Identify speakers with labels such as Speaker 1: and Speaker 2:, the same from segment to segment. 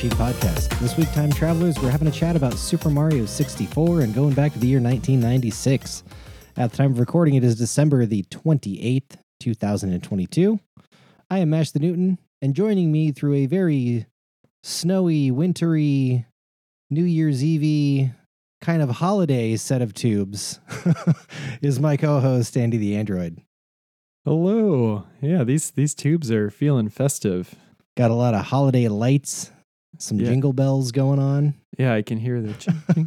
Speaker 1: 64 of the Retro Game Time Machine podcast. This week, Time Travelers, we're having a chat about Super Mario 64 and going back to the year 1996. At the time of recording, it is December the 28th, 2022. I am Mash the Newton, and joining me through a very snowy, wintry, New Year's Eve kind of holiday set of tubes is my co-host Andy the Android.
Speaker 2: Hello. Yeah, these these tubes are feeling festive.
Speaker 1: Got a lot of holiday lights, some
Speaker 2: Yeah.
Speaker 1: jingle bells going on.
Speaker 2: Yeah, I can hear the ching, ching,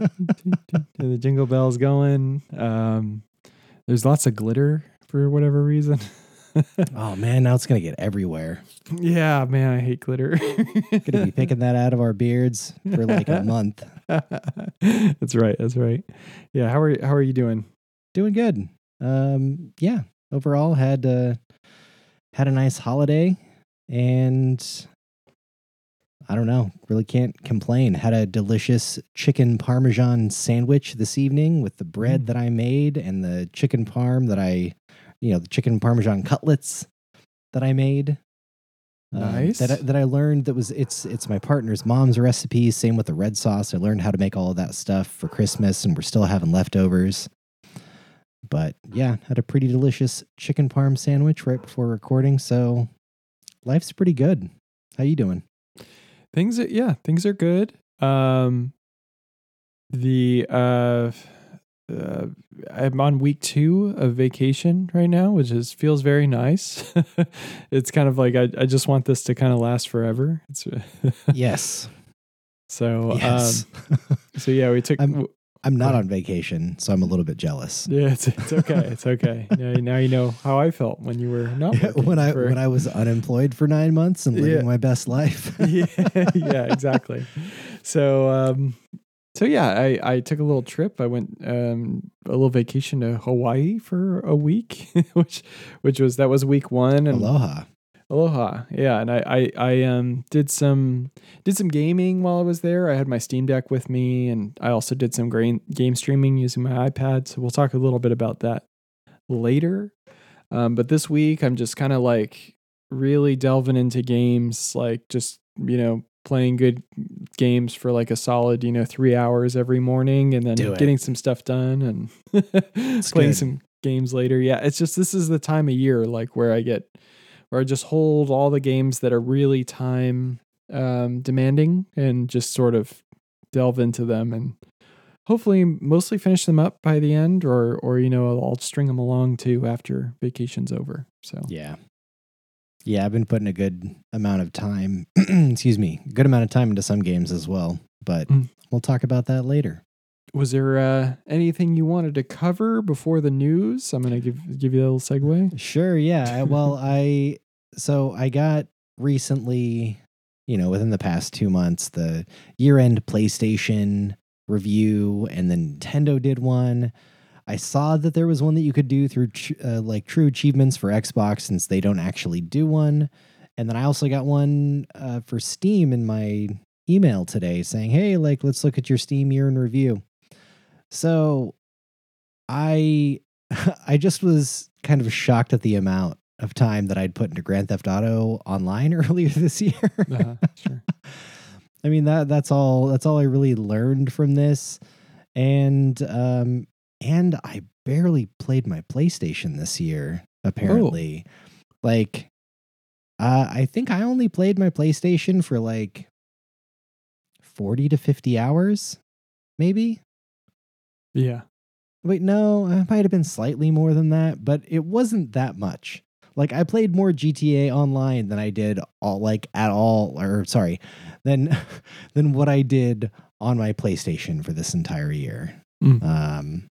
Speaker 2: ching, the jingle bells going. Um, there's lots of glitter for whatever reason.
Speaker 1: Oh man, now it's gonna get everywhere.
Speaker 2: yeah, man, I hate glitter.
Speaker 1: Gonna be picking that out of our beards for like a month.
Speaker 2: that's right. That's right. Yeah. How are how are you doing?
Speaker 1: Doing good. Um, yeah. Overall, had uh, had a nice holiday, and I don't know. Really can't complain. Had a delicious chicken parmesan sandwich this evening with the bread
Speaker 2: Mm.
Speaker 1: that I made and the chicken parm that I, you know, the chicken parmesan cutlets that I made. Um,
Speaker 2: Nice.
Speaker 1: that I, that I learned that was it's it's my partner's mom's recipe. Same with the red sauce. I learned how to make all of that stuff for Christmas, and we're still having leftovers. But yeah, had a pretty delicious chicken parm sandwich right before recording. So life's pretty good. How you doing?
Speaker 2: Things are yeah, things are good. Um the uh uh, I'm on week two of vacation right now, which is feels very nice. it's kind of like I, I just want this to kind of last forever. It's
Speaker 1: Yes.
Speaker 2: so
Speaker 1: Yes.
Speaker 2: um so yeah, we took
Speaker 1: I'm- I'm not on vacation, so I'm a little bit jealous.
Speaker 2: yeah, it's it's okay, it's okay. Now, now you know how I felt when you were not
Speaker 1: when I
Speaker 2: for-
Speaker 1: when I was unemployed for nine months and living
Speaker 2: Yeah.
Speaker 1: my best life.
Speaker 2: yeah, yeah, exactly. So, um, so yeah, I, I took a little trip. I went um, a little vacation to Hawaii for a week, which which was that was week one. And
Speaker 1: Aloha.
Speaker 2: Aloha, yeah. And I I, I um did some did some gaming while I was there. I had my Steam Deck with me, and I also did some gra- game streaming using my iPad. So we'll talk a little bit about that later. Um, but this week, I'm just kind of like really delving into games, like just you know playing good games for like a solid you know three hours every morning, and then getting some stuff done and playing
Speaker 1: good.
Speaker 2: some games later. Yeah, it's just this is the time of year like where I get I just hold all the games that are really time um, demanding and just sort of delve into them and hopefully mostly finish them up by the end or or you know I'll string them along too after vacation's over. So
Speaker 1: Yeah. Yeah, I've been putting a good amount of time, excuse me, good amount of time into some games as well, but
Speaker 2: Mm.
Speaker 1: we'll talk about that later.
Speaker 2: was there uh, anything you wanted to cover before the news? I'm gonna give give you a little segue.
Speaker 1: Sure, yeah. Well, I so I got recently, you know, within the past 2 months the year-end PlayStation review and then Nintendo did one. I saw that there was one that you could do through uh, like true achievements for Xbox since they don't actually do one. And then I also got one uh, for Steam in my email today saying, "Hey, like let's look at your Steam year in review." So I I just was kind of shocked at the amount of time that I'd put into Grand Theft Auto online earlier this year.
Speaker 2: Uh-huh, sure.
Speaker 1: I mean that that's all that's all I really learned from this. And um and I barely played my PlayStation this year apparently. Like uh I think I only played my PlayStation for like 40 to 50 hours maybe.
Speaker 2: Yeah.
Speaker 1: Wait, no, it might have been slightly more than that, but it wasn't that much. Like I played more GTA online than I did all like at all or sorry, than than what I did on my PlayStation for this entire year.
Speaker 2: Mm.
Speaker 1: Um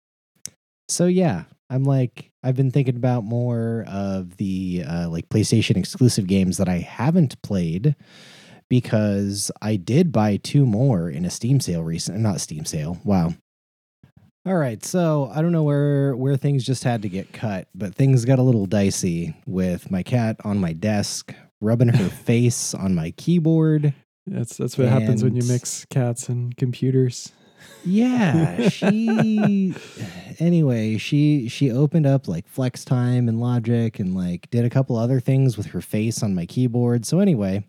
Speaker 1: so yeah, I'm like I've been thinking about more of the uh like PlayStation exclusive games that I haven't played because I did buy two more in a Steam sale recent not Steam sale. Wow. All right, so I don't know where where things just had to get cut, but things got a little dicey with my cat on my desk, rubbing her face on my keyboard.
Speaker 2: That's that's what happens when you mix cats and computers.
Speaker 1: Yeah, she anyway, she she opened up like flex time and logic and like did a couple other things with her face on my keyboard. So anyway,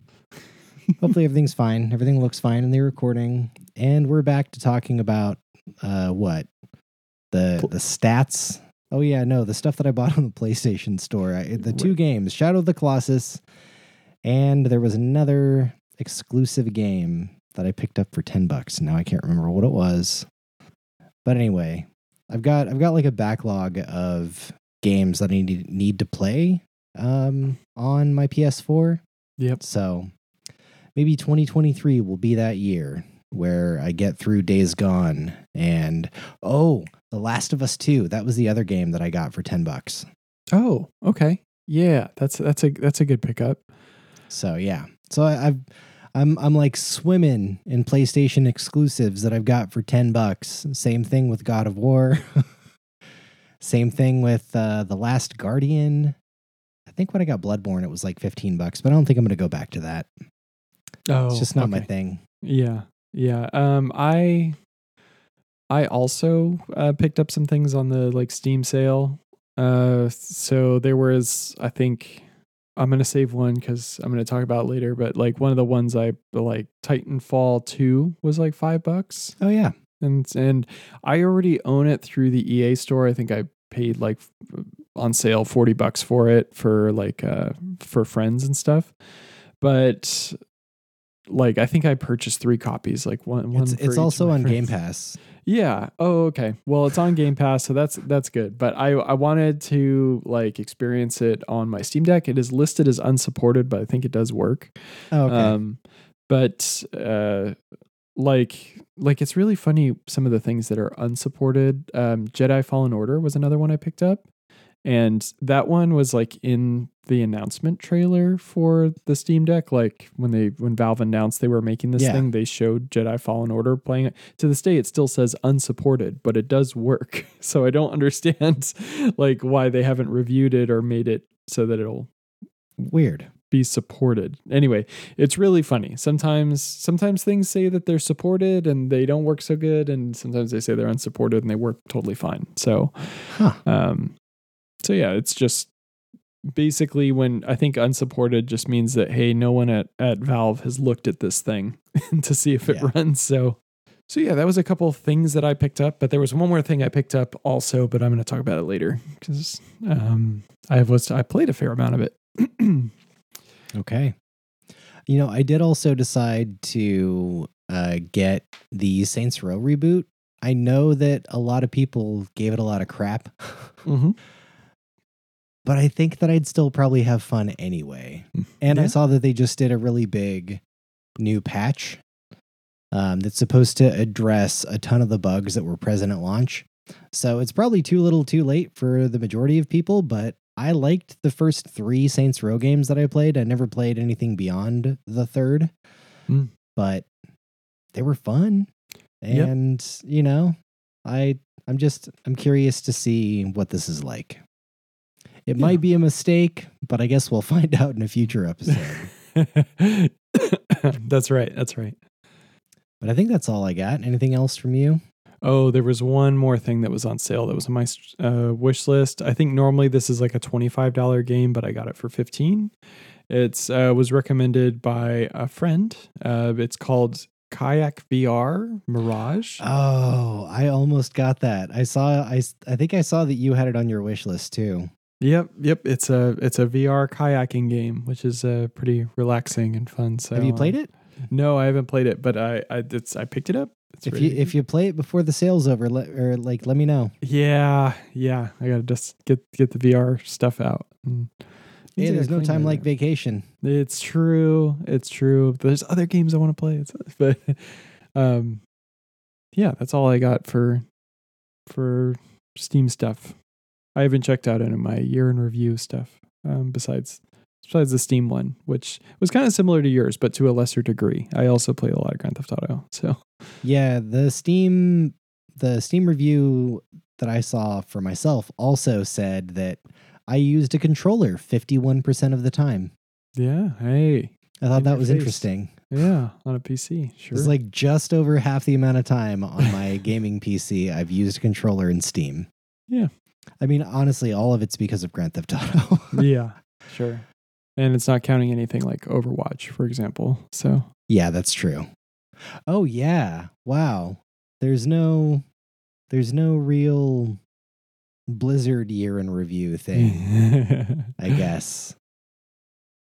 Speaker 1: hopefully everything's fine. Everything looks fine in the recording, and we're back to talking about uh, what the the stats. Oh yeah, no, the stuff that I bought on the PlayStation Store. I, the two games, Shadow of the Colossus, and there was another exclusive game that I picked up for ten bucks. Now I can't remember what it was, but anyway, I've got I've got like a backlog of games that I need need to play um, on my PS4.
Speaker 2: Yep.
Speaker 1: So maybe 2023 will be that year where I get through Days Gone and oh, The Last of Us 2. That was the other game that I got for 10 bucks.
Speaker 2: Oh, okay. Yeah, that's that's a that's a good pickup.
Speaker 1: So yeah. So I, I've I'm I'm like swimming in PlayStation exclusives that I've got for 10 bucks. Same thing with God of War. Same thing with uh, The Last Guardian. I think when I got Bloodborne it was like 15 bucks, but I don't think I'm going to go back to that.
Speaker 2: Oh,
Speaker 1: It's just not my thing.
Speaker 2: Yeah, yeah. Um, I I also uh, picked up some things on the like Steam sale. Uh, so there was, I think, I'm gonna save one because I'm gonna talk about it later. But like one of the ones I like, Titanfall Two was like five bucks,
Speaker 1: Oh yeah.
Speaker 2: and and I already own it through the EA store. I think I paid like on sale 40 bucks for it for like uh for friends and stuff. But like I think I purchased three copies, like one one
Speaker 1: It's, it's also on Game. Pass.
Speaker 2: Yeah. Oh, okay. Well, it's on Game Pass, so that's that's good. But I I wanted to like experience it on my Steam Deck. It is listed as unsupported, but I think it does work.
Speaker 1: Oh, okay.
Speaker 2: Um, but uh, like like it's really funny some of the things that are unsupported. Um, Jedi Fallen Order was another one I picked up, and that one was like in the announcement trailer for the Steam Deck. Like when they when Valve announced they were making this
Speaker 1: Yeah.
Speaker 2: thing, they showed Jedi Fallen Order playing it. To this day, it still says unsupported, but it does work. So I don't understand like why they haven't reviewed it or made it so that it'll
Speaker 1: Weird.
Speaker 2: be supported. Anyway, it's really funny. Sometimes sometimes things say that they're supported and they don't work so good and sometimes they say they're unsupported and they work totally fine. So
Speaker 1: Huh.
Speaker 2: um so yeah, it's just basically when I think unsupported just means that hey, no one at at Valve has looked at this thing to see if it
Speaker 1: Yeah.
Speaker 2: runs. So so yeah, that was a couple of things that I picked up, but there was one more thing I picked up also, but I'm going to talk about it later cuz um I was I played a fair amount of it.
Speaker 1: Okay. You know, I did also decide to uh, get the Saints Row reboot. I know that a lot of people gave it a lot of crap,
Speaker 2: mm-hmm.
Speaker 1: But I think that I'd still probably have fun anyway. And I saw that they just did a really big new patch um, that's supposed to address a ton of the bugs that were present at launch. So it's probably too little too late for the majority of people, but I liked the first three Saints Row games that I played. I never played anything beyond the third,
Speaker 2: Mm.
Speaker 1: but they were fun.
Speaker 2: Yep.
Speaker 1: And, you know, I I'm just I'm curious to see what this is like. It
Speaker 2: Yeah.
Speaker 1: might be a mistake, but I guess we'll find out in a future episode.
Speaker 2: that's right. That's right.
Speaker 1: But I think that's all I got. Anything else from you?
Speaker 2: Oh, there was one more thing that was on sale that was on my uh, wish list. I think normally this is like a twenty-five dollar game, but I got it for fifteen. It's uh, was recommended by a friend. Uh, it's called Kayak VR Mirage.
Speaker 1: Oh, I almost got that. I saw I I think I saw that you had it on your wish list too.
Speaker 2: Yep, yep. It's a it's a VR kayaking game, which is uh, pretty relaxing and fun. So
Speaker 1: Have you played it?
Speaker 2: No, I haven't played it, but I I it's I picked it up. It's
Speaker 1: If you if you play it before the sale's over, let, or like let me know.
Speaker 2: Yeah, yeah. I gotta just get get the VR stuff out. And I
Speaker 1: there's no time like vacation.
Speaker 2: It's true. It's true. There's other games I want to play. It's, but um, yeah, that's all I got for for Steam stuff. I haven't checked out any of my year in review stuff. Um, besides besides the Steam one, which was kind of similar to yours, but to a lesser degree. I also played a lot of Grand Theft Auto. So
Speaker 1: Yeah, the Steam the Steam review that I saw for myself also said that I used a controller 51% of the time.
Speaker 2: yeah, hey,
Speaker 1: I thought
Speaker 2: In
Speaker 1: that was
Speaker 2: face.
Speaker 1: interesting.
Speaker 2: yeah, on a PC, sure.
Speaker 1: It's like just over half the amount of time on my gaming PC I've used a controller in Steam.
Speaker 2: Yeah.
Speaker 1: I mean, honestly, all of it's because of Grand Theft Auto.
Speaker 2: yeah, sure. and it's not counting anything like Overwatch, for example. So
Speaker 1: Yeah, that's true. Oh yeah. Wow. There's no there's no real Blizzard year in review thing, I guess.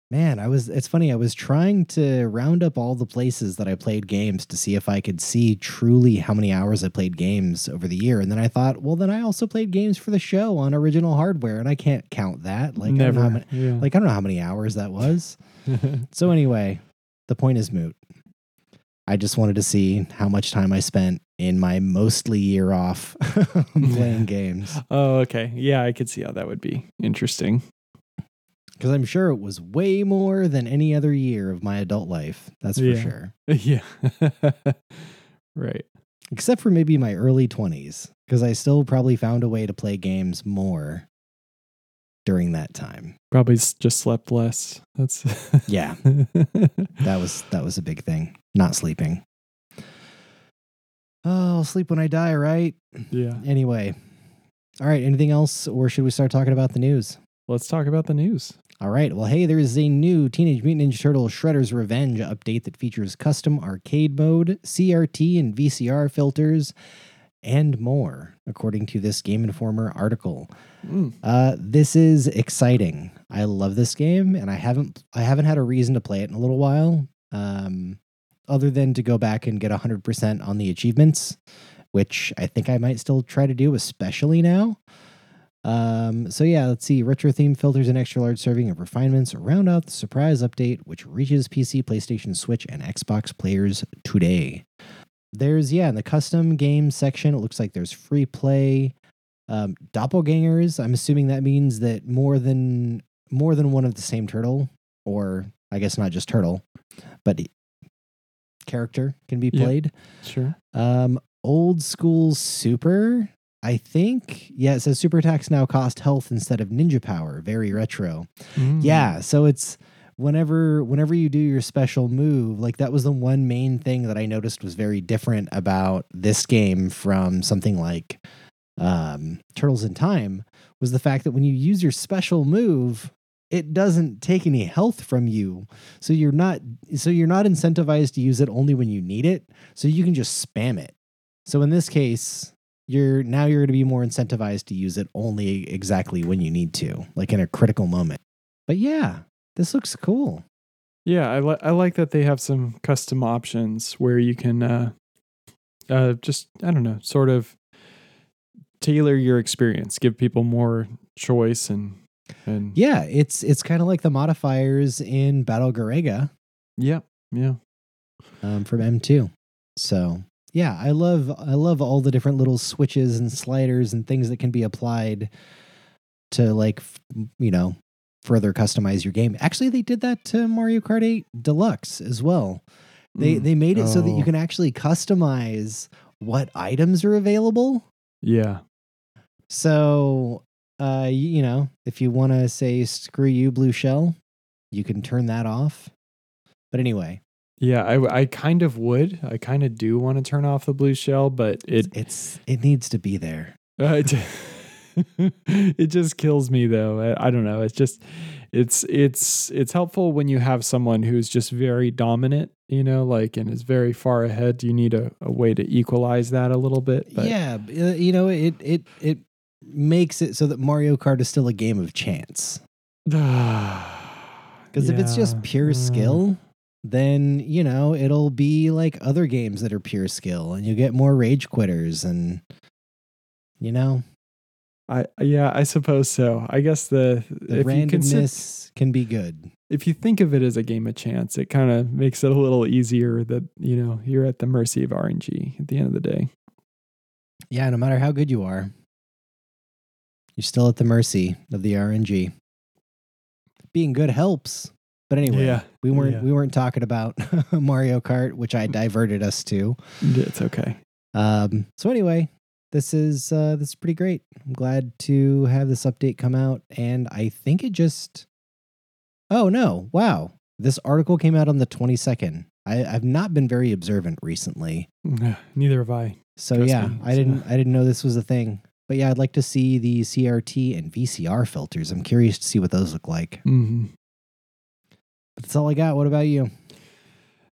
Speaker 1: Man, I was it's funny, I was trying to round up all the places that I played games to see if I could see truly how many hours I played games over the year. And then I thought, well then I also played games for the show on original hardware and I can't count that. Like I don't know how
Speaker 2: never.
Speaker 1: many,
Speaker 2: yeah.
Speaker 1: like I don't know how many hours that was. So anyway, the point is moot. I just wanted to see how much time I spent in my mostly year off playing games
Speaker 2: oh, okay. Yeah, I could see how that would be interesting.
Speaker 1: Because I'm sure it was way more than any other year of my adult life. That's for
Speaker 2: Yeah.
Speaker 1: sure.
Speaker 2: yeah. right.
Speaker 1: Except for maybe my early 20s because I still probably found a way to play games more during that time.
Speaker 2: Probably just slept less. That's
Speaker 1: Yeah, that was that was a big thing. Not sleeping. Oh, I'll sleep when I die, right?
Speaker 2: yeah.
Speaker 1: Anyway. All right, anything else or should we start talking about the news?
Speaker 2: Let's talk about the news.
Speaker 1: All right. Well, hey, there is a new Teenage Mutant Ninja Turtle Shredder's Revenge update that features custom arcade mode, CRT and VCR filters, and more, according to this Game Informer article.
Speaker 2: Mm.
Speaker 1: Uh, this is exciting. I love this game, and I haven't I haven't had a reason to play it in a little while, um, other than to go back and get hundred percent on the achievements, which I think I might still try to do, especially now. Um, so yeah, let's see. Retro theme filters and extra large serving of refinements round out the surprise update, which reaches PC, PlayStation, Switch, and Xbox players today. There's yeah, in the custom game section, it looks like there's free play. Um, doppelgangers. I'm assuming that means that more than more than one of the same turtle, or I guess not just turtle, but character can be played.
Speaker 2: Sure.
Speaker 1: Um, old school super. I think yeah, it says super attacks now cost health instead of ninja power. Very retro.
Speaker 2: Mm.
Speaker 1: Yeah, so it's whenever whenever you do your special move, like that was the one main thing that I noticed was very different about this game from something like um, Turtles in Time was the fact that when you use your special move, it doesn't take any health from you. So you're not so you're not incentivized to use it only when you need it. So you can just spam it. So in this case, you're now you're going to be more incentivized to use it only exactly when you need to, like in a critical moment. But yeah, this looks cool.
Speaker 2: Yeah, I, li- I like that they have some custom options where you can uh, uh, just, I don't know, sort of tailor your experience, give people more choice and, and
Speaker 1: Yeah, it's it's kind of like the modifiers in Battle Garegga
Speaker 2: yeah, yeah.
Speaker 1: um, from M2. So yeah, I love I love all the different little switches and sliders and things that can be applied to like you know further customize your game. Actually, they did that to Mario Kart 8 Deluxe as well. They
Speaker 2: Mm.
Speaker 1: they made it so that you
Speaker 2: Oh.
Speaker 1: can actually customize what items are available.
Speaker 2: Yeah.
Speaker 1: So, uh, you know, if you want to say screw you, blue shell, you can turn that off. But anyway,
Speaker 2: Yeah, I, I kind of would. I kind of do want to turn off the blue shell, but it
Speaker 1: it's it needs to be there.
Speaker 2: Uh, it, it just kills me though. I, I don't know. It's just it's it's it's helpful when you have someone who's just very dominant, you know, like and is very far ahead. You need a, a way to equalize that a little bit. But
Speaker 1: yeah, uh, you know, it it it makes it so that Mario Kart is still a game of chance. Because if it's just
Speaker 2: Yeah,
Speaker 1: pure skill, then you know it'll be like other games that are pure skill, and you get more rage quitters, and you know
Speaker 2: I yeah, I suppose so. I guess the,
Speaker 1: the
Speaker 2: if you consider,
Speaker 1: randomness can be good.
Speaker 2: if you think of it as a game of chance, it kind of makes it a little easier that you know you're at the mercy of RNG at the end of the day.
Speaker 1: Yeah, no matter how good you are, you're still at the mercy of the RNG. Being good helps. But anyway,
Speaker 2: Yeah,
Speaker 1: we weren't
Speaker 2: yeah.
Speaker 1: we weren't talking about Mario Kart, which I diverted us to.
Speaker 2: It's okay.
Speaker 1: Um, so anyway, this is uh, this is pretty great. I'm glad to have this update come out, and I think it just. Oh no! Wow, this article came out on the 22nd. I, I've not been very observant recently,
Speaker 2: Neither have I.
Speaker 1: so
Speaker 2: Trust
Speaker 1: yeah,
Speaker 2: me,
Speaker 1: I
Speaker 2: so-
Speaker 1: didn't I didn't know this was a thing. But yeah, I'd like to see the CRT and VCR filters. I'm curious to see what those look like.
Speaker 2: hmm
Speaker 1: That's all I got. What about you?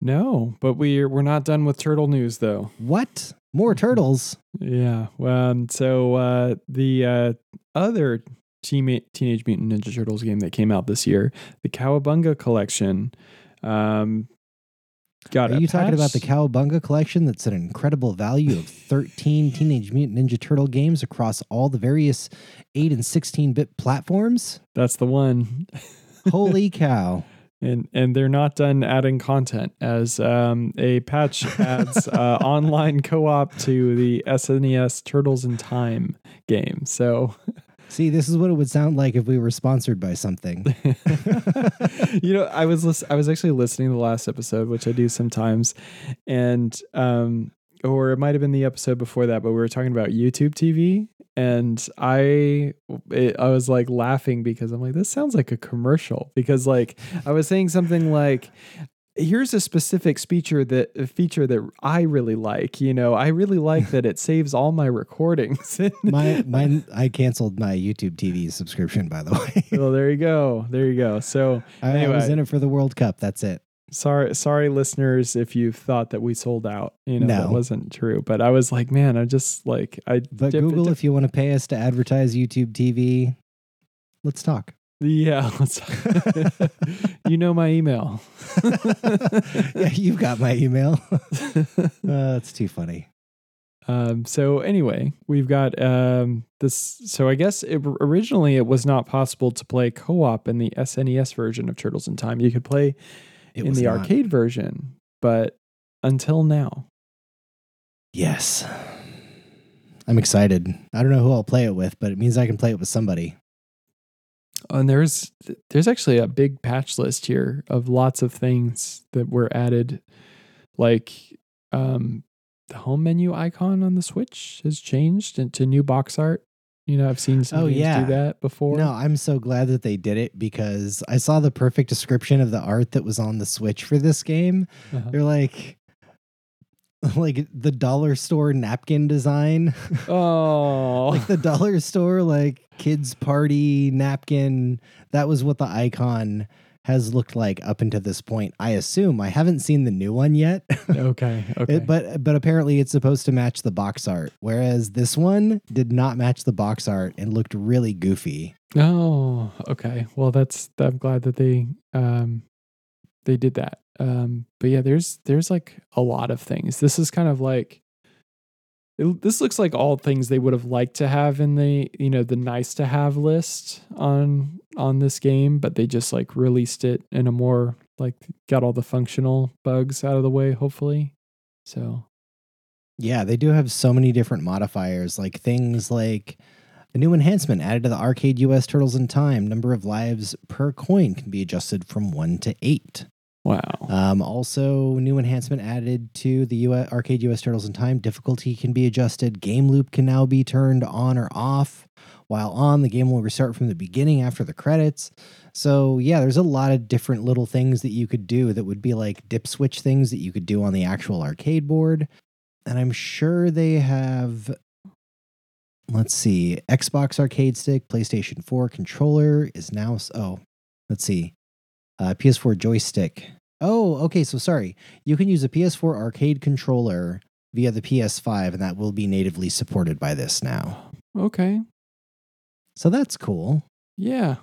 Speaker 2: No, but we're we're not done with turtle news though.
Speaker 1: What? More turtles?
Speaker 2: Yeah. Um. So uh, the uh, other Teenage Mutant Ninja Turtles game that came out this year, the Cowabunga Collection, um, got.
Speaker 1: It.
Speaker 2: Are
Speaker 1: you talking about the
Speaker 2: patch-
Speaker 1: Cowabunga collection that's an incredible value of 13 Teenage Mutant Ninja Turtle games across all the various 8 and 16 bit platforms?
Speaker 2: That's the one.
Speaker 1: Holy cow.
Speaker 2: And and they're not done adding content as um, a patch adds uh, online co-op to the SNES Turtles in Time game. So
Speaker 1: See, this is what it would sound like if we were sponsored by something.
Speaker 2: you know, I was lis- I was actually listening to the last episode, which I do sometimes, and um, or it might have been the episode before that, but we were talking about YouTube TV, and I it, I was like laughing because I'm like, this sounds like a commercial because like I was saying something like. Here's a specific feature that a feature that I really like. You know, I really like that it saves all my recordings.
Speaker 1: My mine I canceled my YouTube TV subscription by the way.
Speaker 2: well, there you go. There you go. So
Speaker 1: I, I was in it for the World Cup. That's it.
Speaker 2: Sorry sorry listeners if you thought that we sold out you know that wasn't true but i was like man i just like i
Speaker 1: But
Speaker 2: dip-
Speaker 1: Google,
Speaker 2: dip-
Speaker 1: if you want to pay us to advertise YouTube TV, let's talk.
Speaker 2: yeah let's you know my email
Speaker 1: yeah, you've got my email. uh, that's too funny.
Speaker 2: um so anyway we've got um this so i guess it, originally it was not possible to play co-op in the snes version of turtles in time you could play
Speaker 1: It
Speaker 2: in the
Speaker 1: not.
Speaker 2: arcade version but until now
Speaker 1: Yes. I'm excited. I don't know who I'll play it with, but it means I can play it with somebody.
Speaker 2: And there's there's actually a big patch list here of lots of things that were added, like um, the home menu icon on the Switch has changed into new box art. You know, I've seen some
Speaker 1: Oh, yeah.
Speaker 2: do that before.
Speaker 1: No, I'm so glad that they did it because I saw the perfect description of the art that was on the Switch for this game.
Speaker 2: Uh-huh.
Speaker 1: They're like like the dollar store napkin design.
Speaker 2: Oh,
Speaker 1: like the dollar store like kids party napkin. That was what the icon has looked like up until this point. I assume I haven't seen the new one yet.
Speaker 2: okay, okay.
Speaker 1: It, but but apparently it's supposed to match the box art, whereas this one did not match the box art and looked really goofy.
Speaker 2: oh, okay. Well, that's I'm glad that they um they did that. Um, but yeah, there's there's like a lot of things. This is kind of like it, this looks like all things they would have liked to have in the you know the nice to have list on on this game, but they just like released it in a more like got all the functional bugs out of the way. Hopefully, so
Speaker 1: Yeah, they do have so many different modifiers, like things like a new enhancement added to the arcade US Turtles in Time. Number of lives per coin can be adjusted from one to eight.
Speaker 2: wow.
Speaker 1: Um, also, new enhancement added to the US, arcade US Turtles in Time. Difficulty can be adjusted. Game loop can now be turned on or off. While on, the game will restart from the beginning after the credits. So, yeah, there's a lot of different little things that you could do that would be like dip switch things that you could do on the actual arcade board. And I'm sure they have, let's see, Xbox arcade stick, PlayStation 4 controller is now, oh, let's see, uh, PS4 joystick. Oh, okay. So sorry. You can use a PS4 arcade controller via the PS5, and that will be natively supported by this now.
Speaker 2: Okay.
Speaker 1: So that's cool.
Speaker 2: Yeah.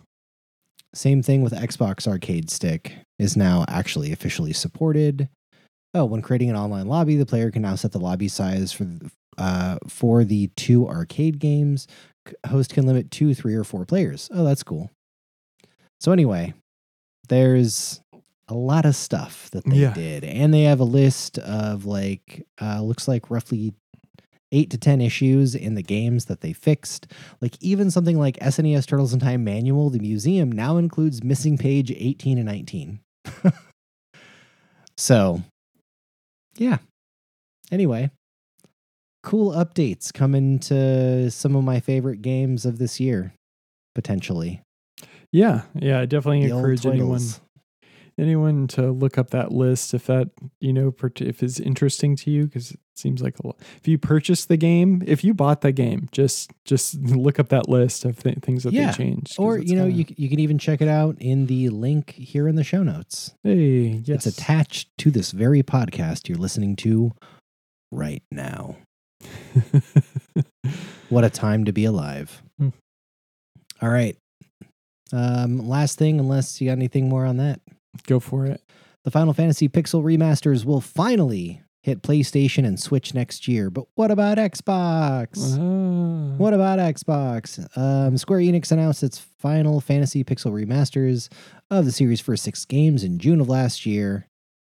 Speaker 1: Same thing with Xbox arcade stick is now actually officially supported. Oh, when creating an online lobby, the player can now set the lobby size for the, uh, for the two arcade games. Host can limit two, three, or four players. Oh, that's cool. So anyway, there's a lot of stuff that they
Speaker 2: Yeah.
Speaker 1: did, and they have a list of like uh, looks like roughly eight to ten issues in the games that they fixed. Like even something like SNES Turtles in Time Manual, the museum now includes missing page 18 and 19. so, yeah. Anyway, cool updates coming to some of my favorite games of this year, potentially.
Speaker 2: Yeah. Yeah. I definitely
Speaker 1: The
Speaker 2: encourage anyone anyone to look up that list if that you know if it's interesting to you because seems like a lot. If you purchase the game, if you bought the game, just just look up that list of th- things that
Speaker 1: Yeah.
Speaker 2: they changed.
Speaker 1: Or you know,
Speaker 2: kinda-
Speaker 1: you you can even check it out in the link here in the show notes.
Speaker 2: hey yes
Speaker 1: It's attached to this very podcast you're listening to right now. What a time to be alive.
Speaker 2: Hmm.
Speaker 1: All right. Um, last thing, unless you got anything more on that.
Speaker 2: Go for it.
Speaker 1: The Final Fantasy Pixel remasters will finally hit PlayStation and Switch next year. But what about Xbox?
Speaker 2: Ah.
Speaker 1: What about Xbox? Um, Square Enix announced its Final Fantasy Pixel remasters of the series' first six games in June of last year.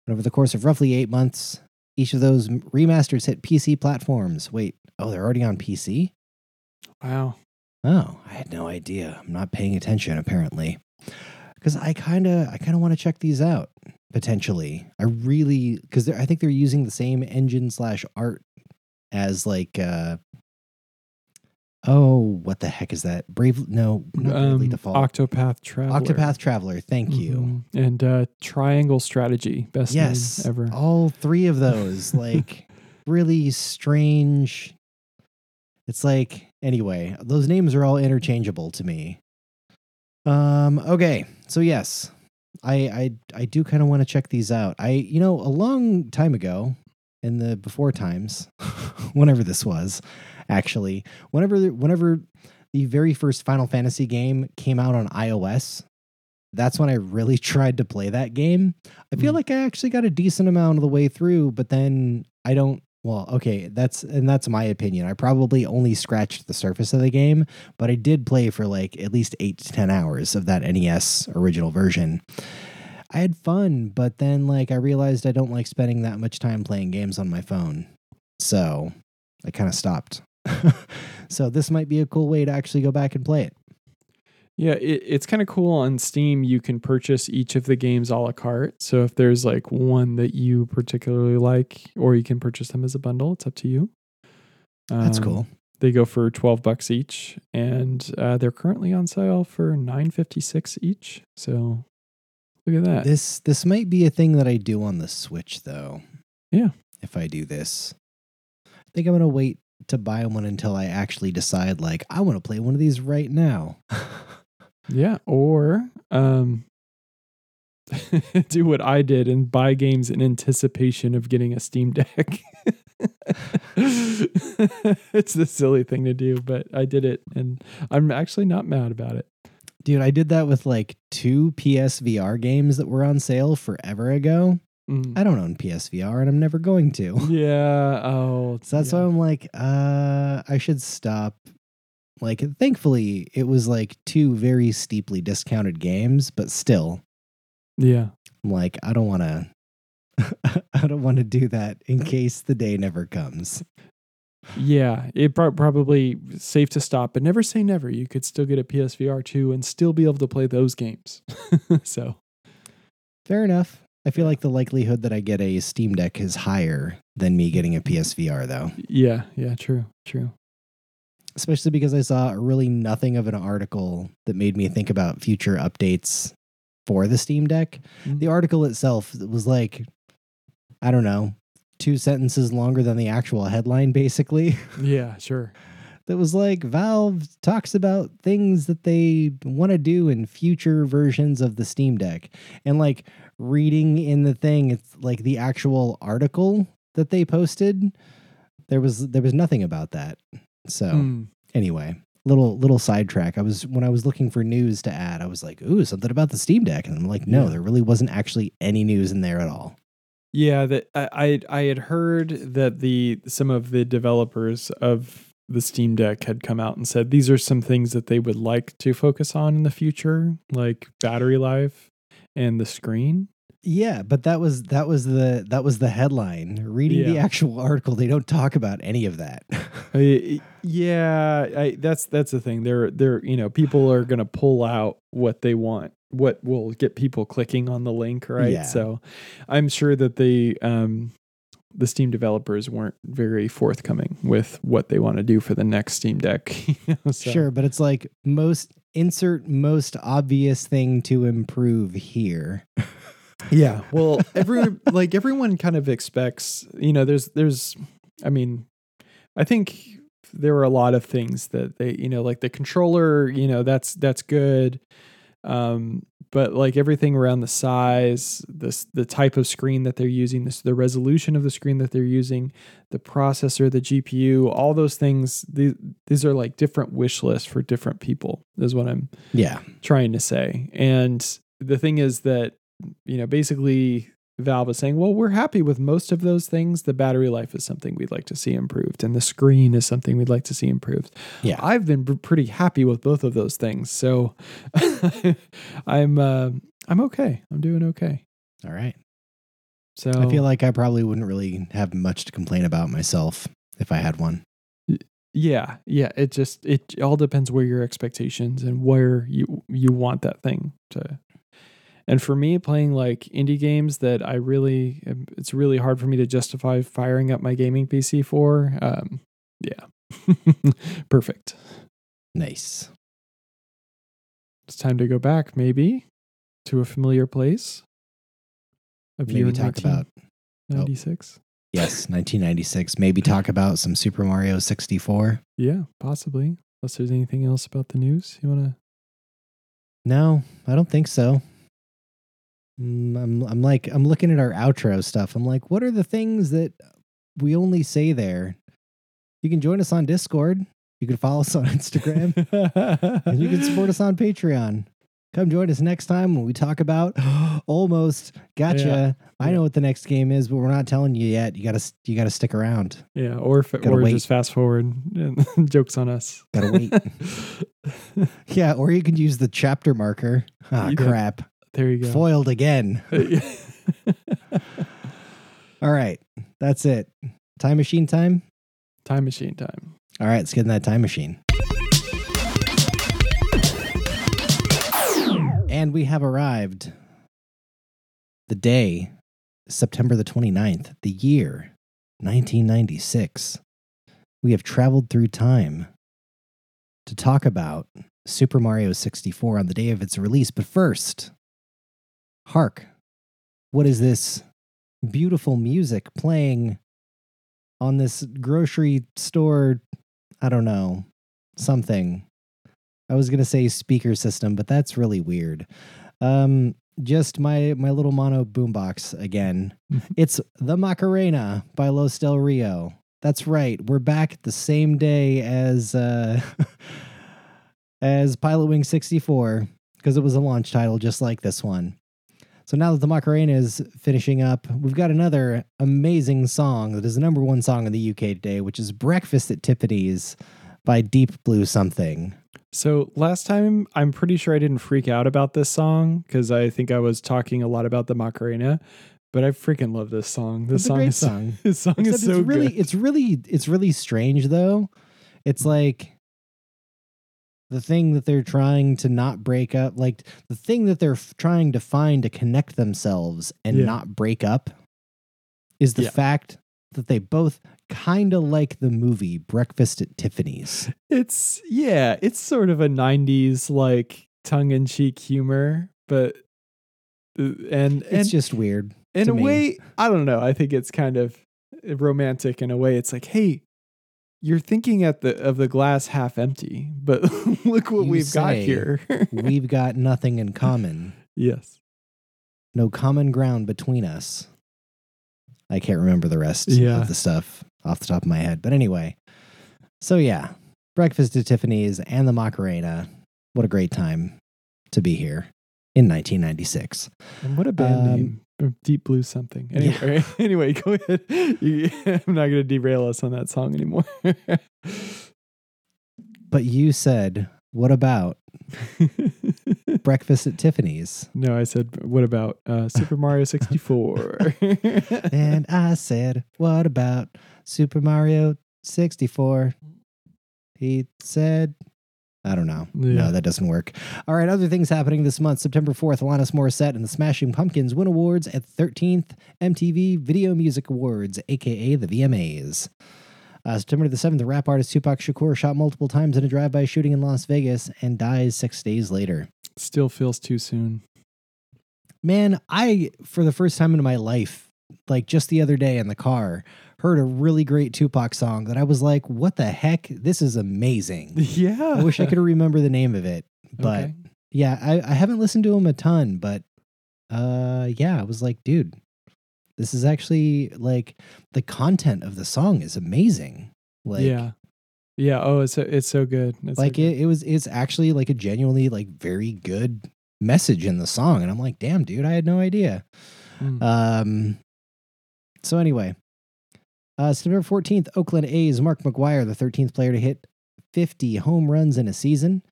Speaker 1: And over the course of roughly eight months, each of those remasters hit PC platforms. Wait, oh, they're already on PC?
Speaker 2: Wow.
Speaker 1: Oh, I had no idea. I'm not paying attention apparently. Cuz I kind of I kind of want to check these out potentially. I really cuz I think they're using the same engine slash art as like uh Oh, what the heck is that? Brave no, not
Speaker 2: Um,
Speaker 1: Default.
Speaker 2: Octopath Traveler.
Speaker 1: Octopath Traveler. Thank you.
Speaker 2: Mhm. And uh, Triangle Strategy. Best
Speaker 1: Yes.
Speaker 2: name ever.
Speaker 1: All three of those like really strange It's like anyway, those names are all interchangeable to me. Um okay. So yes. I I I do kind of want to check these out. I you know, a long time ago in the before times, whenever this was, actually, whenever whenever the very first Final Fantasy game came out on iOS, that's when I really tried to play that game. I feel
Speaker 2: Mm.
Speaker 1: like I actually got a decent amount of the way through, but then I don't. Well, okay, that's and that's my opinion. I probably only scratched the surface of the game, but I did play for like at least eight to ten hours of that NES original version. I had fun, but then like I realized I don't like spending that much time playing games on my phone, so I kind of stopped. so this might be a cool way to actually go back and play it.
Speaker 2: Yeah, it, it's kind of cool on Steam. You can purchase each of the games a la carte. So if there's like one that you particularly like, or you can purchase them as a bundle, it's up to you.
Speaker 1: That's
Speaker 2: Um,
Speaker 1: cool.
Speaker 2: They go for twelve bucks each, and uh, they're currently on sale for nine fifty six each. So look at that.
Speaker 1: This this might be a thing that I do on the Switch though.
Speaker 2: Yeah.
Speaker 1: If I do this. I think I'm gonna wait to buy one until I actually decide like I want to play one of these right now.
Speaker 2: Yeah, or um do what I did and buy games in anticipation of getting a Steam Deck. it's the silly thing to do, but I did it and I'm actually not mad about it.
Speaker 1: Dude, I did that with like two PSVR games that were on sale forever ago.
Speaker 2: Mm.
Speaker 1: I don't own PSVR and I'm never going to.
Speaker 2: Yeah, oh,
Speaker 1: So that's
Speaker 2: yeah.
Speaker 1: why I'm like, uh, I should stop. Like, thankfully, it was like two very steeply discounted games, but still,
Speaker 2: Yeah.
Speaker 1: I'm like, I don't want to. I don't want to do that in case the day never comes.
Speaker 2: Yeah, it pro- probably safe to stop, but never say never. You could still get a PSVR 2 and still be able to play those games. so,
Speaker 1: Fair enough. I feel like the likelihood that I get a Steam Deck is higher than me getting a PSVR, though,
Speaker 2: yeah, yeah, true, true.
Speaker 1: Especially because I saw really nothing of an article that made me think about future updates for the Steam Deck.
Speaker 2: Mm.
Speaker 1: The article itself was like, I don't know, two sentences longer than the actual headline, basically.
Speaker 2: Yeah, sure.
Speaker 1: that was like Valve talks about things that they want to do in future versions of the Steam Deck. And like reading in the thing, it's like the actual article that they posted. There was there was nothing about that. So
Speaker 2: Mm.
Speaker 1: anyway, little little sidetrack. I was when I was looking for news to add, I was like, ooh, something about the Steam Deck. And I'm like, no,
Speaker 2: Yeah.
Speaker 1: there really wasn't actually any news in there at all.
Speaker 2: Yeah, that I I I had heard that the some of the developers of the Steam Deck had come out and said these are some things that they would like to focus on in the future, like battery life and the screen.
Speaker 1: Yeah, but that was that was the that was the headline. Reading the actual article, they don't talk about any of that.
Speaker 2: Yeah, I, that's that's the thing. They're they're you know people are gonna pull out what they want, what will get people clicking on the link, right?
Speaker 1: Yeah.
Speaker 2: So, I'm sure that the um the Steam developers weren't very forthcoming with what they want to do for the next Steam Deck. you know, so-
Speaker 1: Sure, but it's like most insert most obvious thing to improve here.
Speaker 2: yeah. Well, every like everyone kind of expects, you know, there's there's I mean, I think there were a lot of things that they, you know, like the controller, you know, that's that's good. Um, but like everything around the size, this the type of screen that they're using, this the resolution of the screen that they're using, the processor, the GPU, all those things. These these are like different wish lists for different people. Is what I'm
Speaker 1: Yeah.
Speaker 2: trying to say. And the thing is that you know basically Valve is saying, well, we're happy with most of those things. The battery life is something we'd like to see improved, and the screen is something we'd like to see improved.
Speaker 1: Yeah.
Speaker 2: I've been pr- pretty happy with both of those things, so I'm uh, I'm okay. I'm doing okay.
Speaker 1: All right.
Speaker 2: So
Speaker 1: I feel like I probably wouldn't really have much to complain about myself if I had one.
Speaker 2: yeah, yeah. It just it all depends where your expectations and where you you want that thing to. And for me, playing like indie games that I really, it's really hard for me to justify firing up my gaming PC for. Um, yeah, perfect.
Speaker 1: Nice.
Speaker 2: It's time to go back, maybe, to a familiar place. Of
Speaker 1: Maybe
Speaker 2: year
Speaker 1: talk about
Speaker 2: ninety six.
Speaker 1: yes, 1996. Maybe talk about some Super Mario 64.
Speaker 2: Yeah, possibly. Unless there's anything else about the news you want to.
Speaker 1: No, I don't think so. Mm, I'm I'm like I'm looking at our outro stuff. I'm like, what are the things that we only say there? You can join us on Discord. You can follow us on Instagram. and you can support us on Patreon. Come join us next time when we talk about almost gotcha. I know what the next game is, but we're not telling you yet. You gotta you gotta stick around.
Speaker 2: Yeah, or if, or
Speaker 1: wait.
Speaker 2: just fast forward and jokes on us.
Speaker 1: Gotta wait. yeah, or you can use the chapter marker. Ah,
Speaker 2: You
Speaker 1: crap.
Speaker 2: There you go.
Speaker 1: Foiled again. All right, that's it. Time machine time.
Speaker 2: Time machine time.
Speaker 1: All right, let's get in that time machine. And we have arrived. The day, September the 29th, the year 1996. We have traveled through time to talk about Super Mario 64 on the day of its release. But first, hark, what is this beautiful music playing on this grocery store? I don't know, something. I was gonna say speaker system, but that's really weird. Um, just my my little mono boombox again. it's the Macarena by Los Del Rio. That's right. We're back the same day as uh, as Pilot Wing 64 because it was a launch title just like this one. So now that the Macarena is finishing up, we've got another amazing song that is the number one song in the UK today, which is Breakfast at Tiffany's by Deep Blue Something.
Speaker 2: So last time, I'm pretty sure I didn't freak out about this song because I think I was talking a lot about the Macarena, but I freaking love this song. This
Speaker 1: It's
Speaker 2: song is
Speaker 1: song.
Speaker 2: This song
Speaker 1: Except
Speaker 2: is so
Speaker 1: it's really
Speaker 2: good.
Speaker 1: it's really it's really strange though. It's like the thing that they're trying to not break up, like the thing that they're f- trying to find to connect themselves and
Speaker 2: Yeah.
Speaker 1: not break up is the
Speaker 2: Yeah.
Speaker 1: fact that they both kind of like the movie Breakfast at Tiffany's.
Speaker 2: It's yeah, it's sort of a '90s like tongue-in-cheek humor, but uh, and
Speaker 1: It's just weird.
Speaker 2: in a
Speaker 1: me.
Speaker 2: way, I don't know. I think it's kind of romantic in a way. It's like, hey, you're thinking at the of the glass half empty, but look what
Speaker 1: You
Speaker 2: we've got here.
Speaker 1: We've got nothing in common.
Speaker 2: yes.
Speaker 1: no common ground between us. I can't remember the rest
Speaker 2: Yeah.
Speaker 1: of the stuff off the top of my head. But anyway, so yeah, Breakfast at Tiffany's and the Macarena. What a great time to be here in 1996.
Speaker 2: And what a band
Speaker 1: Um,
Speaker 2: name. Deep Blue something. Anyway, anyway, go ahead. You, I'm not going to derail us on that song anymore.
Speaker 1: But you said, what about Breakfast at Tiffany's?
Speaker 2: no, I said, what about uh, Super Mario 64?
Speaker 1: And I said, what about Super Mario 64? He said, I don't know.
Speaker 2: Yeah.
Speaker 1: No, that doesn't work. All right, other things happening this month. September 4th, Alanis Morissette and the Smashing Pumpkins win awards at 13th MTV Video Music Awards, aka the VMAs. Uh, September the 7th, the rap artist Tupac Shakur shot multiple times in a drive-by shooting in Las Vegas and dies six days later.
Speaker 2: Still feels too soon.
Speaker 1: Man, I for the first time in my life, like just the other day in the car, heard a really great Tupac song that I was like, "What the heck? This is amazing."
Speaker 2: Yeah.
Speaker 1: I wish I could remember the name of it, but
Speaker 2: Okay.
Speaker 1: yeah, I, I haven't listened to him a ton, but uh, yeah, I was like, dude, this is actually like the content of the song is amazing. Like,
Speaker 2: yeah. Yeah. Oh, it's so, it's so good. It's so
Speaker 1: like
Speaker 2: good.
Speaker 1: it, it was it's actually like a genuinely like very good message in the song and i'm like damn dude i had no idea
Speaker 2: Mm.
Speaker 1: um so anyway uh september 14th oakland a's mark mcgwire the 13th player to hit 50 home runs in a season.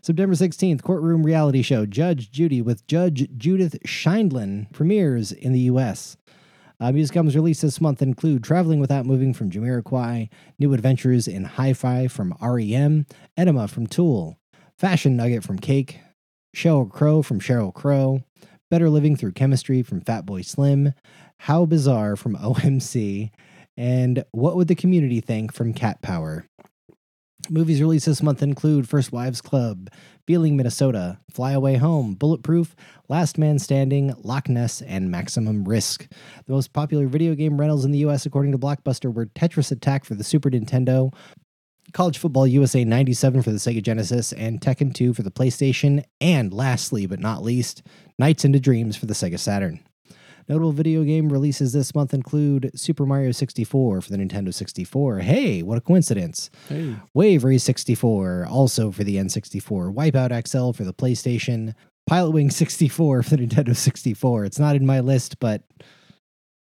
Speaker 1: September 16th courtroom reality show judge judy with judge judith scheindlin premieres in the us uh, music albums released this month include Traveling Without Moving from Jamiroquai, New Adventures in Hi-Fi from REM, Enema from Tool, Fashion Nugget from Cake, Sheryl Crow from Sheryl Crow, Better Living Through Chemistry from Fatboy Slim, How Bizarre from OMC, and What Would the Community Think from Cat Power. Movies released this month include First Wives Club, Feeling Minnesota, Fly Away Home, Bulletproof, Last Man Standing, Loch Ness, and Maximum Risk. The most popular video game rentals in the US, according to Blockbuster, were Tetris Attack for the Super Nintendo, College Football USA 97 for the Sega Genesis, and Tekken 2 for the PlayStation, and lastly but not least, Nights into Dreams for the Sega Saturn. Notable video game releases this month include Super Mario 64 for the Nintendo 64. Hey, what a coincidence!
Speaker 2: hey.
Speaker 1: Wave Race 64, also for the N64. Wipeout XL for the PlayStation. Pilot Wing 64 for the Nintendo 64. It's not in my list, but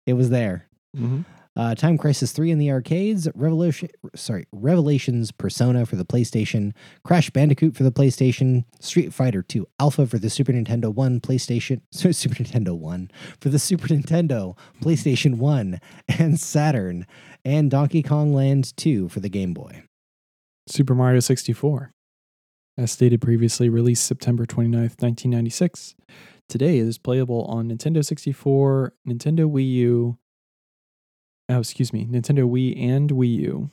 Speaker 1: it was there.
Speaker 2: hmm
Speaker 1: Uh, Time Crisis 3 in the arcades, Revolution, sorry, Revelations Persona for the PlayStation, Crash Bandicoot for the PlayStation, Street Fighter 2 Alpha for the Super Nintendo 1, PlayStation, Super Nintendo 1 for the Super Nintendo, PlayStation 1, and Saturn, and Donkey Kong Land 2 for the Game Boy.
Speaker 2: Super Mario 64. As stated previously, released September 29th, 1996. Today it is playable on Nintendo 64, Nintendo Wii U, oh, excuse me, Nintendo Wii and Wii U,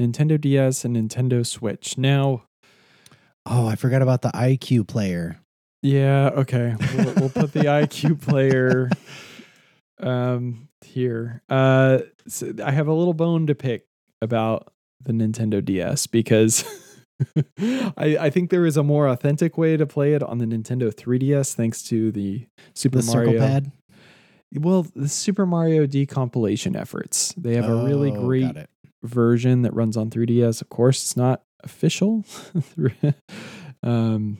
Speaker 2: Nintendo DS, and Nintendo Switch. Now,
Speaker 1: Oh, I forgot about the iQue Player.
Speaker 2: yeah, okay. We'll, we'll put the iQue Player um, here. Uh, so I have a little bone to pick about the Nintendo DS because I, I think there is a more authentic way to play it on the Nintendo 3DS thanks to the Super
Speaker 1: The
Speaker 2: Mario.
Speaker 1: circle pad.
Speaker 2: Well, the Super Mario decompilation efforts. They have a really
Speaker 1: Oh,
Speaker 2: great version that runs on 3DS. Of course, it's not official. um,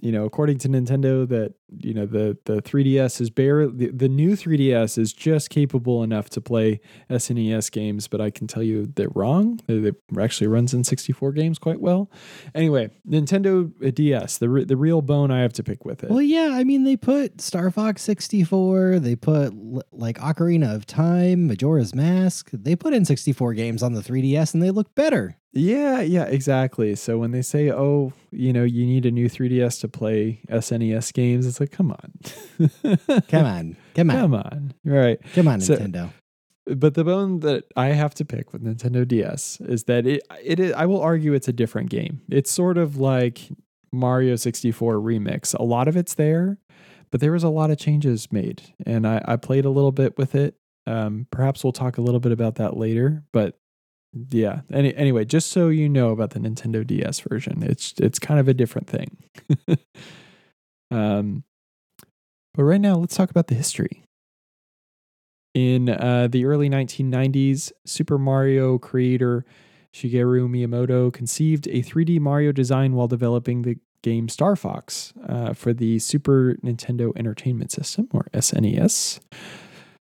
Speaker 2: you know, according to Nintendo, that you know the the 3DS is bare. The, the new 3DS is just capable enough to play SNES games, but I can tell you they're wrong. It actually runs N64 games quite well. Anyway, Nintendo DS, the re- the real bone I have to pick with it.
Speaker 1: Well, yeah, I mean, they put Star Fox 64, they put like Ocarina of Time, Majora's Mask. They put in 64 games on the 3DS and they look better.
Speaker 2: Yeah, yeah, exactly. So when they say, "Oh, you know, you need a new 3DS to play SNES games," it's like, "Come on,
Speaker 1: Come on. Come on.
Speaker 2: come on, right?"
Speaker 1: Come on,
Speaker 2: So-
Speaker 1: Nintendo.
Speaker 2: But the bone that I have to pick with Nintendo DS is that it it is, I will argue it's a different game. It's sort of like Mario 64 remix. A lot of it's there, but there was a lot of changes made, and I, I played a little bit with it. Um, perhaps we'll talk a little bit about that later, but yeah. Any, anyway, just so you know about the Nintendo DS version, it's it's kind of a different thing. um, but right now, let's talk about the history. In uh, the early 1990s, Super Mario creator Shigeru Miyamoto conceived a 3D Mario design while developing the game Star Fox uh, for the Super Nintendo Entertainment System, or SNES.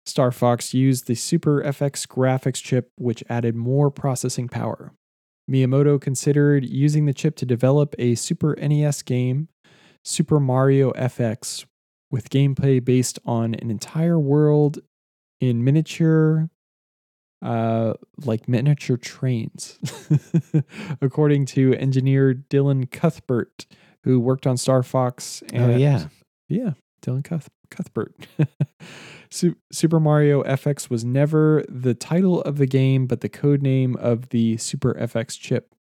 Speaker 2: Star Fox used the Super FX graphics chip, which added more processing power. Miyamoto considered using the chip to develop a Super NES game, Super Mario FX, with gameplay based on an entire world in miniature uh like miniature trains according to engineer Dylan Cuthbert who worked on Star Fox
Speaker 1: Oh, yeah.
Speaker 2: yeah Dylan Cuth- Cuthbert Super Mario FX was never the title of the game but the code name of the Super FX chip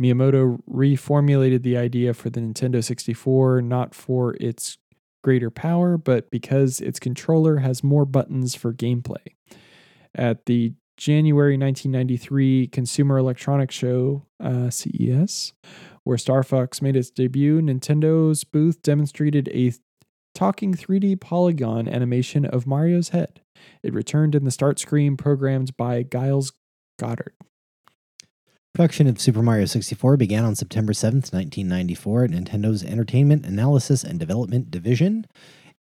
Speaker 2: Miyamoto reformulated the idea for the Nintendo 64 not for its greater power, but because its controller has more buttons for gameplay. At the January 1993 Consumer Electronics Show, uh, CES, where Star Fox made its debut, Nintendo's booth demonstrated a talking 3D polygon animation of Mario's head. It returned in the start screen programmed by Giles Goddard.
Speaker 1: Production of Super Mario 64 began on September 7th, 1994 at Nintendo's Entertainment Analysis and Development Division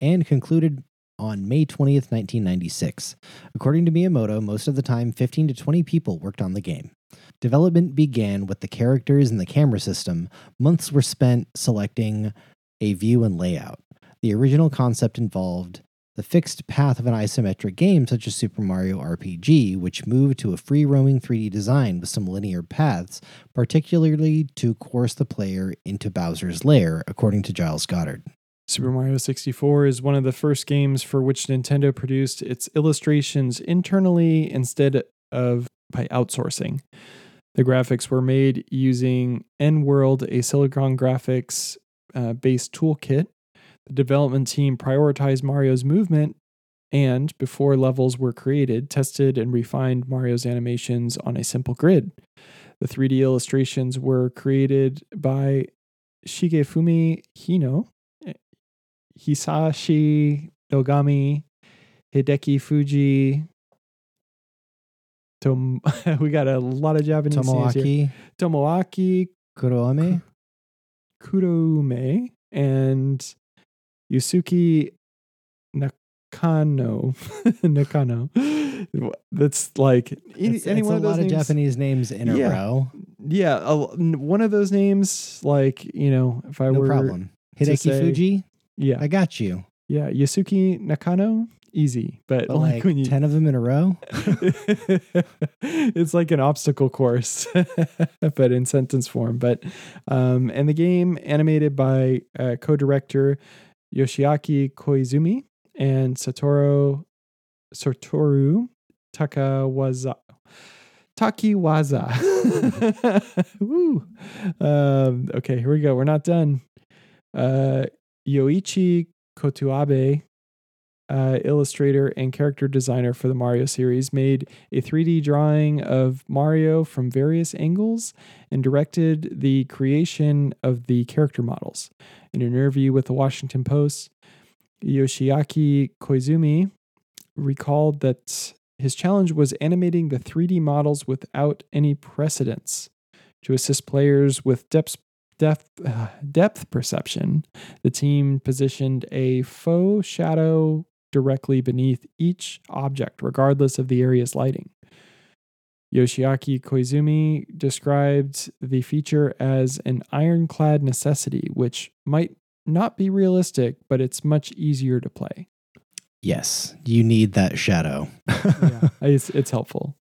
Speaker 1: and concluded on May 20th, 1996. According to Miyamoto, most of the time 15 to 20 people worked on the game. Development began with the characters and the camera system. Months were spent selecting a view and layout. The original concept involved the fixed path of an isometric game such as Super Mario RPG, which moved to a free roaming 3D design with some linear paths, particularly to course the player into Bowser's lair, according to Giles Goddard.
Speaker 2: Super Mario 64 is one of the first games for which Nintendo produced its illustrations internally instead of by outsourcing. The graphics were made using N World, a Silicon Graphics uh, based toolkit development team prioritized Mario's movement and, before levels were created, tested and refined Mario's animations on a simple grid. The 3D illustrations were created by Shigefumi Hino, eh, Hisashi Nogami, Hideki Fujii. Tom- we got a lot of Japanese names here.
Speaker 1: Tomoaki
Speaker 2: Tomoaki
Speaker 1: Kuroame.
Speaker 2: Kurome and Yusuke Nakano. Nakano. That's like any,
Speaker 1: It's,
Speaker 2: any
Speaker 1: it's
Speaker 2: one
Speaker 1: a
Speaker 2: of those
Speaker 1: lot of. Japanese names in
Speaker 2: Yeah.
Speaker 1: a row.
Speaker 2: Yeah, a- one of those names. Like you know, if I
Speaker 1: No
Speaker 2: were
Speaker 1: problem. Hideki
Speaker 2: say-
Speaker 1: Fujii,
Speaker 2: yeah,
Speaker 1: I got you.
Speaker 2: yeah, Yusuke Nakano, easy. But,
Speaker 1: But
Speaker 2: like,
Speaker 1: like,
Speaker 2: when you
Speaker 1: 10 of them in a row?
Speaker 2: it's like an obstacle course, but in sentence form. But um, and the game animated by uh, co-director Yoshiaki Koizumi and Satoru Satoru Takawaza. Takiwaza. Woo. Um, okay, here we go. We're not done. Uh, Yoichi Kotuabe uh, illustrator and character designer for the Mario series, made a 3D drawing of Mario from various angles and directed the creation of the character models. In an interview with the Washington Post, Yoshiaki Koizumi recalled that his challenge was animating the 3D models without any precedence to assist players with depth depth uh, depth perception. The team positioned a faux shadow directly beneath each object, regardless of the area's lighting. Yoshiaki Koizumi described the feature as an ironclad necessity, which might not be realistic, but it's much easier to play.
Speaker 1: Yes, you need that shadow.
Speaker 2: it's, it's helpful.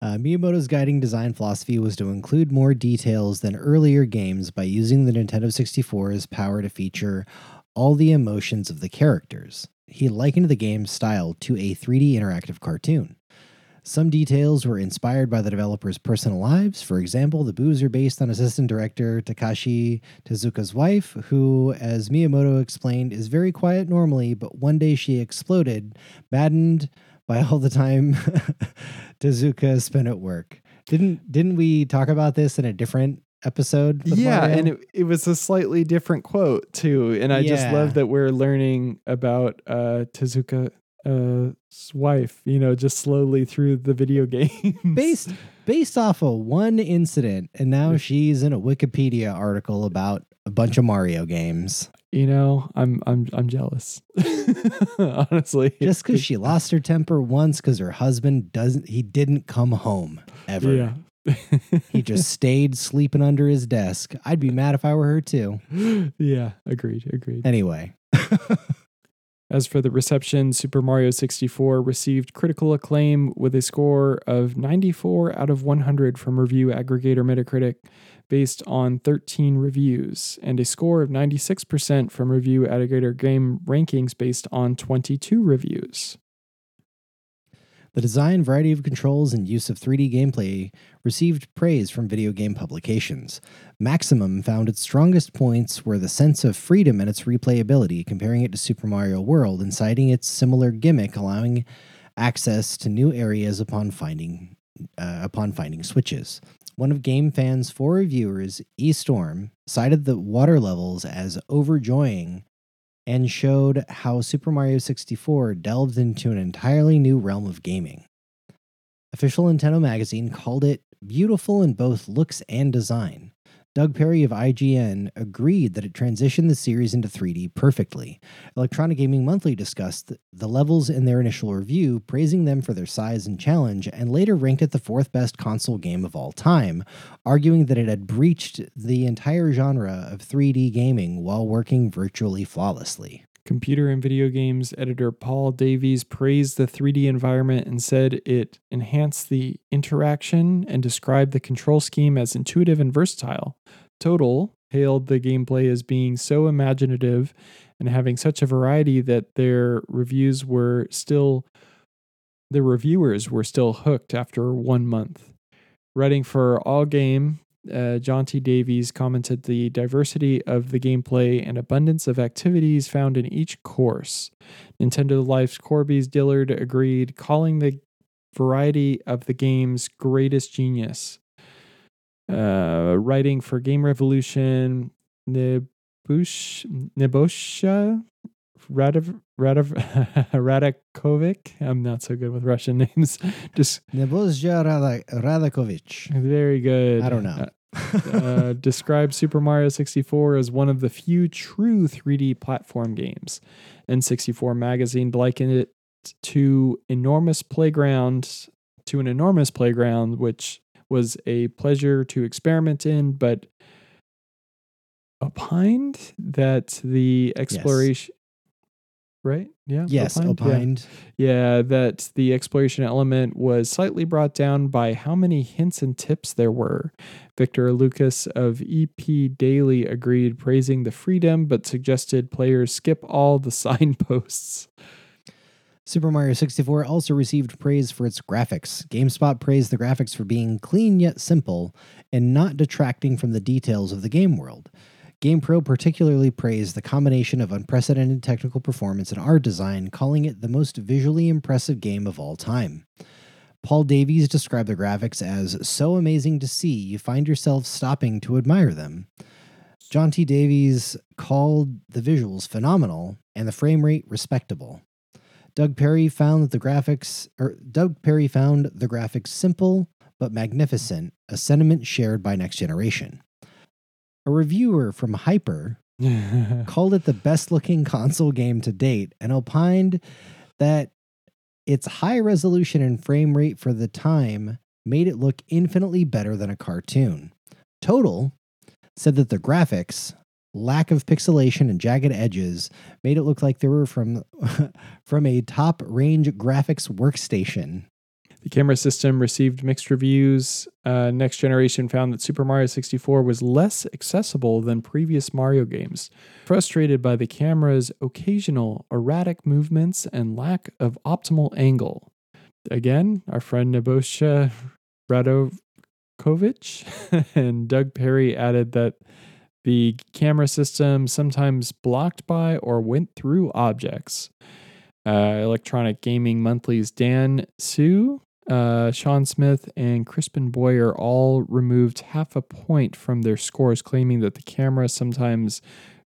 Speaker 1: Uh, Miyamoto's guiding design philosophy was to include more details than earlier games by using the Nintendo 64's power to feature all the emotions of the characters. He likened the game's style to a 3D interactive cartoon. Some details were inspired by the developers' personal lives. For example, the boos are based on assistant director Takashi Tezuka's wife, who, as Miyamoto explained, is very quiet normally, but one day she exploded, maddened by all the time Tezuka spent at work. Didn't didn't we talk about this in a different episode?
Speaker 2: yeah,
Speaker 1: Mario?
Speaker 2: and it, it was a slightly different quote too. And I just love that we're learning about uh, Tezuka's wife, you know, just slowly through the video game.
Speaker 1: based based off of one incident, and now she's in a Wikipedia article about a bunch of Mario games.
Speaker 2: you know, I'm I'm I'm jealous. Honestly.
Speaker 1: Just because she lost her temper once because her husband doesn't he didn't come home ever.
Speaker 2: Yeah.
Speaker 1: He just stayed sleeping under his desk. I'd be mad if I were her too.
Speaker 2: yeah, agreed, agreed.
Speaker 1: Anyway.
Speaker 2: As for the reception, Super Mario 64 received critical acclaim with a score of 94 out of 100 from review aggregator Metacritic based on 13 reviews, and a score of 96% from review aggregator Game Rankings based on 22 reviews.
Speaker 1: The design, variety of controls, and use of 3D gameplay received praise from video game publications. Maximum found its strongest points were the sense of freedom and its replayability, comparing it to Super Mario World and citing its similar gimmick, allowing access to new areas upon finding uh, upon finding switches. One of Game Fan's four reviewers, E Storm, cited the water levels as overjoying and showed how Super Mario 64 delved into an entirely new realm of gaming. Official Nintendo Magazine called it beautiful in both looks and design. Doug Perry of IGN agreed that it transitioned the series into 3D perfectly. Electronic Gaming Monthly discussed the levels in their initial review, praising them for their size and challenge, and later ranked it the fourth best console game of all time, arguing that it had breached the entire genre of 3D gaming while working virtually flawlessly.
Speaker 2: Computer and video games editor Paul Davies praised the 3D environment and said it enhanced the interaction and described the control scheme as intuitive and versatile. Total hailed the gameplay as being so imaginative and having such a variety that their reviews were still the reviewers were still hooked after one month. Writing for All Game, uh, John T. Davies commented the diversity of the gameplay and abundance of activities found in each course. Nintendo Life's Corbie's Dillard agreed, calling the variety of the game's greatest genius. Uh, writing for Game Revolution, Nebush, Nebosha Radav, Radav, Radakovic. I'm not so good with Russian names. Just
Speaker 1: Nebozja Radakovic.
Speaker 2: Very good.
Speaker 1: I don't know.
Speaker 2: uh, described Super Mario 64 as one of the few true 3D platform games. N64 magazine likened it to enormous playground to an enormous playground, which was a pleasure to experiment in, but opined that the exploration. Right? Yeah.
Speaker 1: yes,
Speaker 2: Yeah.
Speaker 1: opined.
Speaker 2: Yeah, that the exploration element was slightly brought down by how many hints and tips there were. Victor Lucas of EP Daily agreed, praising the freedom, but suggested players skip all the signposts.
Speaker 1: Super Mario 64 also received praise for its graphics. GameSpot praised the graphics for being clean yet simple and not detracting from the details of the game world. GamePro particularly praised the combination of unprecedented technical performance and art design, calling it the most visually impressive game of all time. Paul Davies described the graphics as so amazing to see, you find yourself stopping to admire them. John T. Davies called the visuals phenomenal and the frame rate respectable. Doug Perry found that the graphics or Doug Perry found the graphics simple but magnificent, a sentiment shared by Next Generation. A reviewer from Hyper called it the best looking console game to date and opined that its high resolution and frame rate for the time made it look infinitely better than a cartoon. Total said that the graphics, lack of pixelation and jagged edges made it look like they were from from a top range graphics workstation.
Speaker 2: The camera system received mixed reviews. Uh, Next Generation found that Super Mario 64 was less accessible than previous Mario games, frustrated by the camera's occasional erratic movements and lack of optimal angle. Again, our friend Nebosha Radokovich and Doug Perry added that the camera system sometimes blocked by or went through objects. Uh, Electronic Gaming Monthly's Dan Hsu uh, Sean Smith and Crispin Boyer all removed half a point from their scores, claiming that the camera sometimes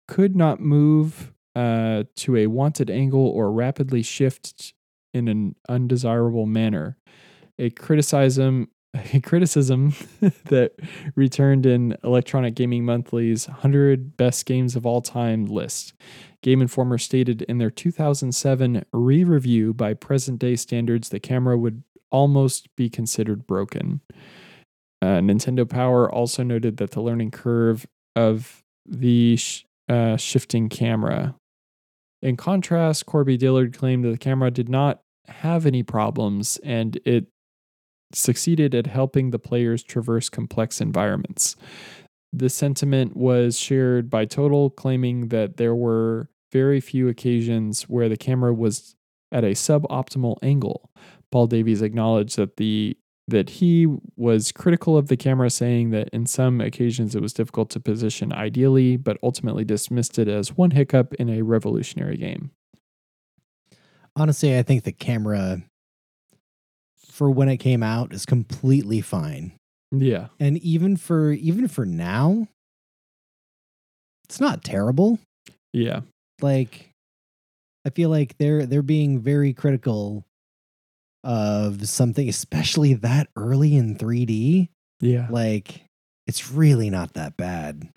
Speaker 2: could not move uh, to a wanted angle or rapidly shift in an undesirable manner. A criticism, a criticism that returned in Electronic Gaming Monthly's 100 Best Games of All Time list. Game Informer stated in their 2007 re review by present day standards, the camera would almost be considered broken. Uh, Nintendo Power also noted that the learning curve of the sh- uh, shifting camera. In contrast, Corbie Dillard claimed that the camera did not have any problems and it succeeded at helping the players traverse complex environments. The sentiment was shared by Total, claiming that there were very few occasions where the camera was at a suboptimal angle, Paul Davies acknowledged that the that he was critical of the camera, saying that in some occasions it was difficult to position ideally, but ultimately dismissed it as one hiccup in a revolutionary game.
Speaker 1: Honestly, I think the camera for when it came out is completely fine.
Speaker 2: Yeah.
Speaker 1: And even for even for now, it's not terrible.
Speaker 2: Yeah.
Speaker 1: Like I feel like they're they're being very critical of something especially that early in 3D.
Speaker 2: Yeah.
Speaker 1: Like it's really not that bad.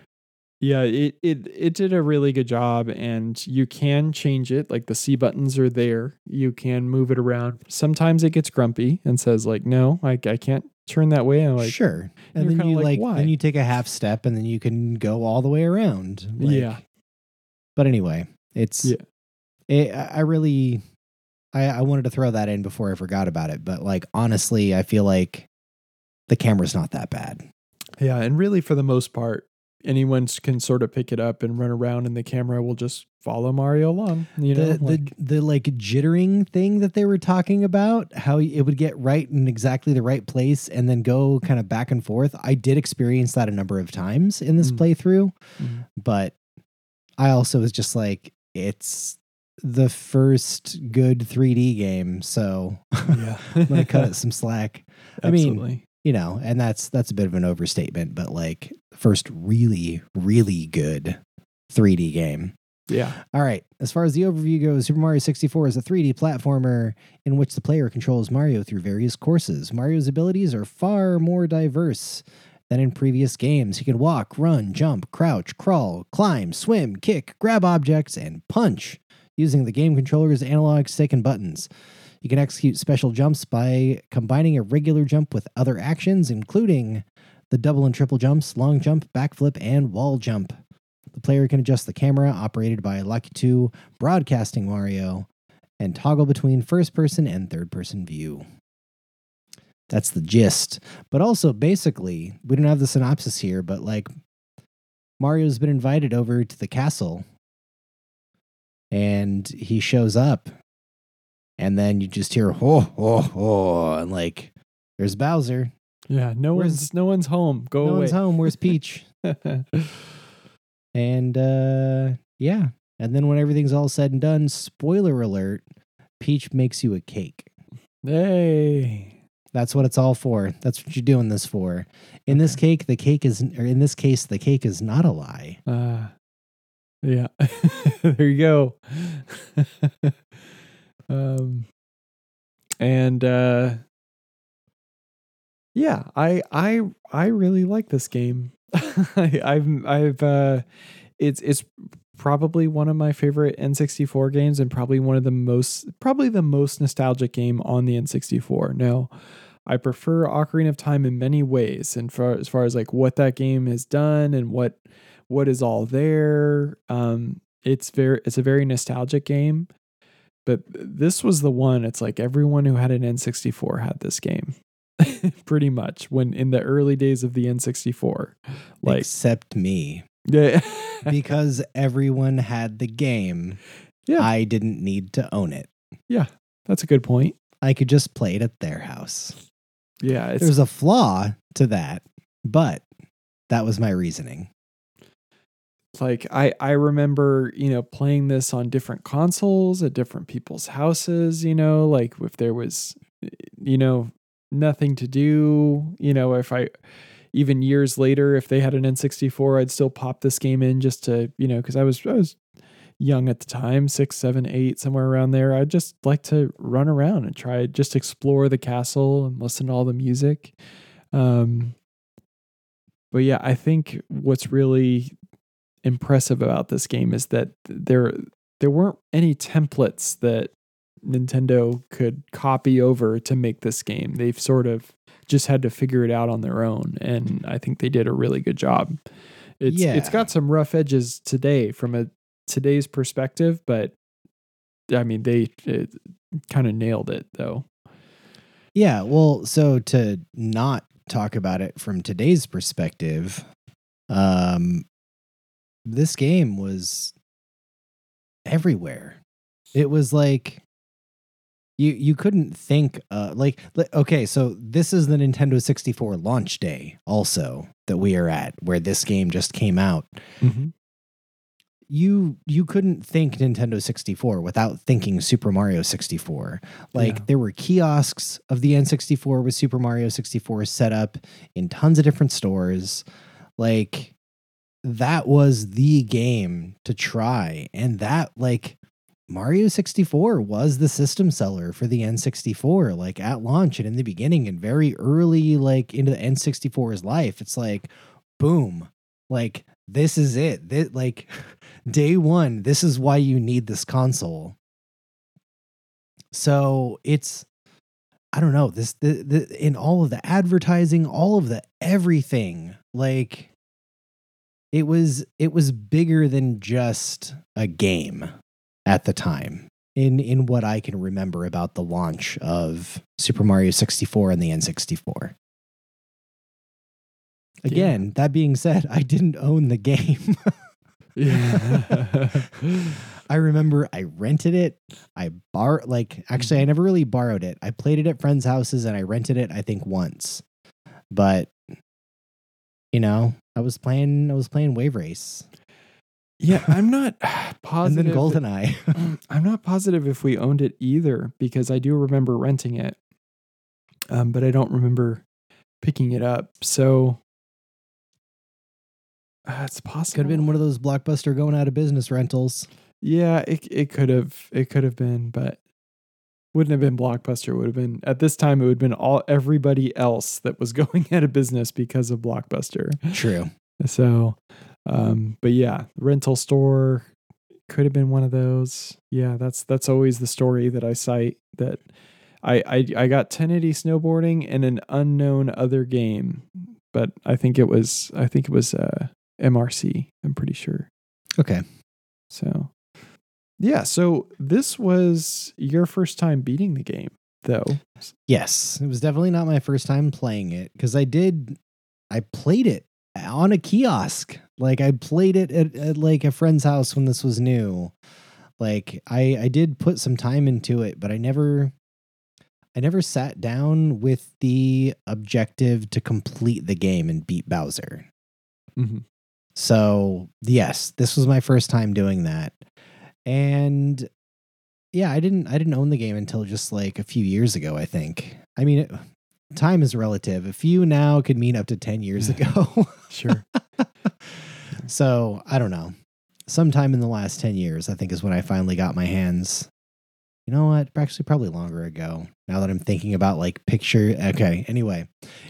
Speaker 2: Yeah, it, it it did a really good job and you can change it. Like the C buttons are there. You can move it around. Sometimes it gets grumpy and says like, no, I, I can't turn that way. And I'm like,
Speaker 1: sure. And
Speaker 2: you're
Speaker 1: then you
Speaker 2: like,
Speaker 1: like, then you take a half step and then you can go all the way around. Like,
Speaker 2: yeah.
Speaker 1: But anyway, it's
Speaker 2: Yeah.
Speaker 1: it, I really I, I wanted to throw that in before I forgot about it. But like honestly, I feel like the camera's not that bad.
Speaker 2: Yeah, and really for the most part, anyone can sort of pick it up and run around and the camera will just follow Mario along. You know,
Speaker 1: the,
Speaker 2: like,
Speaker 1: the the like jittering thing that they were talking about, how it would get right in exactly the right place and then go kind of back and forth. I did experience that a number of times in this
Speaker 2: Mm.
Speaker 1: playthrough,
Speaker 2: Mhm.
Speaker 1: but I also was just like, it's the first good 3D game, so
Speaker 2: yeah.
Speaker 1: I'm gonna cut it some slack. I mean, you know, and that's that's a bit of an overstatement, but like first really, really good 3D game.
Speaker 2: yeah.
Speaker 1: All right. As far as the overview goes, Super Mario 64 is a 3D platformer in which the player controls Mario through various courses. Mario's abilities are far more diverse than in previous games. He can walk, run, jump, crouch, crawl, climb, swim, kick, grab objects, and punch using the game controller's analog stick and buttons. You can execute special jumps by combining a regular jump with other actions, including the double and triple jumps, long jump, backflip, and wall jump. The player can adjust the camera operated by Lakitu Broadcasting Mario and toggle between first person and third person view. That's the gist. But also, basically, we don't have the synopsis here, but like Mario's been invited over to the castle and he shows up. And then you just hear, ho, ho, ho. And like, there's Bowser.
Speaker 2: Yeah. No
Speaker 1: Where's-
Speaker 2: one's no one's home. Go
Speaker 1: no
Speaker 2: away.
Speaker 1: one's home. Where's Peach? And uh yeah. And then when everything's all said and done, spoiler alert, Peach makes you a cake.
Speaker 2: hey.
Speaker 1: That's what it's all for. That's what you're doing this for. In this cake, the cake is or in this case, the cake is not a lie.
Speaker 2: Uh, yeah. there you go. um, and uh, yeah, I I I really like this game. I, I've I've uh, it's it's probably one of my favorite N64 games and probably one of the most probably the most nostalgic game on the N64. Now, I prefer Ocarina of Time in many ways, and for as far as like what that game has done and what what is all there. Um, it's very it's a very nostalgic game, but this was the one. It's like everyone who had an N64 had this game, pretty much. When in the early days of the N64, like
Speaker 1: Except me.
Speaker 2: yeah,
Speaker 1: Because everyone had the game.
Speaker 2: Yeah.
Speaker 1: I didn't need to own it.
Speaker 2: Yeah that's a good point.
Speaker 1: I could just play it at their house.
Speaker 2: Yeah, it's
Speaker 1: There's a flaw to that, but that was my reasoning.
Speaker 2: Like I I remember you know playing this on different consoles at different people's houses. You know, like if there was you know nothing to do. You know, if I even years later, if they had an N64, I'd still pop this game in just to you know because I was I was young at the time, six, seven, eight, somewhere around there. I'd just like to run around and try just explore the castle and listen to all the music. Um, but yeah, I think what's really impressive about this game is that there there weren't any templates that Nintendo could copy over to make this game. They've sort of just had to figure it out on their own, and I think they did a really good job. It's it's
Speaker 1: Yeah.
Speaker 2: got some rough edges today from a today's perspective, but I mean they kind of nailed it though.
Speaker 1: Yeah, well, so to not talk about it from today's perspective, um this game was everywhere. It was like you you couldn't think uh like okay so this is the nintendo 64 launch day also that we are at where this game just came out
Speaker 2: Mhm.
Speaker 1: you you couldn't think nintendo 64 without thinking super mario 64 like
Speaker 2: Yeah.
Speaker 1: there were kiosks of the n64 with super mario 64 set up in tons of different stores like that was the game to try. And that like Mario 64 was the system seller for the N64 like at launch and in the beginning and very early like into the N64's life. It's like boom. Like this is it. This, like day 1 this is why you need this console. So it's I don't know this the, the in all of the advertising all of the everything like it was it was bigger than just a game at the time in in what I can remember about the launch of Super Mario 64 and the N64. Again, that being said, I didn't own the game. I remember I rented it. I bar like actually I mm-hmm. never really borrowed it. I played it at friends' houses and I rented it I think once. But you know, I was playing I was playing Wave Race
Speaker 2: yeah, I'm not
Speaker 1: and
Speaker 2: positive.
Speaker 1: then GoldenEye.
Speaker 2: I'm not positive if we owned it either because I do remember renting it, um, but I don't remember picking it up. So uh, it's possible.
Speaker 1: Could have been one of those blockbuster going out of business rentals.
Speaker 2: Yeah, it it could have it could have been, but wouldn't have been Blockbuster. It would have been at this time. It would have been all everybody else that was going out of business because of Blockbuster.
Speaker 1: True.
Speaker 2: So, um, but yeah, rental store could have been one of those. Yeah, that's that's always the story that I cite. That I I, I got 1080 snowboarding and an unknown other game, but I think it was I think it was uh, MRC. I'm pretty sure.
Speaker 1: Okay.
Speaker 2: So, yeah. So this was your first time beating the game, though.
Speaker 1: Yes, it was definitely not my first time playing it because I did, I played it on a kiosk. Like I played it at, at like a friend's house when this was new. Like I, I did put some time into it, but I never, I never sat down with the objective to complete the game and beat Bowser.
Speaker 2: Mhm.
Speaker 1: So yes, this was my first time doing that, and yeah, I didn't I didn't own the game until just like a few years ago. I think. I mean, it, time is relative. A few now could mean up to ten years ago.
Speaker 2: Sure.
Speaker 1: so I don't know. Sometime in the last ten years, I think is when I finally got my hands. You know what? Actually, probably longer ago. Now that I'm thinking about like picture. Okay. Anyway,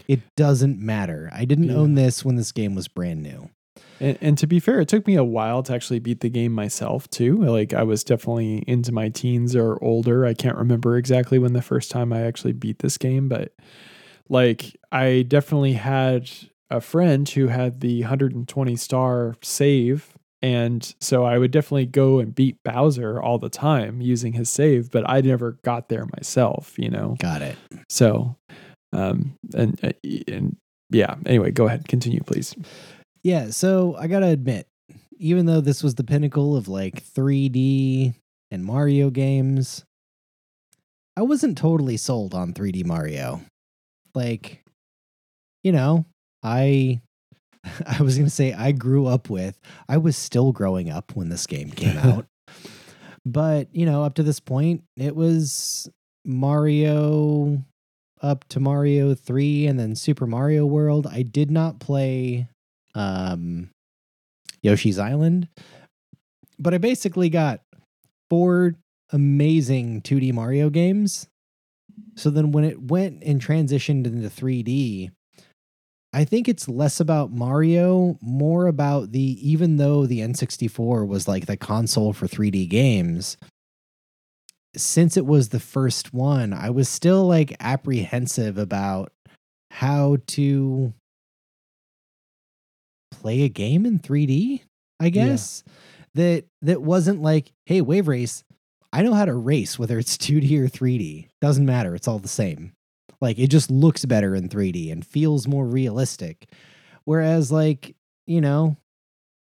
Speaker 1: it doesn't matter. I didn't
Speaker 2: Yeah.
Speaker 1: own this when this game was brand new.
Speaker 2: And, and to be fair, it took me a while to actually beat the game myself too. Like I was definitely into my teens or older. I can't remember exactly when the first time I actually beat this game, but like I definitely had a friend who had the 120 star save. And so I would definitely go and beat Bowser all the time using his save, but I never got there myself, you know?
Speaker 1: Got it.
Speaker 2: So, um, and, uh, and yeah, anyway, go ahead, continue, please.
Speaker 1: Yeah, so I gotta admit, even though this was the pinnacle of like 3D and Mario games, I wasn't totally sold on 3D Mario. Like, you know, I I was gonna say I grew up with, I was still growing up when this game came out. but, you know, up to this point, it was Mario up to Mario 3 and then Super Mario World. I did not play um, Yoshi's Island. But I basically got four amazing 2D Mario games. So then when it went and transitioned into 3D, I think it's less about Mario, more about the even though the N64 was like the console for 3D games, since it was the first one, I was still like apprehensive about how to play a game in 3D, I guess. That that wasn't like, hey, wave race, I know how to race whether it's 2D or 3D. Doesn't matter, it's all the same. Like it just looks better in 3D and feels more realistic. Whereas like, you know,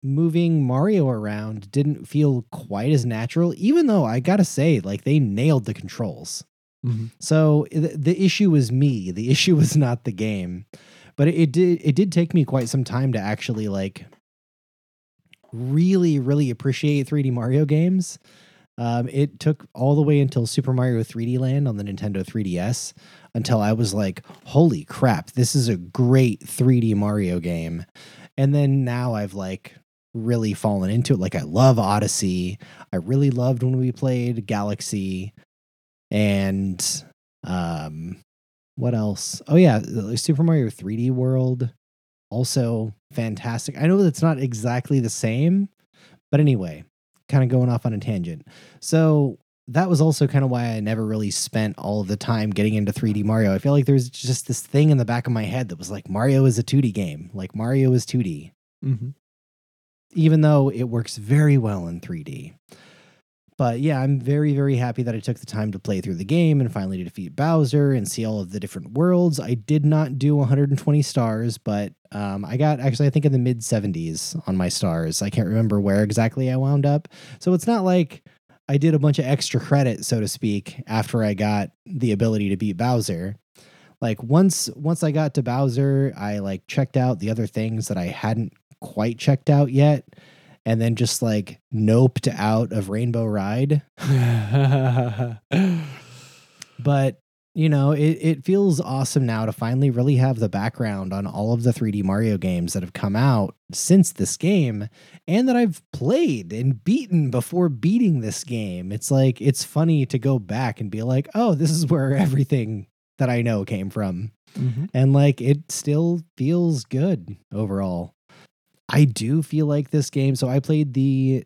Speaker 1: moving Mario around didn't feel quite as natural even though I got to say like they nailed the controls.
Speaker 2: Mhm.
Speaker 1: So the, the issue was me. The issue was not the game. But it, it did it did take me quite some time to actually like really really appreciate 3D Mario games. Um, it took all the way until Super Mario 3D Land on the Nintendo 3DS until I was like, "Holy crap, this is a great 3D Mario game." And then now I've like really fallen into it. Like I love Odyssey. I really loved when we played Galaxy and um what else? Oh yeah, Super Mario 3D World also fantastic. I know that's not exactly the same, but anyway, kind of going off on a tangent. So that was also kind of why I never really spent all of the time getting into 3D Mario. I feel like there's just this thing in the back of my head that was like Mario is a 2D game. Like Mario is 2D
Speaker 2: Mhm.
Speaker 1: even though it works very well in 3D. But yeah, I'm very, very happy that I took the time to play through the game and finally to defeat Bowser and see all of the different worlds. I did not do 120 stars, but um, I got actually, I think, in the mid 70s on my stars. I can't remember where exactly I wound up. So it's not like I did a bunch of extra credit, so to speak, after I got the ability to beat Bowser. Like once once I got to Bowser, I like checked out the other things that I hadn't quite checked out yet and then just like noped out of Rainbow Ride. But you know, it, it feels awesome now to finally really have the background on all of the 3D Mario games that have come out since this game and that I've played and beaten before beating this game. It's like, it's funny to go back and be like, oh, this is where everything that I know came from.
Speaker 2: Mhm.
Speaker 1: And like, it still feels good overall. I do feel like this game. So I played the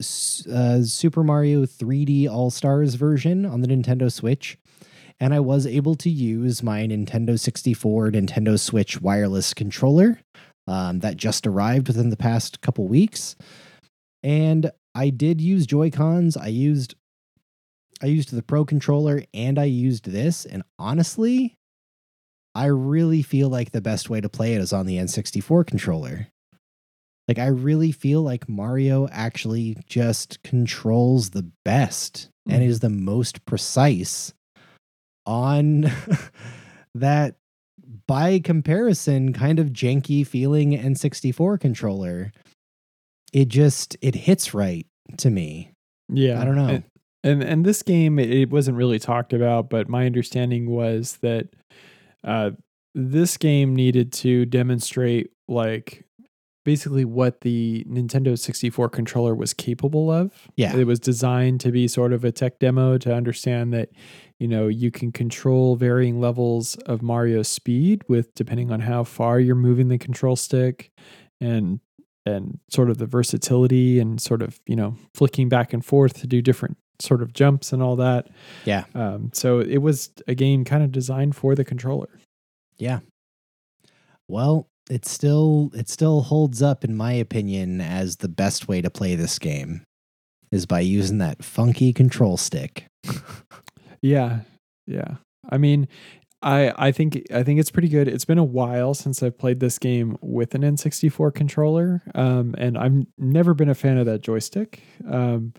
Speaker 1: uh, Super Mario 3D All Stars version on the Nintendo Switch, and I was able to use my Nintendo 64, Nintendo Switch wireless controller um, that just arrived within the past couple weeks. And I did use Joy Cons. I used I used the Pro controller and I used this. And honestly, I really feel like the best way to play it is on the N64 controller. Like I really feel like Mario actually just controls the best and
Speaker 2: Mhm.
Speaker 1: is the most precise on that by comparison kind of janky feeling N64 controller. It just it hits right to me.
Speaker 2: Yeah,
Speaker 1: I don't know.
Speaker 2: And and, and this game, it- it wasn't really talked about, but my understanding was that uh, this game needed to demonstrate like basically what the Nintendo 64 controller was capable of.
Speaker 1: Yeah.
Speaker 2: It was designed to be sort of a tech demo to understand that you know you can control varying levels of Mario's speed with depending on how far you're moving the control stick and and sort of the versatility and sort of you know flicking back and forth to do different sort of jumps and all that.
Speaker 1: Yeah.
Speaker 2: Um, so it was a game kind of designed for the controller.
Speaker 1: Yeah. Well, it still it still holds up in my opinion as the best way to play this game is by using that funky control stick.
Speaker 2: Yeah, yeah. I mean, I I think I think it's pretty good. It's been a while since I've played this game with an N64 controller, um, and I've never been a fan of that joystick. Um,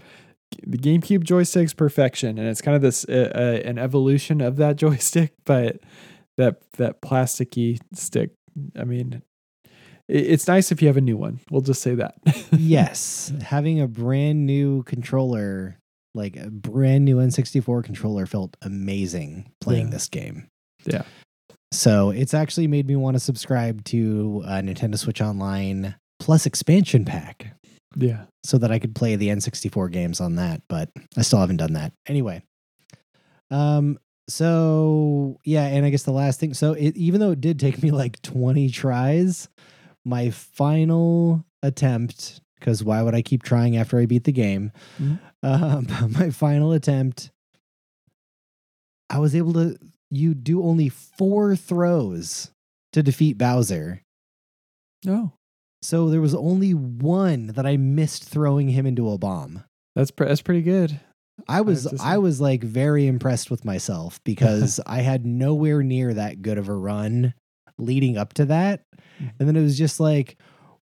Speaker 2: the GameCube joystick's perfection, and it's kind of this uh, uh, an evolution of that joystick, but that that plasticky stick. I mean, it's nice if you have a new one. We'll just say that.
Speaker 1: yes, having a brand new controller, like a brand new N64 controller felt amazing playing
Speaker 2: Yeah.
Speaker 1: this game.
Speaker 2: Yeah.
Speaker 1: So, it's actually made me want to subscribe to uh, Nintendo Switch Online Plus expansion pack.
Speaker 2: yeah.
Speaker 1: so that I could play the N64 games on that, but I still haven't done that. Anyway. Um so yeah, and I guess the last thing so it, even though it did take me like 20 tries, my final attempt cuz why would I keep trying after I beat the game?
Speaker 2: Mhm.
Speaker 1: Um my final attempt I was able to you do only 4 throws to defeat Bowser.
Speaker 2: Oh,
Speaker 1: So there was only one that I missed throwing him into a bomb.
Speaker 2: that's pre- that's pretty good.
Speaker 1: I was I was like very impressed with myself because I had nowhere near that good of a run leading up to that.
Speaker 2: Mhm.
Speaker 1: And then it was just like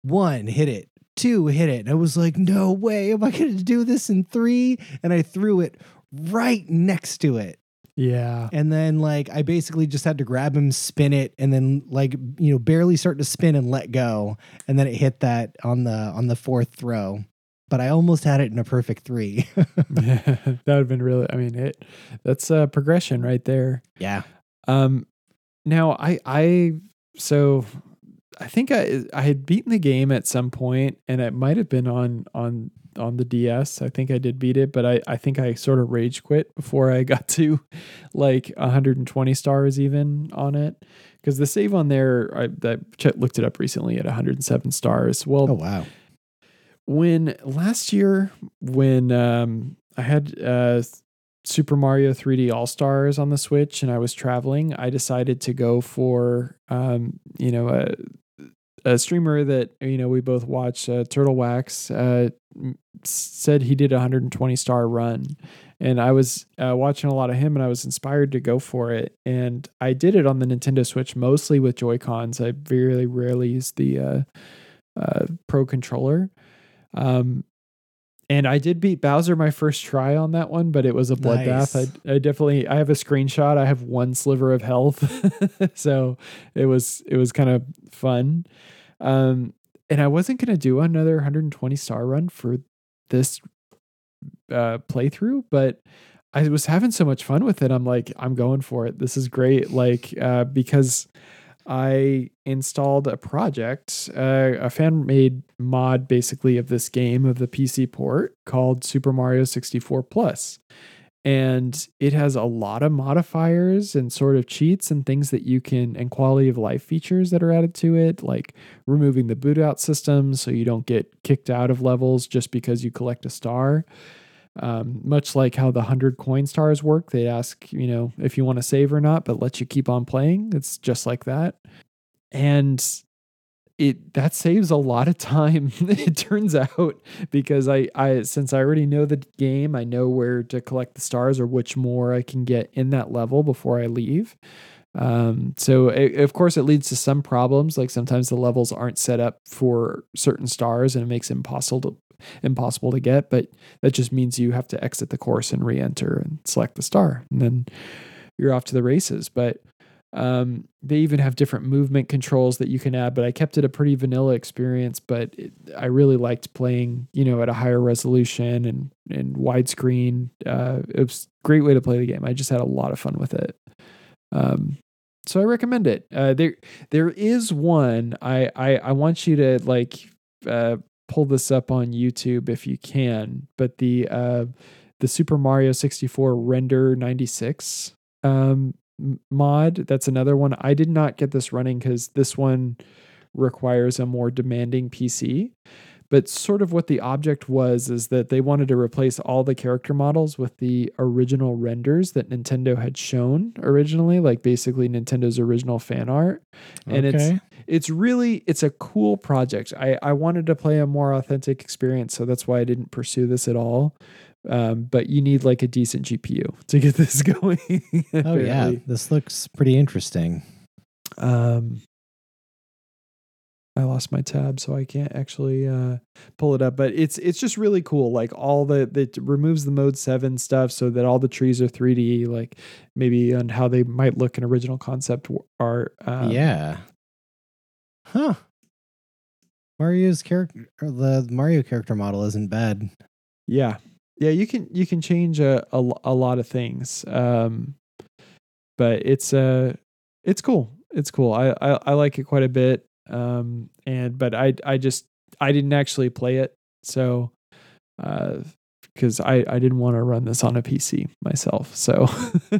Speaker 1: one hit it, two hit it. And I was like, no way, am I gonna do this in three? And I threw it right next to it.
Speaker 2: Yeah.
Speaker 1: And then like I basically just had to grab him, spin it, and then like you know barely start to spin and let go, and then it hit that on the on the fourth throw. But I almost had it in a perfect three.
Speaker 2: yeah. That would have been really I mean it that's a progression right there.
Speaker 1: yeah.
Speaker 2: Um now I I so I think I I had beaten the game at some point and it might have been on on on the DS. I think I did beat it, but I I think I sort of rage quit before I got to like 120 stars even on it because the save on there I I looked it up recently at 107 stars. Well,
Speaker 1: Oh wow.
Speaker 2: When last year when um I had uh Super Mario 3D All Stars on the Switch and I was traveling, I decided to go for um you know a a streamer that you know we both watch uh, Turtle Wax uh said he did a 120 star run and I was uh, watching a lot of him and I was inspired to go for it and I did it on the Nintendo Switch mostly with Joy Cons. I very rarely use the uh, uh, Pro controller. Um, and I did beat Bowser my first try on that one, but it was a bloodbath.
Speaker 1: Nice.
Speaker 2: I, I definitely I have a screenshot. I have one sliver of health, so it was it was kind of fun. Um, and I wasn't gonna do another 120 star run for this uh, playthrough, but I was having so much fun with it. I'm like, I'm going for it. This is great. Like, uh, because I installed a project, uh, a fan made mod basically of this game of the PC port called Super Mario 64 Plus. And it has a lot of modifiers and sort of cheats and things that you can, and quality of life features that are added to it, like removing the boot out system so you don't get kicked out of levels just because you collect a star. Um, much like how the 100 coin stars work, they ask, you know, if you want to save or not, but let you keep on playing. It's just like that. And it that saves a lot of time it turns out because I I since I already know the game, I know where to collect the stars or which more I can get in that level before I leave. Um, so it, of course it leads to some problems like sometimes the levels aren't set up for certain stars and it makes it impossible to impossible to get, but that just means you have to exit the course and re-enter and select the star and then you're off to the races. But um, they even have different movement controls that you can add, but I kept it a pretty vanilla experience. But it, I really liked playing, you know, at a higher resolution and and widescreen. Uh, it was a great way to play the game. I just had a lot of fun with it. Um, so I recommend it. Uh, there there is one I I, I want you to like uh, pull this up on YouTube if you can. But the uh, the Super Mario 64 Render 96 um, mod. That's another one. I did not get this running because this one requires a more demanding PC. But sort of what the object was is that they wanted to replace all the character models with the original renders that Nintendo had shown originally, like basically Nintendo's original fan art. And it's
Speaker 1: okay.
Speaker 2: it's really it's a cool project. I I wanted to play a more authentic experience, so that's why I didn't pursue this at all. Um, but you need like a decent GPU to get this going.
Speaker 1: Oh yeah, this looks pretty interesting.
Speaker 2: Um, I lost my tab, so I can't actually uh, pull it up. But it's it's just really cool. Like all the it removes the mode seven stuff, so that all the trees are 3D. Like maybe on how they might look in original concept art. Um,
Speaker 1: yeah. Huh. Mario's character, the Mario character model isn't bad.
Speaker 2: yeah, yeah. You can you can change a a, a lot of things. Um, but it's uh it's cool. It's cool. I, I I like it quite a bit. Um, and but I I just I didn't actually play it, so uh, because I I didn't want to run this on a PC myself. So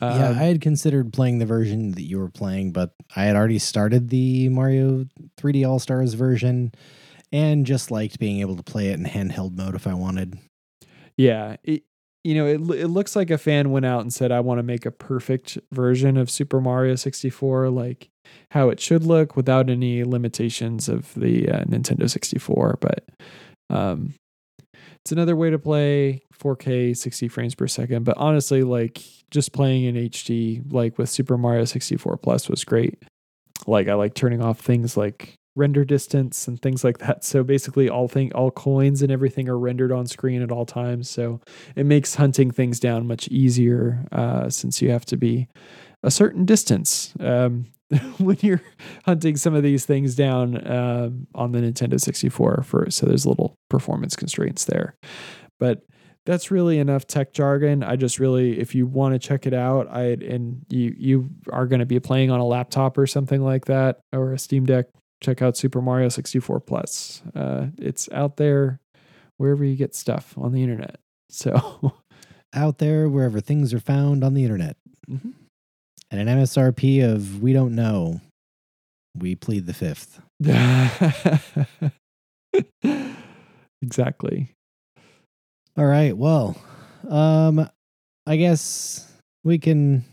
Speaker 1: yeah,
Speaker 2: Um,
Speaker 1: I had considered playing the version that you were playing, but I had already started the Mario 3D All Stars version and just liked being able to play it in handheld mode if I wanted.
Speaker 2: yeah. It, you know, it it looks like a fan went out and said, "I want to make a perfect version of Super Mario 64, like how it should look, without any limitations of the uh, Nintendo 64." But um, it's another way to play 4K 60 frames per second. But honestly, like just playing in HD, like with Super Mario 64 Plus, was great. Like I like turning off things like render distance and things like that. So basically, all thing all coins and everything are rendered on screen at all times. So it makes hunting things down much easier uh, since you have to be a certain distance um, when you're hunting some of these things down um, on the Nintendo 64. For so there's little performance constraints there, but that's really enough tech jargon. I just really, if you want to check it out, I and you you are going to be playing on a laptop or something like that or a Steam Deck, check out Super Mario 64 Plus. Uh, it's out there wherever you get stuff on the internet. So
Speaker 1: Out there, wherever things are found on the internet.
Speaker 2: Mhm.
Speaker 1: And an MSRP of we don't know. We plead the fifth.
Speaker 2: exactly.
Speaker 1: All right. Well, um, I guess we can.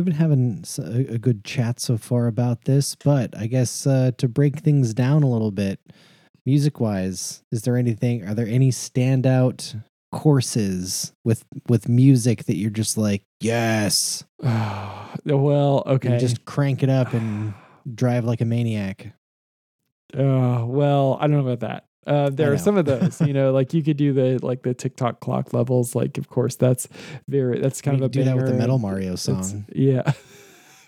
Speaker 1: We've been having a, good chat so far about this, but I guess uh, to break things down a little bit, music wise, is there anything? Are there any standout courses with with music that you're just like, yes,
Speaker 2: well, okay.
Speaker 1: just crank it up and drive like a maniac?
Speaker 2: Uh, well, I don't know about that. Uh, there are some of those, you know, like you could do the like the Tick Tock Clock levels. Like, of course, that's very that's kind
Speaker 1: You
Speaker 2: of a
Speaker 1: do that with the Metal Mario
Speaker 2: it's-
Speaker 1: song.
Speaker 2: Yeah,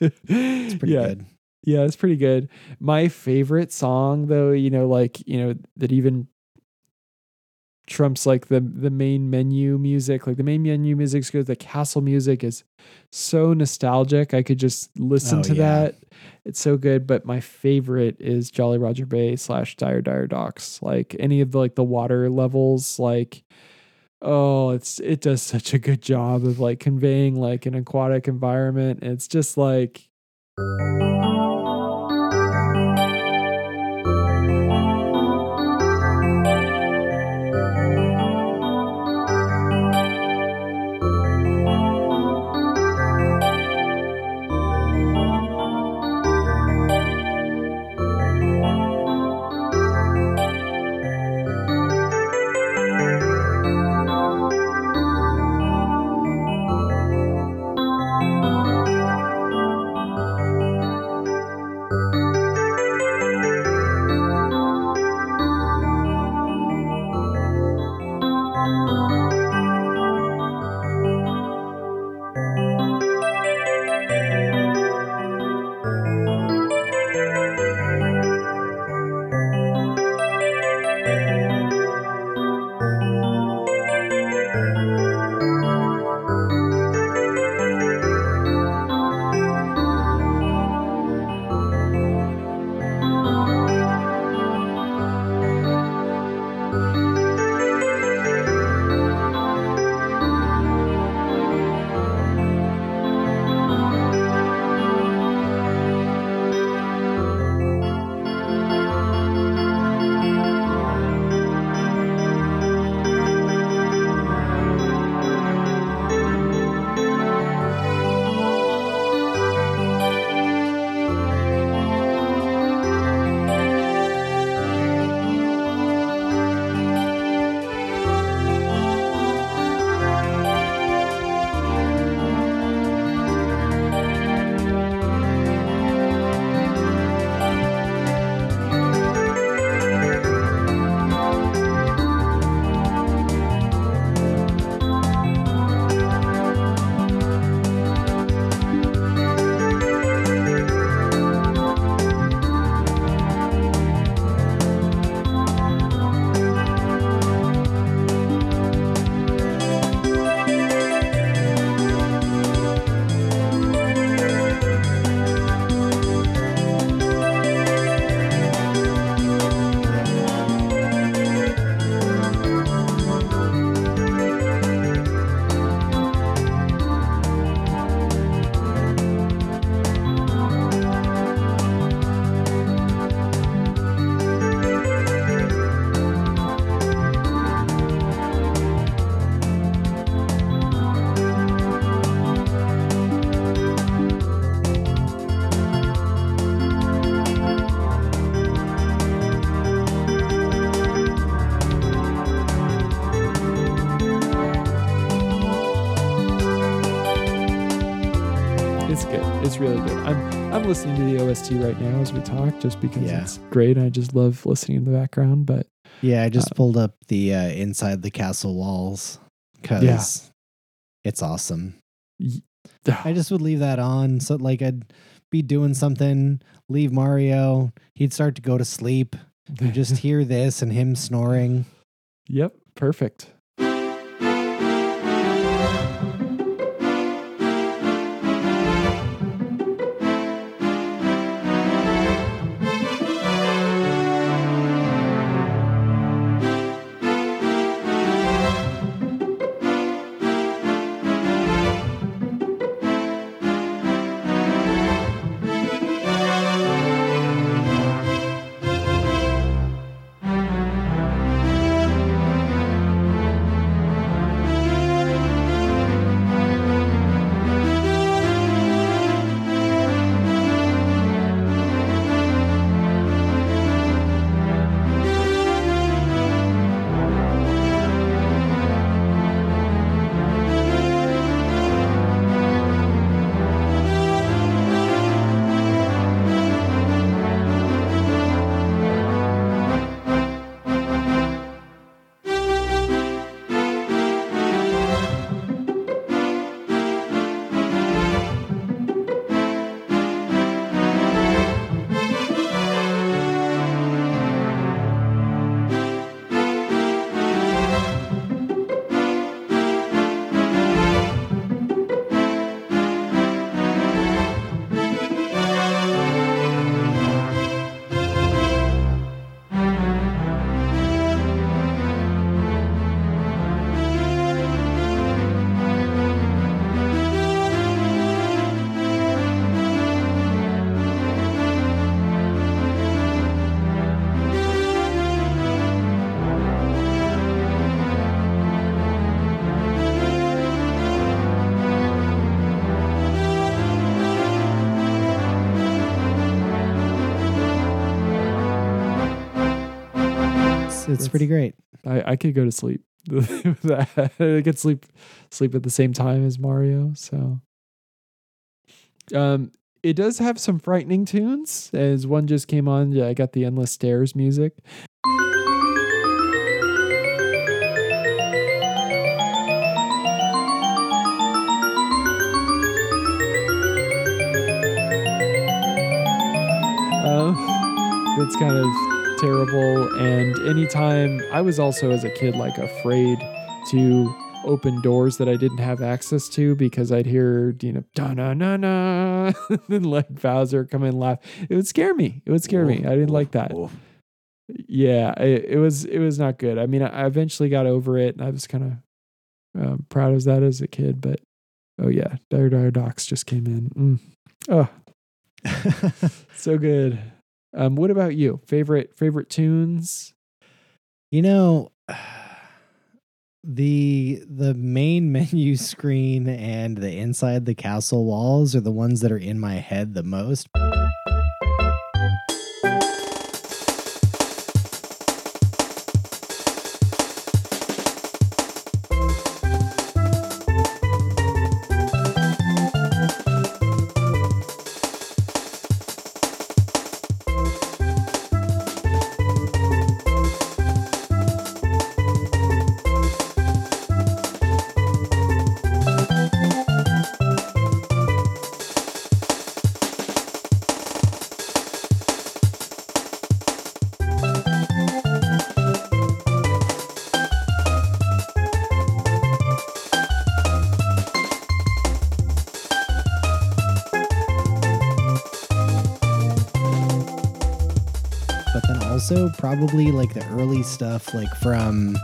Speaker 1: It's pretty
Speaker 2: yeah,
Speaker 1: good.
Speaker 2: Yeah, it's pretty good. My favorite song, though, you know, like you know that even trumps like the the main menu music. Like the main menu music is good. The castle music is so nostalgic. I could just listen
Speaker 1: Oh,
Speaker 2: to
Speaker 1: yeah.
Speaker 2: that. It's so good. But my favorite is Jolly Roger Bay slash Dire Dire Docks. Like any of the like the water levels, like oh, it's it does such a good job of like conveying like an aquatic environment. It's just like the OST right now as we talk, just because
Speaker 1: Yeah.
Speaker 2: it's great. I just love listening in the background. But
Speaker 1: Yeah, I just
Speaker 2: Uh,
Speaker 1: pulled up the uh, inside the castle walls because
Speaker 2: Yeah.
Speaker 1: it's awesome. I just would leave that on. So like I'd be doing something, leave Mario, he'd start to go to sleep. You just hear this and him snoring.
Speaker 2: yep, perfect.
Speaker 1: It's, it's pretty great.
Speaker 2: I, I could go to sleep. I could sleep sleep at the same time as Mario. So, um, it does have some frightening tunes. As one just came on, yeah, I got the endless stairs music. Um, that's kind of terrible. And anytime I was also as a kid like afraid to open doors that I didn't have access to because I'd hear you know da na na na then like Bowser come in and laugh. It would scare me. It would scare me. I didn't like that. Yeah, it, it was it was not good. I mean, I I eventually got over it, and I was kind of um, proud of that as a kid. But oh yeah, Dire Dire Docks just came in. Mm. Oh, so good. Um, what about you? Favorite favorite tunes?
Speaker 1: You know, the the main menu screen and the inside the castle walls are the ones that are in my head the most. Probably like the early stuff like from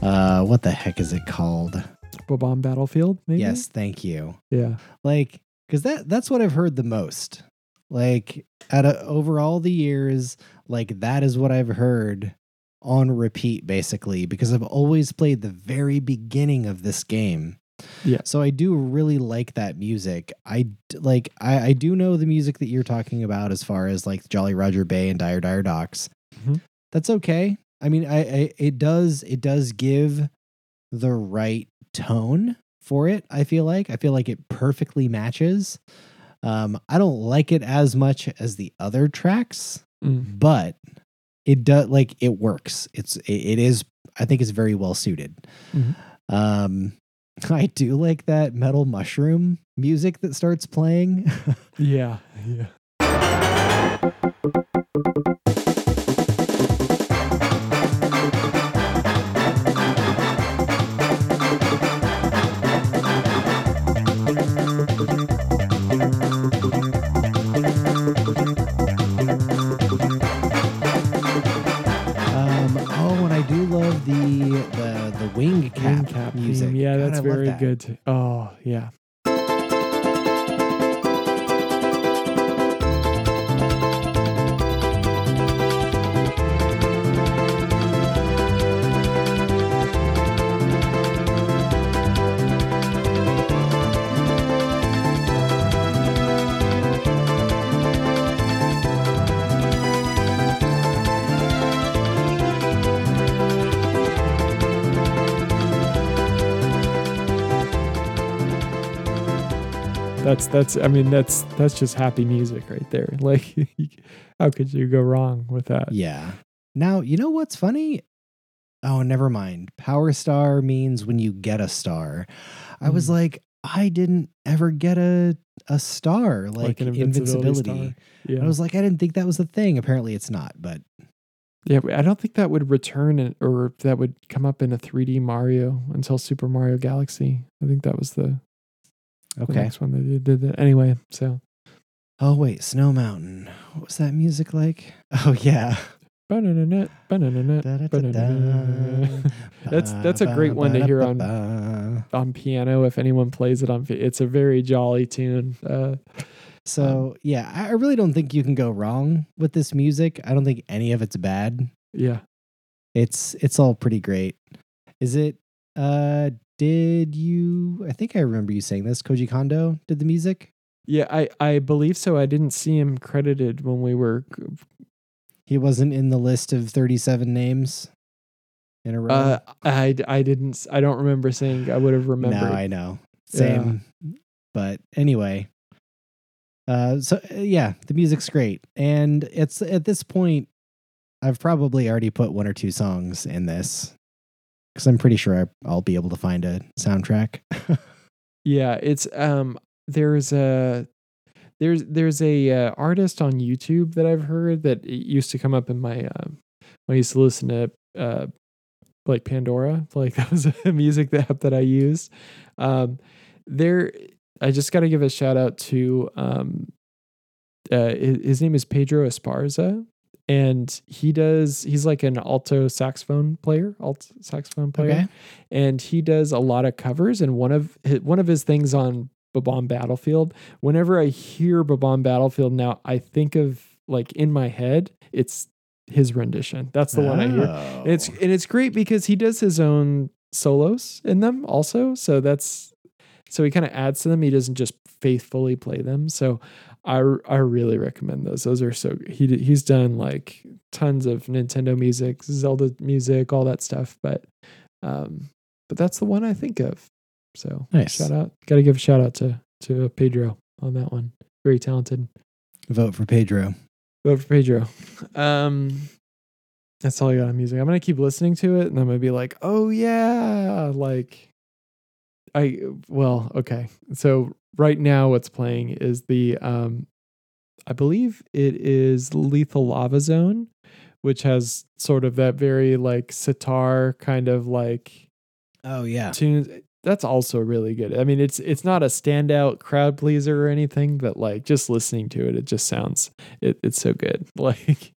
Speaker 1: uh what the heck is it called
Speaker 2: Bob-omb Battlefield, maybe?
Speaker 1: yes thank you
Speaker 2: Yeah.
Speaker 1: like because that that's what i've heard the most like out of over all the years like that is what i've heard on repeat basically because i've always played the very beginning of this game
Speaker 2: Yeah.
Speaker 1: so i do really like that music I like i i do know the music that you're talking about as far as like jolly roger bay and dire dire docks
Speaker 2: Mhm.
Speaker 1: that's okay i mean I, I it does it does give the right tone for it i feel like i feel like it perfectly matches Um, I don't like it as much as the other tracks,
Speaker 2: Mm.
Speaker 1: but it does like it works. It's it, it is. I think it's very well suited.
Speaker 2: Mhm.
Speaker 1: Um, I do like that metal mushroom music that starts playing.
Speaker 2: Yeah. Yeah.
Speaker 1: Wing cap,
Speaker 2: Wing cap
Speaker 1: music.
Speaker 2: theme. Yeah,
Speaker 1: God,
Speaker 2: that's
Speaker 1: I
Speaker 2: very good. Oh, yeah. That's that's I mean that's that's just happy music right there. Like how could you go wrong with that?
Speaker 1: Yeah. Now you know what's funny. Oh, never mind. Power star means when you get a star. I was
Speaker 2: Mm.
Speaker 1: like, I didn't ever get a a star like,
Speaker 2: an
Speaker 1: invincibility.
Speaker 2: invincibility star. Yeah.
Speaker 1: I was like, I didn't think that was the thing. Apparently, it's not. But
Speaker 2: Yeah, I don't think that would return or that would come up in a 3D Mario until Super Mario Galaxy. I think that was the, the
Speaker 1: okay.
Speaker 2: next one they did that. Anyway, so
Speaker 1: Oh wait, Snow Mountain. What was that music like? Oh yeah.
Speaker 2: Ba-na-na-na, ba-na-na-na, ba-na-na-na. That's that's a great one to hear on
Speaker 1: on.
Speaker 2: piano if anyone plays it on it's a very jolly tune. Uh
Speaker 1: So yeah, I I really don't think you can go wrong with this music. I don't think any of it's bad.
Speaker 2: yeah.
Speaker 1: It's it's all pretty great. Is it? Uh, did you? I think I remember you saying this. Koji Kondo did the music.
Speaker 2: Yeah, I I believe so. I didn't see him credited when we were
Speaker 1: He wasn't in the list of thirty-seven names in a row.
Speaker 2: uh I I didn't i don't remember saying I would have remembered.
Speaker 1: No, I know. Same. But anyway. Uh so uh, yeah, the music's great. And it's at this point I've probably already put one or two songs in this cuz I'm pretty sure I, I'll be able to find a soundtrack.
Speaker 2: Yeah, it's um there's a there's there's a uh, artist on YouTube that I've heard that used to come up in my uh, when I used to listen to uh like Pandora, like that was a music app that I used. Um there I just got to give a shout out to um uh his, his name is Pedro Esparza and he does he's like an alto saxophone player, alt saxophone player
Speaker 1: okay.
Speaker 2: and he does a lot of covers. And one of his, one of his things on Bob-omb Battlefield, whenever I hear Bob-omb Battlefield now, I think of like in my head, it's his rendition. That's the one I hear. And it's
Speaker 1: Oh.
Speaker 2: and it's great because he does his own solos in them also. So that's so he kind of adds to them. He doesn't just faithfully play them. So I I really recommend those. Those are so he he's done like tons of Nintendo music, Zelda music, all that stuff. But um, but that's the one I think of. So
Speaker 1: Nice.
Speaker 2: shout out, got to give a shout out to to Pedro on that one. Very talented.
Speaker 1: Vote for Pedro.
Speaker 2: Vote for Pedro. Um, that's all I got on music. I'm gonna keep listening to it, and I'm gonna be like, oh yeah, like I well, okay. So right now, what's playing is the um, I believe it is Lethal Lava Zone, which has sort of that very like sitar kind of like
Speaker 1: Oh yeah.
Speaker 2: tunes. That's also really good. I mean, it's it's not a standout crowd pleaser or anything, but like just listening to it, it just sounds it, it's so good. Like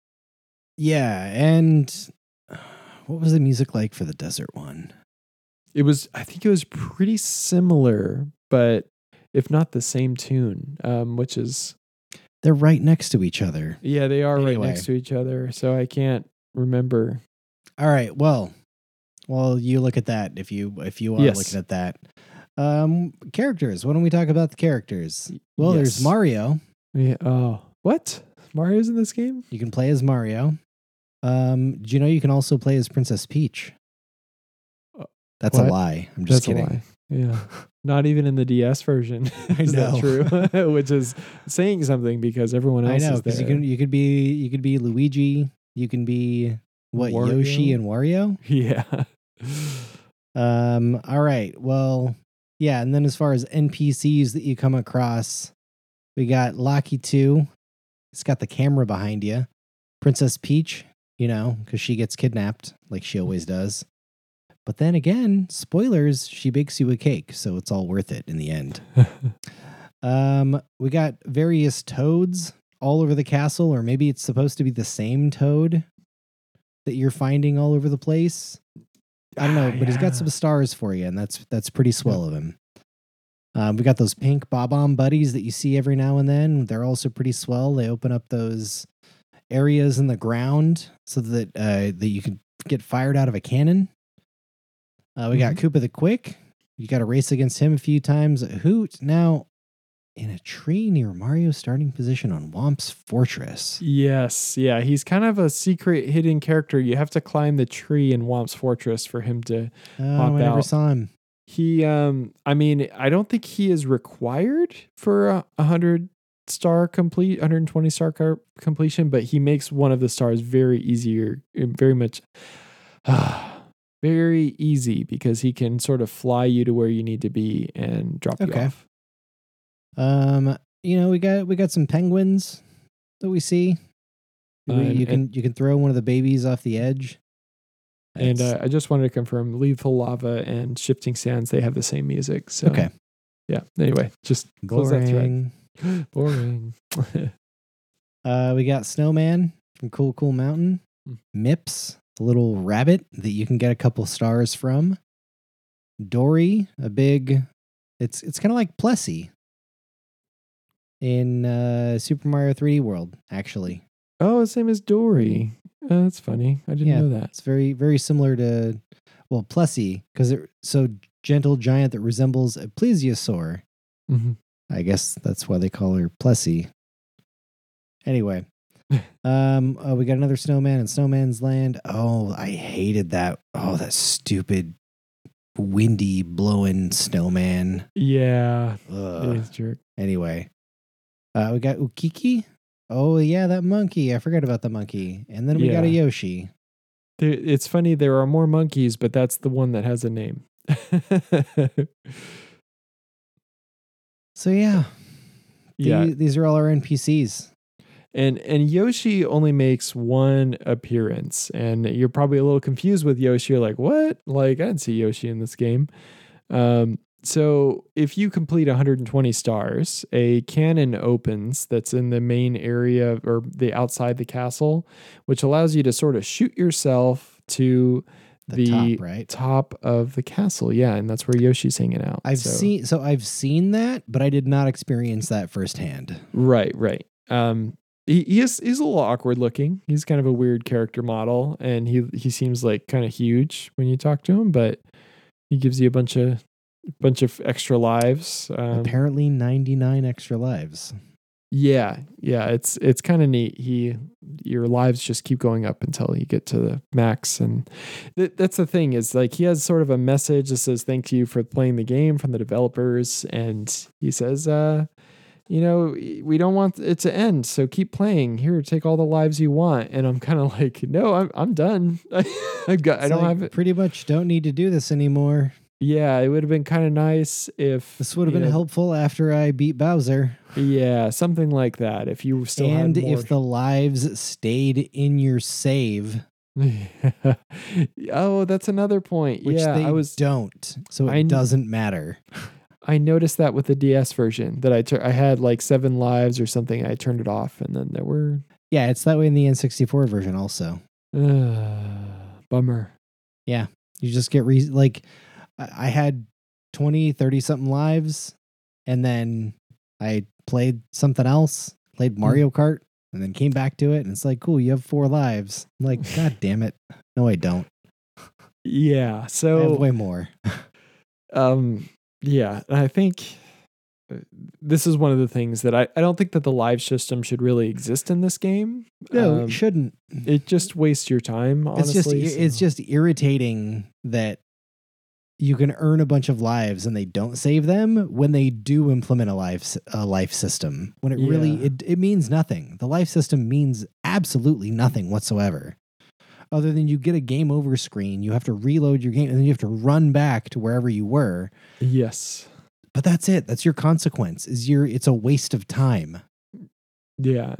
Speaker 1: Yeah, and what was the music like for the desert one?
Speaker 2: It was, I think it was pretty similar, but if not the same tune, um, which is
Speaker 1: They're right next to each other.
Speaker 2: yeah, they are right next to each other, so I can't remember.
Speaker 1: All right. Well, well, you look at that if you if you are
Speaker 2: Yes.
Speaker 1: looking at that. Um, characters. Why don't we talk about the characters? Well, there's Mario.
Speaker 2: Yeah. Oh, what? Mario's in this game?
Speaker 1: You can play as Mario. Um, do you know you can also play as Princess Peach? That's a lie. I'm just
Speaker 2: That's
Speaker 1: kidding.
Speaker 2: a lie. Yeah. Not even in the DS version. Is that true? Which is saying something because everyone
Speaker 1: I
Speaker 2: else
Speaker 1: know
Speaker 2: is
Speaker 1: because you
Speaker 2: there.
Speaker 1: can you could be you could be Luigi, you can be what Yoshi and Wario.
Speaker 2: Yeah.
Speaker 1: Um. All right. Well, yeah. And then as far as NPCs that you come across, we got Lakitu. It's got the camera behind you. Princess Peach. You know, because she gets kidnapped like she always does. But then again, spoilers. She bakes you a cake, so it's all worth it in the end. Um, we got various toads all over the castle, or maybe it's supposed to be the same toad that you're finding all over the place. I don't know,
Speaker 2: Ah,
Speaker 1: but he's got some stars for you, and that's that's pretty swell of him. Um, we got those pink bob-omb buddies that you see every now and then. They're also pretty swell. They open up those areas in the ground so that uh, that you can get fired out of a cannon. Uh, we got Koopa the Quick. You got to race against him a few times. Hoot now in a tree near Mario's starting position on Whomp's Fortress.
Speaker 2: Yes, yeah, he's kind of a secret hidden character. You have to climb the tree in Whomp's Fortress for him to
Speaker 1: Oh, I never
Speaker 2: out.
Speaker 1: saw him.
Speaker 2: he um I mean, I don't think he is required for a 100 star complete 120 star car completion, but he makes one of the stars very easier very much very easy because he can sort of fly you to where you need to be and drop
Speaker 1: Okay.
Speaker 2: you off.
Speaker 1: Um, you know, we got we got some penguins that we see. We-
Speaker 2: Uh,
Speaker 1: you can you can throw one of the babies off the edge.
Speaker 2: And uh, I just wanted to confirm Lethal Lava and Shifting Sands, they have the same music. So,
Speaker 1: okay,
Speaker 2: yeah. Anyway, just close that thread.
Speaker 1: boring.
Speaker 2: Boring.
Speaker 1: Uh, we got Snowman from Cool Cool Mountain,
Speaker 2: Mm.
Speaker 1: Mips, little rabbit that you can get a couple stars from. Dorrie, a big, it's it's kind of like Plessie in uh, Super Mario 3D World. Actually,
Speaker 2: oh, the same as Dorrie. Uh, that's funny. I didn't
Speaker 1: Yeah.
Speaker 2: know that.
Speaker 1: it's very very similar to well Plessie because it so gentle giant that resembles a plesiosaur.
Speaker 2: hmm
Speaker 1: I guess that's why they call her Plessie. Anyway, um, oh, we got another snowman in Snowman's Land. Oh, I hated that. Oh, that stupid, windy blowing snowman.
Speaker 2: Yeah.
Speaker 1: Ugh.
Speaker 2: is jerk.
Speaker 1: Anyway, uh, we got Ukiki. Oh yeah, that monkey. I forgot about the monkey. And then we got a Yoshi.
Speaker 2: It's funny. There are more monkeys, but that's the one that has a name.
Speaker 1: So yeah,
Speaker 2: yeah.
Speaker 1: the- these are all our NPCs.
Speaker 2: And and Yoshi only makes one appearance, and you're probably a little confused with Yoshi. You're like, what? Like I didn't see Yoshi in this game. Um, so if you complete 120 stars, a cannon opens that's in the main area or the outside the castle, which allows you to sort of shoot yourself to
Speaker 1: The,
Speaker 2: the,
Speaker 1: top, right?
Speaker 2: top of the castle. Yeah, and that's where Yoshi's hanging out.
Speaker 1: I've
Speaker 2: So-
Speaker 1: seen so I've seen that, but I did not experience that firsthand.
Speaker 2: Right, right. Um, he, he is he's a little awkward looking. He's kind of a weird character model, and he he seems like kind of huge when you talk to him, but he gives you a bunch of bunch of extra lives. Um,
Speaker 1: Apparently, ninety nine extra lives.
Speaker 2: yeah, yeah. It's it's kind of neat. He your lives just keep going up until you get to the max, and th- that's the thing is like he has sort of a message that says thank you for playing the game from the developers, and he says, uh, you know, we don't want it to end, so keep playing. Here, take all the lives you want, and I'm kind of like, no, I'm I'm done. I've got I don't
Speaker 1: like,
Speaker 2: have it.
Speaker 1: Pretty much, don't need to do this anymore.
Speaker 2: Yeah, it would have been kind of nice if
Speaker 1: This would have been
Speaker 2: know,
Speaker 1: helpful after I beat Bowser,
Speaker 2: Yeah, something like that. If you still
Speaker 1: and if the lives stayed in your save,
Speaker 2: oh, that's another point.
Speaker 1: which
Speaker 2: yeah,
Speaker 1: they
Speaker 2: I was
Speaker 1: don't, so it
Speaker 2: I
Speaker 1: doesn't matter.
Speaker 2: I noticed that with the DS version that I tur- I had like seven lives or something. I turned it off, and then there were
Speaker 1: Yeah, it's that way in the N64 version also.
Speaker 2: uh, bummer.
Speaker 1: Yeah, you just get re- like I I had 20, 30 something lives and then I played something else, played
Speaker 2: Hmm.
Speaker 1: Mario Kart and then came back to it and it's like, "Cool, you have four lives." I'm like, "God damn it. No, I don't.
Speaker 2: Yeah.
Speaker 1: so I have way more."
Speaker 2: um yeah, I think uh, this is one of the things that I I don't think that the live system should really exist in this game.
Speaker 1: No,
Speaker 2: Um,
Speaker 1: it shouldn't.
Speaker 2: it just wastes your time. Honestly,
Speaker 1: it's just it's just irritating that you can earn a bunch of lives and they don't save them when they do implement a life a life system. When it really it, it means nothing. The life system means absolutely nothing whatsoever. Other than you get a game over screen, you have to reload your game and then you have to run back to wherever you were.
Speaker 2: Yes.
Speaker 1: But that's it. That's your consequence. Is your it's a waste of time.
Speaker 2: Yeah.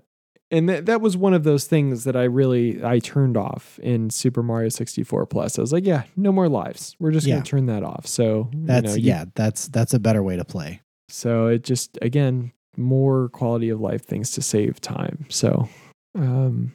Speaker 2: And that that was one of those things that I really I turned off in Super Mario 64 Plus. I was like, yeah, no more lives. We're just
Speaker 1: Yeah.
Speaker 2: going to turn that off. So, you
Speaker 1: That's
Speaker 2: know, you-
Speaker 1: yeah, that's that's a better way to play.
Speaker 2: So it just again more quality of life things to save time. So um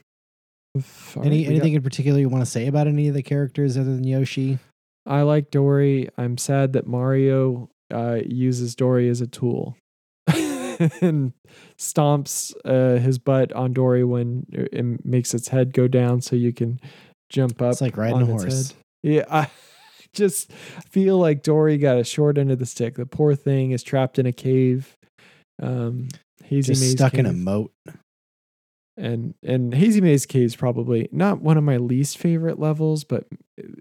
Speaker 2: if-
Speaker 1: Any
Speaker 2: we got-
Speaker 1: anything in particular you want to say about any of the characters other than Yoshi?
Speaker 2: I like Dorrie. I'm sad that Mario uh, uses Dorrie as a tool and stomps uh, his butt on Dorrie when it makes its head go down so you can jump up.
Speaker 1: It's like riding
Speaker 2: on
Speaker 1: a horse.
Speaker 2: head. Yeah, I just feel like Dorrie got a short end of the stick. The poor thing is trapped in a cave. Um, Hazy
Speaker 1: Just
Speaker 2: Maze
Speaker 1: stuck in a moat.
Speaker 2: And and Hazy Maze Cave is probably not one of my least favorite levels, but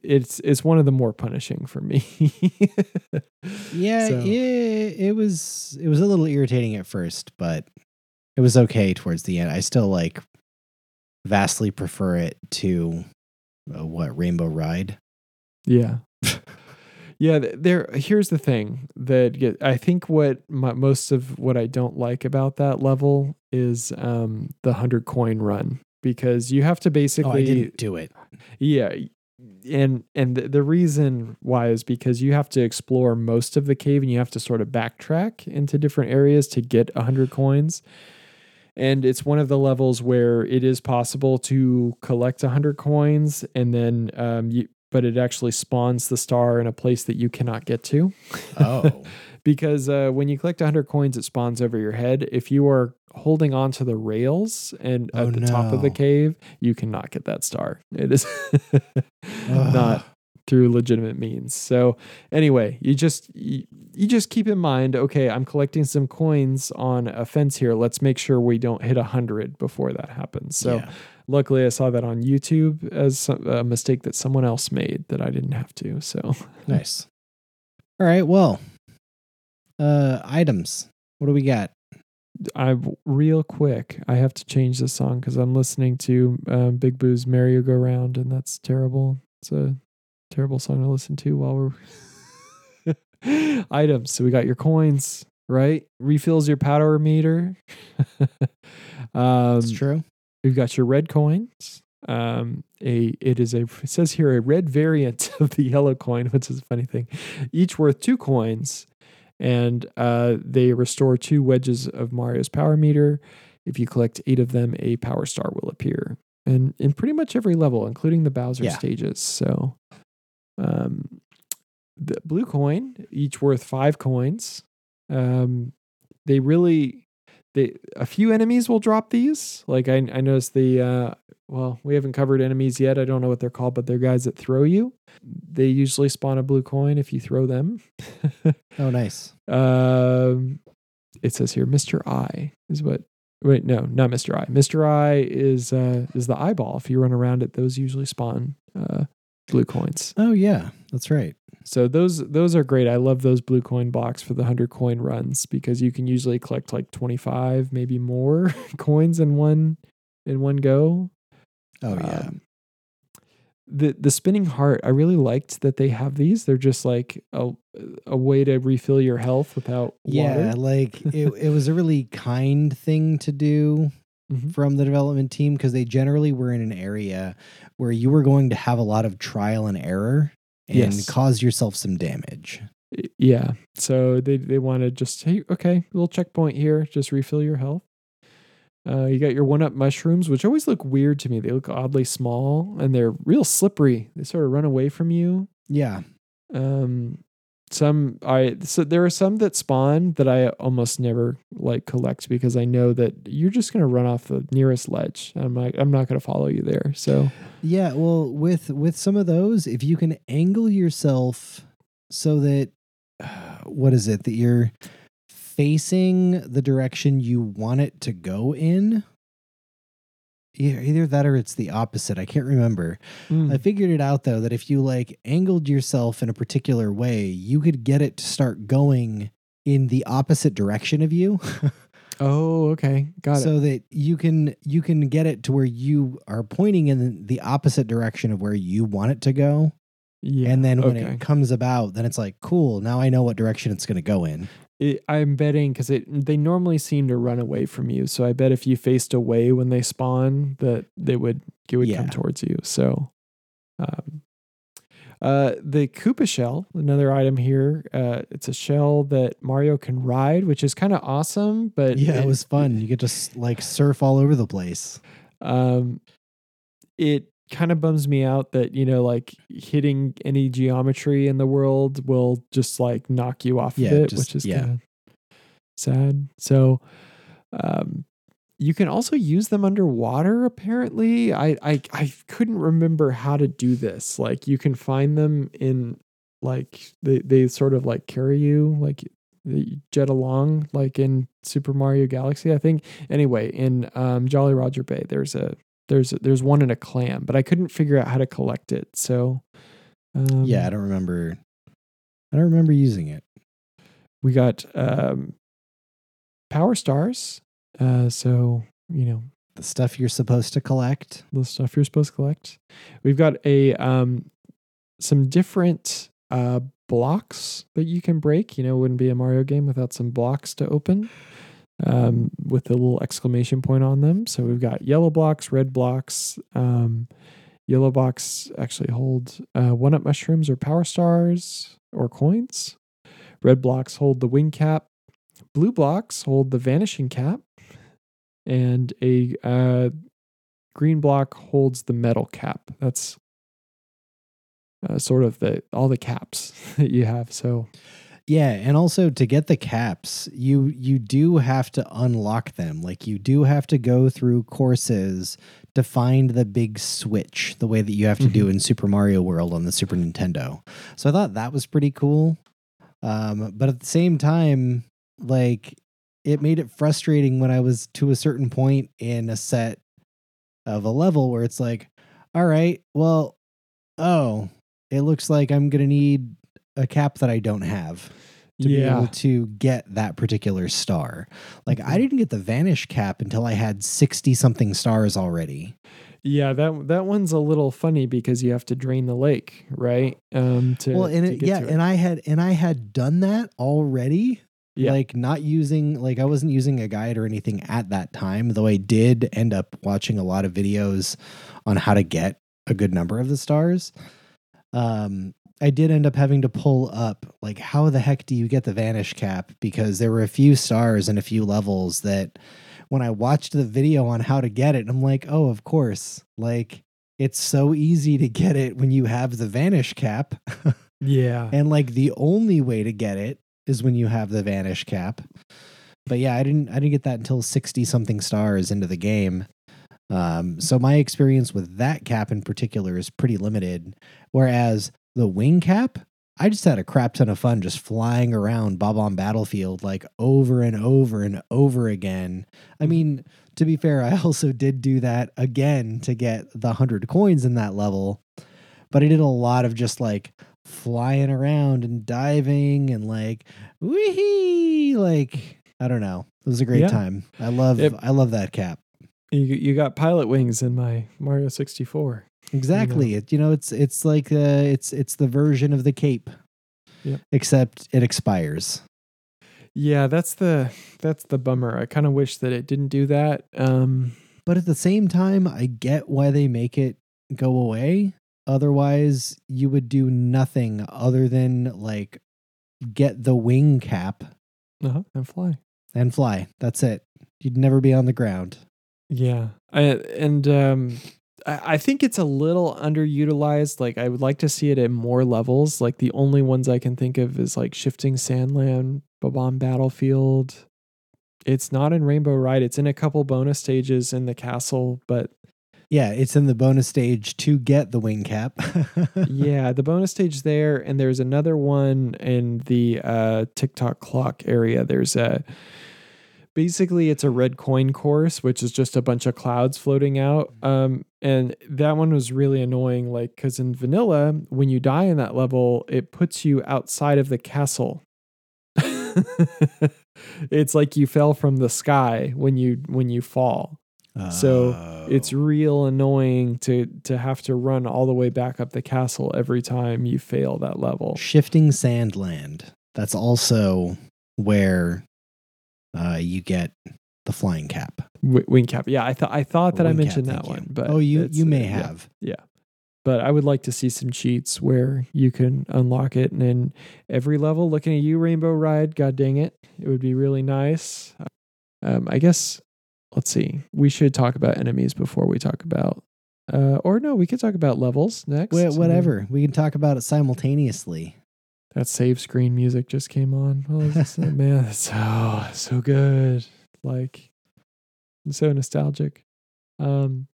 Speaker 2: it's it's one of the more punishing for me.
Speaker 1: Yeah,
Speaker 2: So-
Speaker 1: it, it was it was a little irritating at first, but it was okay towards the end. I still like vastly prefer it to uh, what Rainbow Ride.
Speaker 2: Yeah. yeah, there here's the thing that get, I think what my, most of what I don't like about that level is um the 100 coin run because you have to basically
Speaker 1: Oh, I didn't do it.
Speaker 2: yeah and and the, the reason why is because you have to explore most of the cave and you have to sort of backtrack into different areas to get 100 coins and it's one of the levels where it is possible to collect 100 coins and then um you but it actually spawns the star in a place that you cannot get to.
Speaker 1: Oh,
Speaker 2: because uh, when you collect 100 coins it spawns over your head. If you are holding on to the rails and at
Speaker 1: Oh,
Speaker 2: the top of the cave you cannot get that star. It is not through legitimate means. So anyway you just you, you just keep in mind okay i'm collecting some coins on a fence here. Let's make sure we don't hit 100 before that happens. So
Speaker 1: Yeah.
Speaker 2: Luckily i saw that on youtube as some- a mistake that someone else made that i didn't have to so
Speaker 1: nice. All right, well, uh, items. What do we got?
Speaker 2: I real quick. I have to change the song because I'm listening to um, Big Boo's "Merry Go Round" and that's terrible. It's a terrible song to listen to while we're items. So we got your coins, right? Refills your power meter. um,
Speaker 1: It's true.
Speaker 2: We've got your red coins. Um, a it is a it says here a red variant of the yellow coin, which is a funny thing. Each worth two coins, and uh, they restore two wedges of Mario's power meter. If you collect eight of them, a power star will appear, and in pretty much every level, including the Bowser
Speaker 1: Yeah.
Speaker 2: stages. So, um, the blue coin, each worth five coins. Um, they really they a few enemies will drop these. Like I I noticed the uh well, we haven't covered enemies yet. I don't know what they're called, but they're guys that throw you. They usually spawn a blue coin if you throw them.
Speaker 1: Oh, nice.
Speaker 2: um it says here Mr. I is what wait, no, not Mr. I. Mr. I is uh is the eyeball. If you run around it, those usually spawn uh blue coins.
Speaker 1: Oh, yeah, that's right.
Speaker 2: So those those are great. I love those blue coin blocks for the hundred coin runs because you can usually collect like twenty five, maybe more coins in one in one go.
Speaker 1: Oh, yeah.
Speaker 2: Um, the the spinning heart, I really liked that they have these. They're just like a a way to refill your health without
Speaker 1: yeah,
Speaker 2: water.
Speaker 1: like it, it was a really kind thing to do
Speaker 2: Mhm.
Speaker 1: from the development team because they generally were in an area where you were going to have a lot of trial and error and
Speaker 2: Yes.
Speaker 1: cause yourself some damage.
Speaker 2: Yeah. So they they want to just hey, okay, little checkpoint here, just refill your health. Uh, you got your one up mushrooms, which always look weird to me. They look oddly small and they're real slippery. They sort of run away from you.
Speaker 1: Yeah.
Speaker 2: Um, some I so there are some that spawn that I almost never like collect because I know that you're just gonna run off the nearest ledge. I'm like I'm not gonna follow you there. So
Speaker 1: Yeah, well, with with some of those, if you can angle yourself so that what is it that you're facing the direction you want it to go in, yeah, either that or it's the opposite. I can't remember.
Speaker 2: Mm.
Speaker 1: I figured it out though that if you like angled yourself in a particular way, you could get it to start going in the opposite direction of you.
Speaker 2: oh, okay. Got it.
Speaker 1: so that you can you can get it to where you are pointing in the opposite direction of where you want it to go.
Speaker 2: Yeah.
Speaker 1: and then when
Speaker 2: okay.
Speaker 1: it comes about, then it's like, cool, now I know what direction it's going to go in.
Speaker 2: It, I'm betting because it they normally seem to run away from you. So I bet if you faced away when they spawn, that they would it would come towards you. So, um, uh, the Koopa shell, another item here. Uh, it's a shell that Mario can ride, which is kind of awesome. But
Speaker 1: Yeah, it was fun. You get to s- like surf all over the place.
Speaker 2: um, it kind of bums me out that you know like hitting any geometry in the world will just like knock you off
Speaker 1: Yeah,
Speaker 2: of it
Speaker 1: just-
Speaker 2: which is
Speaker 1: yeah.
Speaker 2: kind of sad. So um you can also use them underwater apparently. I, I i couldn't remember how to do this. Like you can find them in like they they sort of like carry you like they jet along like in super mario galaxy i think. Anyway in um jolly roger bay there's a there's there's one in a clam but i couldn't figure out how to collect it so um,
Speaker 1: yeah, I don't remember. I don't remember using it.
Speaker 2: we got um power stars uh so you know
Speaker 1: The stuff you're supposed to collect.
Speaker 2: the stuff you're supposed to collect. We've got a um some different uh blocks that you can break. You know, it wouldn't be a Mario game without some blocks to open. Um with a little exclamation point on them. So we've got yellow blocks, red blocks, um yellow blocks actually hold uh one up mushrooms or power stars or coins. Red blocks hold the wing cap. Blue blocks hold the vanishing cap. And a uh green block holds the metal cap. That's uh, sort of the all the caps that you have. So
Speaker 1: Yeah, and also to get the caps, you you do have to unlock them. Like you do have to go through courses to find the big switch, the way that you have to do in Super Mario World on the Super Nintendo. So I thought that was pretty cool. Um, but at the same time, like it made it frustrating when I was to a certain point in a set of a level where it's like, all right, well, oh, it looks like I'm gonna need a cap that I don't have to be able to get that particular star. Like I
Speaker 2: Mhm.
Speaker 1: didn't get the vanish cap until I had 60 something stars already.
Speaker 2: yeah, that that one's a little funny because you have to drain the lake, right? Um, to
Speaker 1: well, and
Speaker 2: to
Speaker 1: it, yeah,
Speaker 2: it.
Speaker 1: and I had and I had done that already.
Speaker 2: Yeah.
Speaker 1: Like not using like I wasn't using a guide or anything at that time, though I did end up watching a lot of videos on how to get a good number of the stars. Um I did end up having to pull up like how the heck do you get the vanish cap because there were a few stars and a few levels that when I watched the video on how to get it, I'm like, "Oh, of course." Like it's so easy to get it when you have the vanish cap.
Speaker 2: yeah,
Speaker 1: and like the only way to get it is when you have the vanish cap. But yeah, I didn't I didn't get that until 60 something stars into the game. Um, so my experience with that cap in particular is pretty limited. Whereas the wing cap, I just had a crap ton of fun just flying around Bob-omb Battlefield like over and over and over again. I mm-hmm. mean, to be fair, I also did do that again to get the 100 coins in that level. But I did a lot of just like flying around and diving and like wee like I don't know. It was a great
Speaker 2: Yeah.
Speaker 1: time. I love
Speaker 2: It-
Speaker 1: I love that cap.
Speaker 2: you you got Pilotwings in my Mario 64.
Speaker 1: Exactly. It you know it's it's like uh it's it's the version of the cape.
Speaker 2: Yep.
Speaker 1: Except it expires.
Speaker 2: Yeah, that's the that's the bummer. I kind of wish that it didn't do that. Um,
Speaker 1: But at the same time, I get why they make it go away. Otherwise, you would do nothing other than like get the wing cap
Speaker 2: uh-huh, and fly.
Speaker 1: and fly. That's it. You'd never be on the ground.
Speaker 2: Yeah, I, and um, I, I think it's a little underutilized. Like I would like to see it at more levels. Like the only ones I can think of is like Shifting Sandland, Bob-omb Battlefield. It's not in Rainbow Ride. It's in a couple bonus stages in the castle, but
Speaker 1: Yeah, it's in the bonus stage to get the wing cap.
Speaker 2: yeah, the bonus stage there, and there's another one in the uh, Tick Tock Clock area. There's a basically it's a red coin course which is just a bunch of clouds floating out um and that one was really annoying like because in vanilla when you die in that level it puts you outside of the castle it's like you fell from the sky when you when you fall So, it's
Speaker 1: Oh.
Speaker 2: real annoying to to have to run all the way back up the castle every time you fail that level
Speaker 1: shifting sandland. That's also where uh, you get the flying cap.
Speaker 2: w- wing cap yeah i thought i thought that i
Speaker 1: Wing cap,
Speaker 2: mentioned that
Speaker 1: thank you.
Speaker 2: one but
Speaker 1: oh, you you
Speaker 2: uh,
Speaker 1: may
Speaker 2: yeah.
Speaker 1: have.
Speaker 2: but I would like to see some cheats where you can unlock it and in every level. Looking at you, Rainbow Ride, god dang it, it would be really nice. Um, I guess let's see. We should talk about enemies before we talk about, uh, or no, we could talk about levels next.
Speaker 1: Wha- whatever. We can talk about it simultaneously.
Speaker 2: That save screen music just came on. Oh, this, man, that's so so good. Like so nostalgic. Um,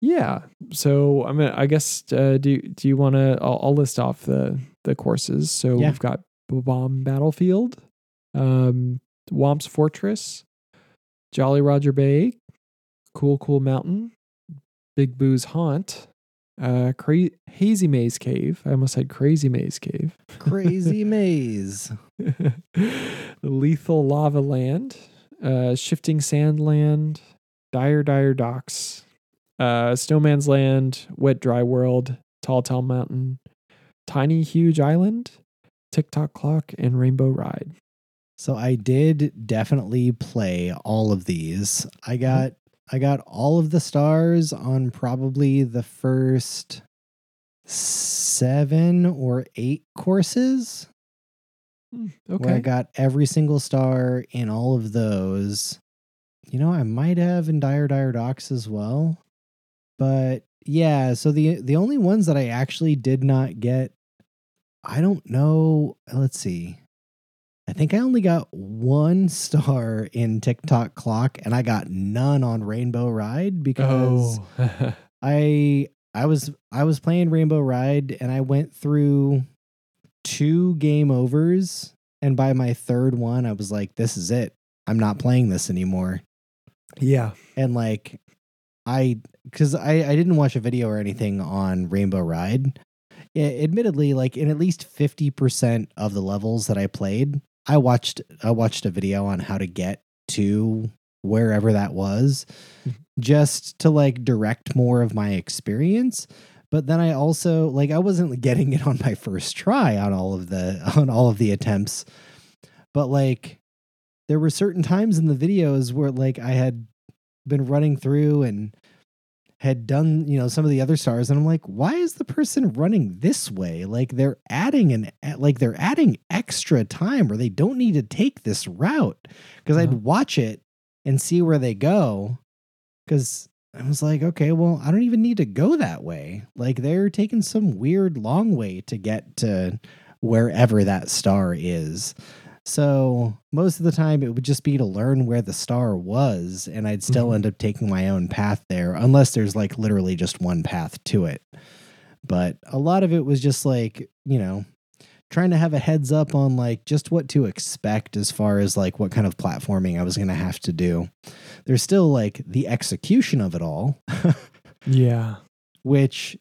Speaker 2: yeah. So I mean. I guess. Uh, do Do you want to? I'll, I'll list off the the courses. So
Speaker 1: Yeah.
Speaker 2: we've got Bomb Battlefield, um, Whomp's Fortress, Jolly Roger Bay, Cool Cool Mountain, Big Boo's Haunt, uh, Cra- Hazy Maze Cave. I almost said Crazy Maze Cave.
Speaker 1: Crazy maze.
Speaker 2: Lethal Lava Land, uh, Shifting Sand Land, Dire Dire Docks, uh, Snowman's Land, Wet Dry World, Tall Tall Mountain, Tiny Huge Island, Tick Tock Clock, and Rainbow Ride.
Speaker 1: So I did definitely play all of these. I got I got all of the stars on probably the first seven or eight courses. Hmm, Where I got every single star in all of those. You know, I might have in Dire Dire Docks as well. But yeah, so the the only ones that I actually did not get, I don't know. Let's see. I think I only got one star in Tick Tock Clock, and I got none on Rainbow Ride because
Speaker 2: Oh.
Speaker 1: I I was I was playing Rainbow Ride and I went through two game overs and by my third one I was like this is it. I'm not playing this anymore.
Speaker 2: yeah.
Speaker 1: And like I cuz I I didn't watch a video or anything on Rainbow Ride. I- admittedly like in at least 50% of the levels that I played, I watched I watched a video on how to get to wherever that was mm-hmm. just to like direct more of my experience but then i also like i wasn't getting it on my first try on all of the on all of the attempts but like there were certain times in the videos where like i had been running through and had done you know some of the other stars and i'm like why is the person running this way like they're adding an like they're adding extra time or they don't need to take this route because
Speaker 2: Uh-huh.
Speaker 1: i'd watch it and see where they go because I was like, okay, well, I don't even need to go that way. Like they're taking some weird long way to get to wherever that star is. So most of the time it would just be to learn where the star was, and I'd still
Speaker 2: Mhm.
Speaker 1: end up taking my own path there, unless there's like literally just one path to it. But a lot of it was just like, you know, trying to have a heads up on like just what to expect as far as like what kind of platforming I was going to have to do. There's still like the execution of it all,
Speaker 2: Yeah.
Speaker 1: which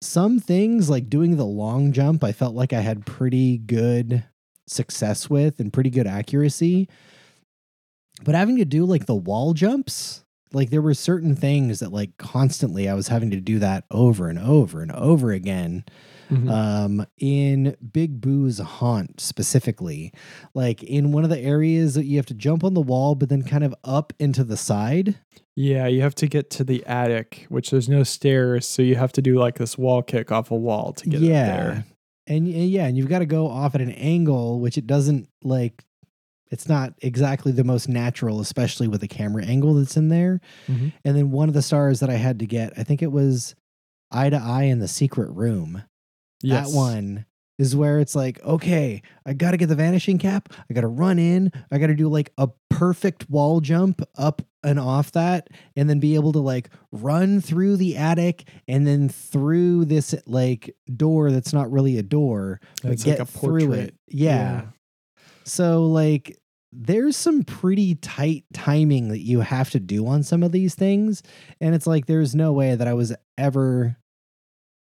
Speaker 1: some things like doing the long jump, I felt like I had pretty good success with and pretty good accuracy. But having to do like the wall jumps, like there were certain things that like constantly I was having to do that over and over and over again
Speaker 2: Mhm.
Speaker 1: um in big boo's haunt specifically like in one of the areas that you have to jump on the wall but then kind of up into the side
Speaker 2: yeah, you have to get to the attic, which there's no stairs, so you have to do like this wall kick off a wall to get
Speaker 1: yeah
Speaker 2: up there.
Speaker 1: And, and yeah and you've got to go off at an angle which it doesn't like it's not exactly the most natural especially with the camera angle that's in there
Speaker 2: Mhm.
Speaker 1: and then one of the stars that i had to get i think it was eye to eye in the secret room
Speaker 2: Yes.
Speaker 1: That one is where it's like, okay, I got to get the vanishing cap. I got to run in. I got to do like a perfect wall jump up and off that, and then be able to like run through the attic and then through this like door that's not really a door, but get
Speaker 2: like a
Speaker 1: through
Speaker 2: portrait.
Speaker 1: it. Yeah. So like there's some pretty tight timing that you have to do on some of these things. And it's like, there's no way that I was ever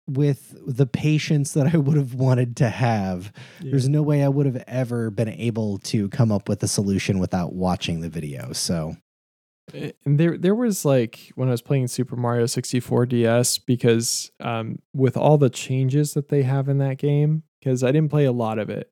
Speaker 1: with the patience that I would have wanted to have. There's no way I would have ever been able to come up with a solution without watching the video. So,
Speaker 2: And there there was like when I was playing Super Mario 64 DS because um with all the changes that they have in that game because I didn't play a lot of it.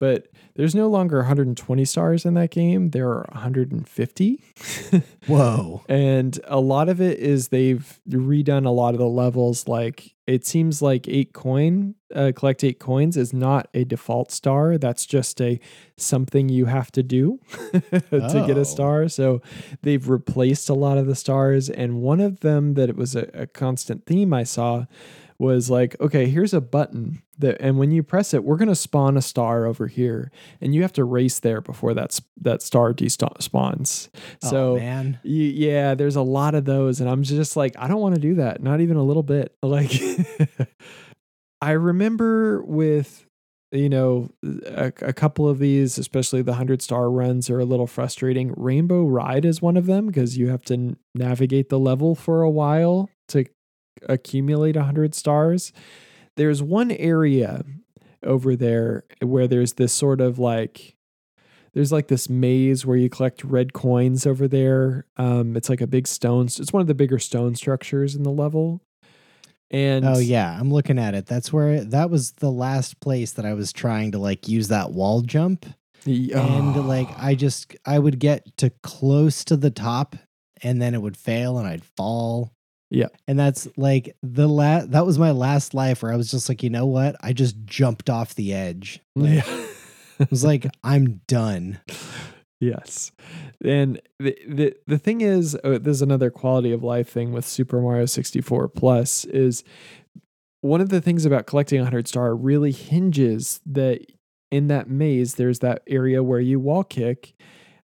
Speaker 2: But there's no longer 120 stars in that game. There are 150.
Speaker 1: whoa.
Speaker 2: and a lot of it is they've redone a lot of the levels like it seems like 8 coin uh, collect 8 coins is not a default star. That's just a something you have to do to get
Speaker 1: Oh.
Speaker 2: a star. So they've replaced a lot of the stars. And one of them that it was a, a constant theme I saw was like, okay, here's a button that, and when you press it, we're gonna spawn a star over here, and you have to race there before that that star despawns. So
Speaker 1: oh, man.
Speaker 2: y- yeah, there's a lot of those, and I'm just like, I don't want to do that, not even a little bit. Like, I remember with you know a, a couple of these especially the 100 star runs are a little frustrating rainbow ride is one of them because you have to navigate the level for a while to accumulate 100 stars there's one area over there where there's this sort of like there's like this maze where you collect red coins over there um it's like a big stone it's one of the bigger stone structures in the level and
Speaker 1: Oh yeah, I'm looking at it. That's where that was the last place that I was trying to like use that wall jump.
Speaker 2: the-
Speaker 1: and
Speaker 2: oh.
Speaker 1: like I just I would get to close to the top and then it would fail and I'd fall.
Speaker 2: Yeah.
Speaker 1: And that's like the last that was my last life where I was just like, you know what? I just jumped off the edge. Like,
Speaker 2: yeah.
Speaker 1: It was like, I'm done.
Speaker 2: Yes. And the, the the thing is uh, there's another quality of life thing with Super Mario 64 Plus is one of the things about collecting 100 star really hinges that in that maze there's that area where you wall kick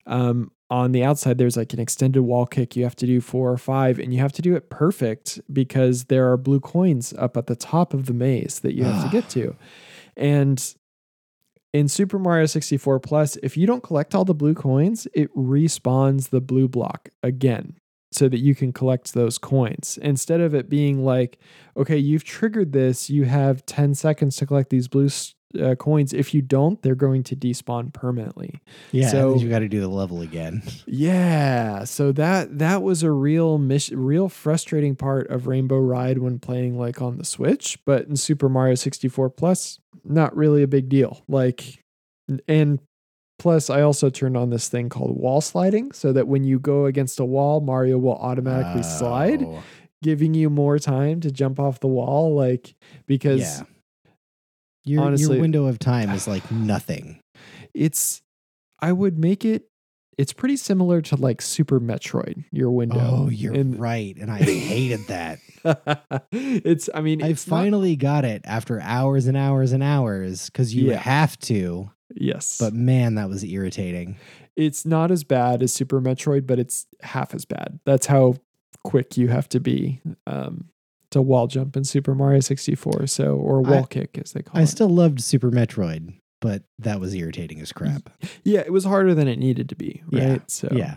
Speaker 2: um on the outside there's like an extended wall kick you have to do 4 or 5 and you have to do it perfect because there are blue coins up at the top of the maze that you have to get to. And in Super Mario 64 Plus, if you don't collect all the blue coins, it respawns the blue block again so that you can collect those coins. Instead of it being like, okay, you've triggered this, you have 10 seconds to collect these blue uh, coins. If you don't, they're going to despawn permanently.
Speaker 1: Yeah.
Speaker 2: So-
Speaker 1: you got to do the level again.
Speaker 2: Yeah, so that that was a real mission, real frustrating part of Rainbow Ride when playing like on the Switch, but in Super Mario 64 Plus, not really a big deal. Like and plus I also turned on this thing called wall sliding so that when you go against a wall, Mario will automatically slide,
Speaker 1: Oh,
Speaker 2: giving you more time to jump off the wall like because
Speaker 1: Yeah. Your,
Speaker 2: honestly-
Speaker 1: your window of time is like nothing.
Speaker 2: it's I would make it it's pretty similar to like Super Metroid, your window.
Speaker 1: Oh, you're
Speaker 2: And-
Speaker 1: right. And I hated that.
Speaker 2: it's I mean
Speaker 1: I
Speaker 2: it's not-
Speaker 1: finally got it after hours and hours and hours because you
Speaker 2: Yeah.
Speaker 1: have to.
Speaker 2: yes
Speaker 1: But man, that was irritating.
Speaker 2: it's not as bad as Super Metroid, but it's half as bad. That's how quick you have to be um, to wall jump in Super Mario 64. So or
Speaker 1: I-
Speaker 2: wall kick as they call
Speaker 1: I
Speaker 2: it.
Speaker 1: I still loved Super Metroid, but that was irritating as crap.
Speaker 2: yeah, it was harder than it needed to be, right?
Speaker 1: Yeah,
Speaker 2: So
Speaker 1: Yeah.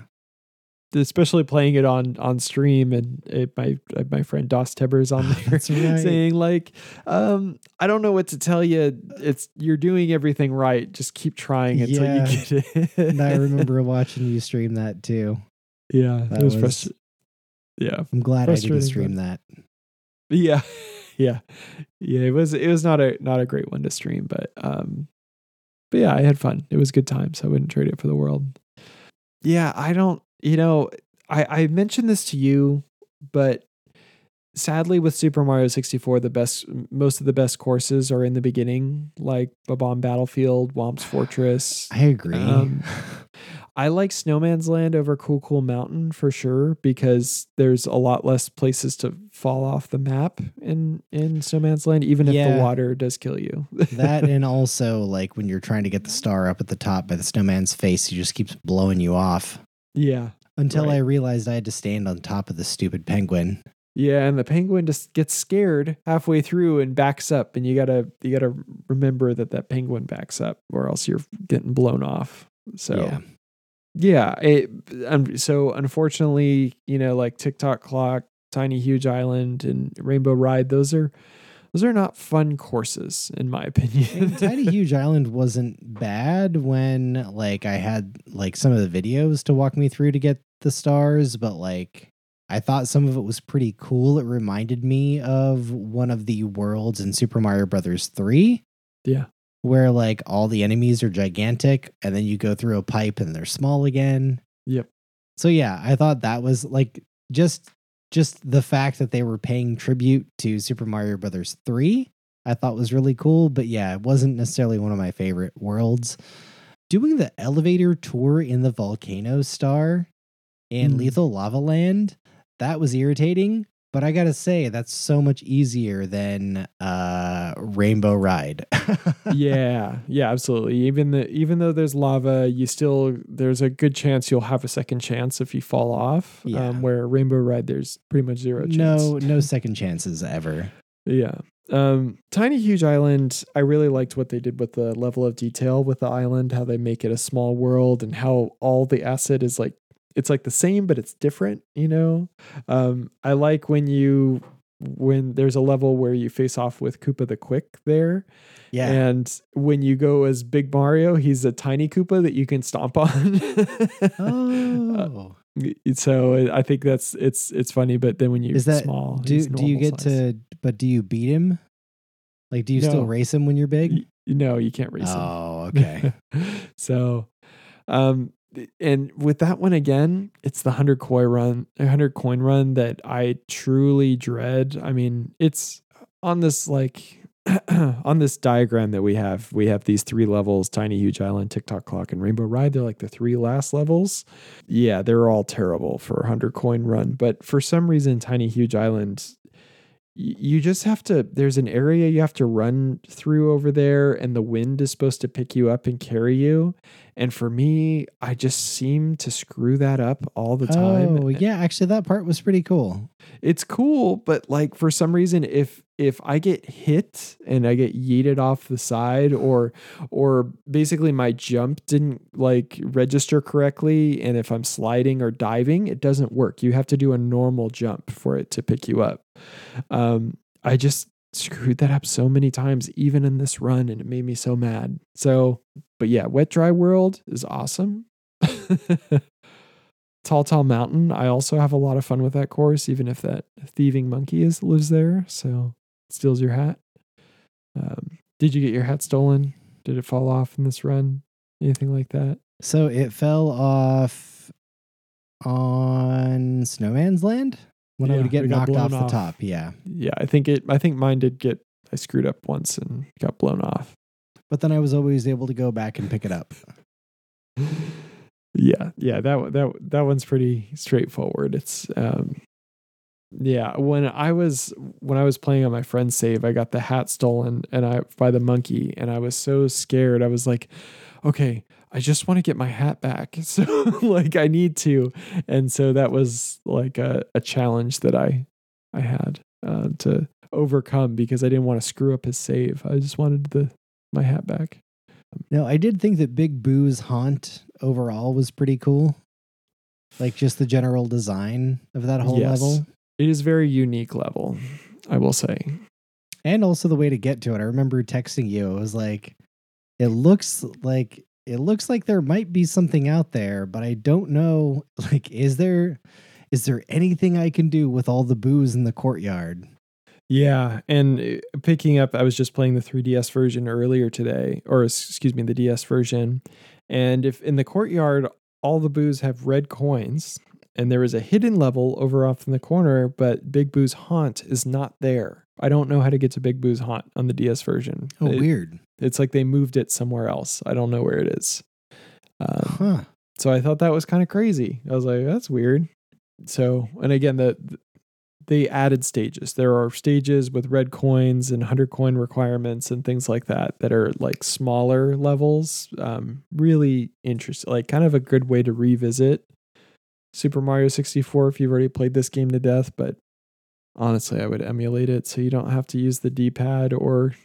Speaker 2: especially playing it on on stream and it, my uh, my friend Dos Tibbers on there
Speaker 1: right.
Speaker 2: saying like um I don't know what to tell you it's you're doing everything right just keep trying until
Speaker 1: Yeah.
Speaker 2: you get it
Speaker 1: And I remember watching you stream that too.
Speaker 2: yeah
Speaker 1: That
Speaker 2: it was,
Speaker 1: was-
Speaker 2: frustrating yeah
Speaker 1: I'm glad I didn't stream that.
Speaker 2: Yeah. Yeah. Yeah it was it was not a not a great one to stream but um but yeah I had fun. It was a good time so I wouldn't trade it for the world. Yeah I don't you know I I mentioned this to you but sadly with Super Mario 64 the best most of the best courses are in the beginning like Bob-omb Battlefield Whomp's Fortress.
Speaker 1: I agree.
Speaker 2: Um, I like Snowman's Land over Cool Cool Mountain for sure because there's a lot less places to fall off the map in in Snowman's Land, even if the water does kill you.
Speaker 1: that and also like when you're trying to get the star up at the top by the snowman's face, he just keeps blowing you off.
Speaker 2: yeah,
Speaker 1: Until
Speaker 2: Right.
Speaker 1: I realized I had to stand on top of the stupid penguin.
Speaker 2: yeah, and the penguin just gets scared halfway through and backs up, and you gotta you gotta remember that that penguin backs up, or else you're getting blown off. So
Speaker 1: yeah.
Speaker 2: Yeah. It, um, so unfortunately, you know, like Tick Tock Clock, Tiny Huge Island, and Rainbow Ride, those are those are not fun courses in my opinion.
Speaker 1: Tiny Huge Island wasn't bad when like I had like some of the videos to walk me through to get the stars, but like I thought some of it was pretty cool. It reminded me of one of the worlds in Super Mario Brothers 3
Speaker 2: yeah.
Speaker 1: Where like all the enemies are gigantic and then you go through a pipe and they're small again.
Speaker 2: Yep.
Speaker 1: So yeah, I thought that was like just just the fact that they were paying tribute to Super Mario Brothers 3, I thought was really cool, but yeah, it wasn't necessarily one of my favorite worlds. Doing the elevator tour in the volcano star and
Speaker 2: Mm.
Speaker 1: Lethal Lava Land, that was irritating, but I got to say that's so much easier than uh Rainbow Ride.
Speaker 2: yeah, yeah, absolutely. Even the even though there's lava, you still there's a good chance you'll have a second chance if you fall off.
Speaker 1: Yeah.
Speaker 2: Um, where Rainbow Ride, there's pretty much zero chance.
Speaker 1: no no second chances ever.
Speaker 2: Yeah. Um, Tiny Huge Island, I really liked what they did with the level of detail with the island, how they make it a small world and how all the asset is like it's like the same but it's different, you know? Um, I like when you when there's a level where you face off with Koopa the Quick there.
Speaker 1: Yeah.
Speaker 2: And when you go as Big Mario, he's a tiny Koopa that you can stomp on.
Speaker 1: oh.
Speaker 2: so I think that's it's it's funny, but then when you're
Speaker 1: Is that
Speaker 2: small,
Speaker 1: do do you get
Speaker 2: size.
Speaker 1: to but do you beat him? Like do you
Speaker 2: No.
Speaker 1: still race him when you're big?
Speaker 2: Y- No, you can't race him.
Speaker 1: Oh, okay.
Speaker 2: so, um, and with that one again, it's the hundred coin run, hundred coin run that I truly dread. I mean, it's on this like on this diagram that we have. We have these three levels: Tiny Huge Island, Tick Tock Clock, and Rainbow Ride. They're like the three last levels. Yeah, they're all terrible for hundred coin run. But for some reason, Tiny Huge Island you just have to there's an area you have to run through over there and the wind is supposed to pick you up and carry you. And for me i just seem to screw that up all the time.
Speaker 1: Oh, yeah, actually that part was pretty cool.
Speaker 2: it's cool but like for some reason if if i get hit and i get yeeted off the side or or basically my jump didn't like register correctly and if i'm sliding or diving it doesn't work. You have to do a normal jump for it to pick you up um i just screwed that up so many times even in this run and it made me so mad so but yeah wet dry world is awesome Tall Tall Mountain. I also have a lot of fun with that course, even if that thieving monkey is lives there, so steals your hat. Um, did you get your hat stolen? Did it fall off in this run? Anything like that?
Speaker 1: So it fell off on Snowman's Land when I would get knocked
Speaker 2: blown
Speaker 1: off the top. Yeah.
Speaker 2: Yeah, I think it. I think mine did get. I screwed up once and got blown off.
Speaker 1: But then I was always able to go back and pick it up.
Speaker 2: yeah, yeah. That that that one's pretty straightforward. It's um, yeah. When I was when I was playing on my friend's save, I got the hat stolen and I by the monkey, and I was so scared. I was like, okay, I just want to get my hat back. So like I need to, and so that was like a, a challenge that I I had uh, to overcome because I didn't want to screw up his save. I just wanted the my hat back.
Speaker 1: No, I did think that Big Boo's haunt overall was pretty cool. Like just the general design of that whole
Speaker 2: Yes.
Speaker 1: level.
Speaker 2: It is very unique level, I will say.
Speaker 1: And also the way to get to it. I remember texting you. It was like it looks like it looks like there might be something out there, but I don't know. Like, is there is there anything I can do with all the Boos in the courtyard?
Speaker 2: Yeah, and uh, picking up, I was just playing the 3DS version earlier today, or excuse me, the DS version. And if in the courtyard, all the boos have red coins, and there is a hidden level over off in the corner, but Big Boo's haunt is not there. I don't know how to get to Big Boo's haunt on the DS version.
Speaker 1: Oh,
Speaker 2: It-
Speaker 1: weird.
Speaker 2: It's like they moved it somewhere else. I don't know where it is. Um,
Speaker 1: Huh.
Speaker 2: so I thought that was kind of crazy. I was like, that's weird. So, and again, the, the they added stages. There are stages with red coins and hundred coin requirements and things like that that are like smaller levels. Um, really interesting, like kind of a good way to revisit Super Mario 64 if you've already played this game to death. But honestly, I would emulate it so you don't have to use the D-pad or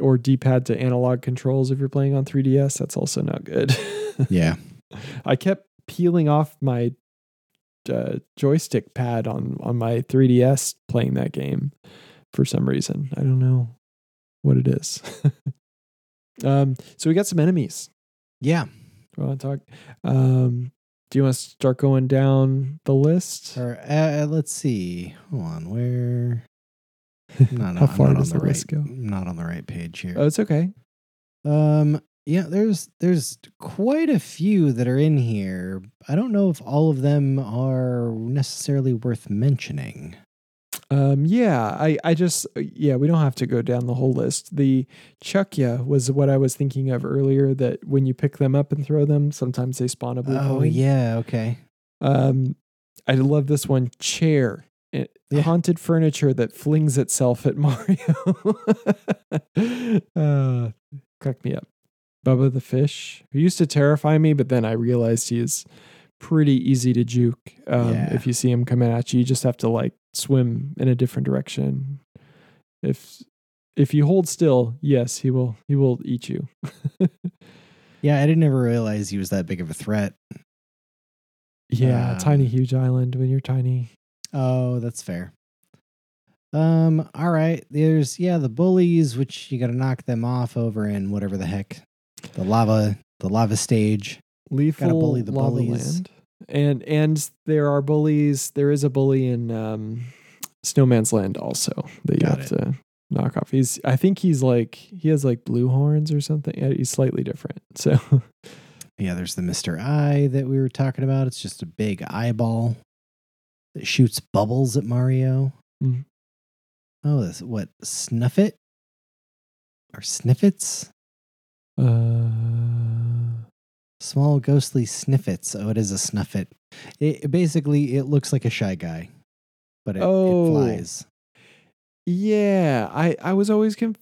Speaker 2: or D-pad to analog controls if you're playing on 3DS. That's also not good.
Speaker 1: Yeah.
Speaker 2: I kept peeling off my uh, joystick pad on on my 3DS playing that game for some reason. I don't know what it is. um, so we got some enemies.
Speaker 1: Yeah.
Speaker 2: I want to talk. Um, do you want to start going down the list?
Speaker 1: Or uh, let's see. Hold on. Where? No, no,
Speaker 2: How far
Speaker 1: not
Speaker 2: does
Speaker 1: on
Speaker 2: the
Speaker 1: the
Speaker 2: list
Speaker 1: right,
Speaker 2: go?
Speaker 1: Not on the right page here.
Speaker 2: Oh, it's okay.
Speaker 1: Um, yeah, there's there's quite a few that are in here. I don't know if all of them are necessarily worth mentioning.
Speaker 2: Um, yeah, I, I just, yeah, we don't have to go down the whole list. The Chuckya was what I was thinking of earlier. That when you pick them up and throw them, sometimes they spawn a blue
Speaker 1: Oh
Speaker 2: coin.
Speaker 1: yeah, okay.
Speaker 2: Um, I love this one chair. It,
Speaker 1: Yeah.
Speaker 2: Haunted furniture that flings itself at Mario. uh, crack me up. Bubba the fish, who used to terrify me, but then I realized he is pretty easy to juke. Um,
Speaker 1: Yeah.
Speaker 2: If you see him coming at you, you just have to like swim in a different direction. If if you hold still, yes, he will he will eat you.
Speaker 1: Yeah, I didn't ever realize he was that big of a threat.
Speaker 2: Yeah,
Speaker 1: Um,
Speaker 2: tiny huge island when you're tiny.
Speaker 1: Oh, that's fair. Um, all right. There's yeah, the bullies, which you gotta knock them off over in whatever the heck. The lava the lava stage.
Speaker 2: lethal gotta
Speaker 1: bully the
Speaker 2: lava
Speaker 1: bullies.
Speaker 2: land. And and there are bullies. There is a bully in um, Snowman's Land also that you
Speaker 1: Got
Speaker 2: have to knock off. He's I think he's like he has like blue horns or something. He's slightly different. So
Speaker 1: Yeah, there's the Mr. I that we were talking about. It's just a big eyeball that shoots bubbles at Mario.
Speaker 2: Mhm.
Speaker 1: Oh, this what Snuffit? Or Sniffits?
Speaker 2: uh,
Speaker 1: Small ghostly sniffits. Oh, it is a snuffit. It, basically it looks like a shy guy, but it,
Speaker 2: Oh.
Speaker 1: it flies.
Speaker 2: yeah, I I was always conf-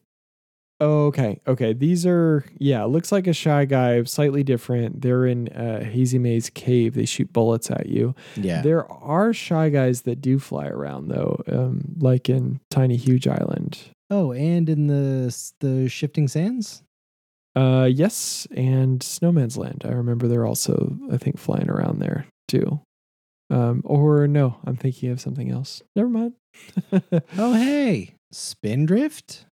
Speaker 2: okay. Okay. These are yeah, looks like a shy guy, slightly different. They're in uh Hazy Maze cave. They shoot bullets at you.
Speaker 1: Yeah.
Speaker 2: There are shy guys that do fly around though, um, like in Tiny Huge Island.
Speaker 1: Oh, and in the the shifting sands.
Speaker 2: Uh, yes, and Snowman's Land. I remember they're also, I think, flying around there too. Um, or no, I'm thinking of something else. Never mind.
Speaker 1: Oh, hey, Spindrift.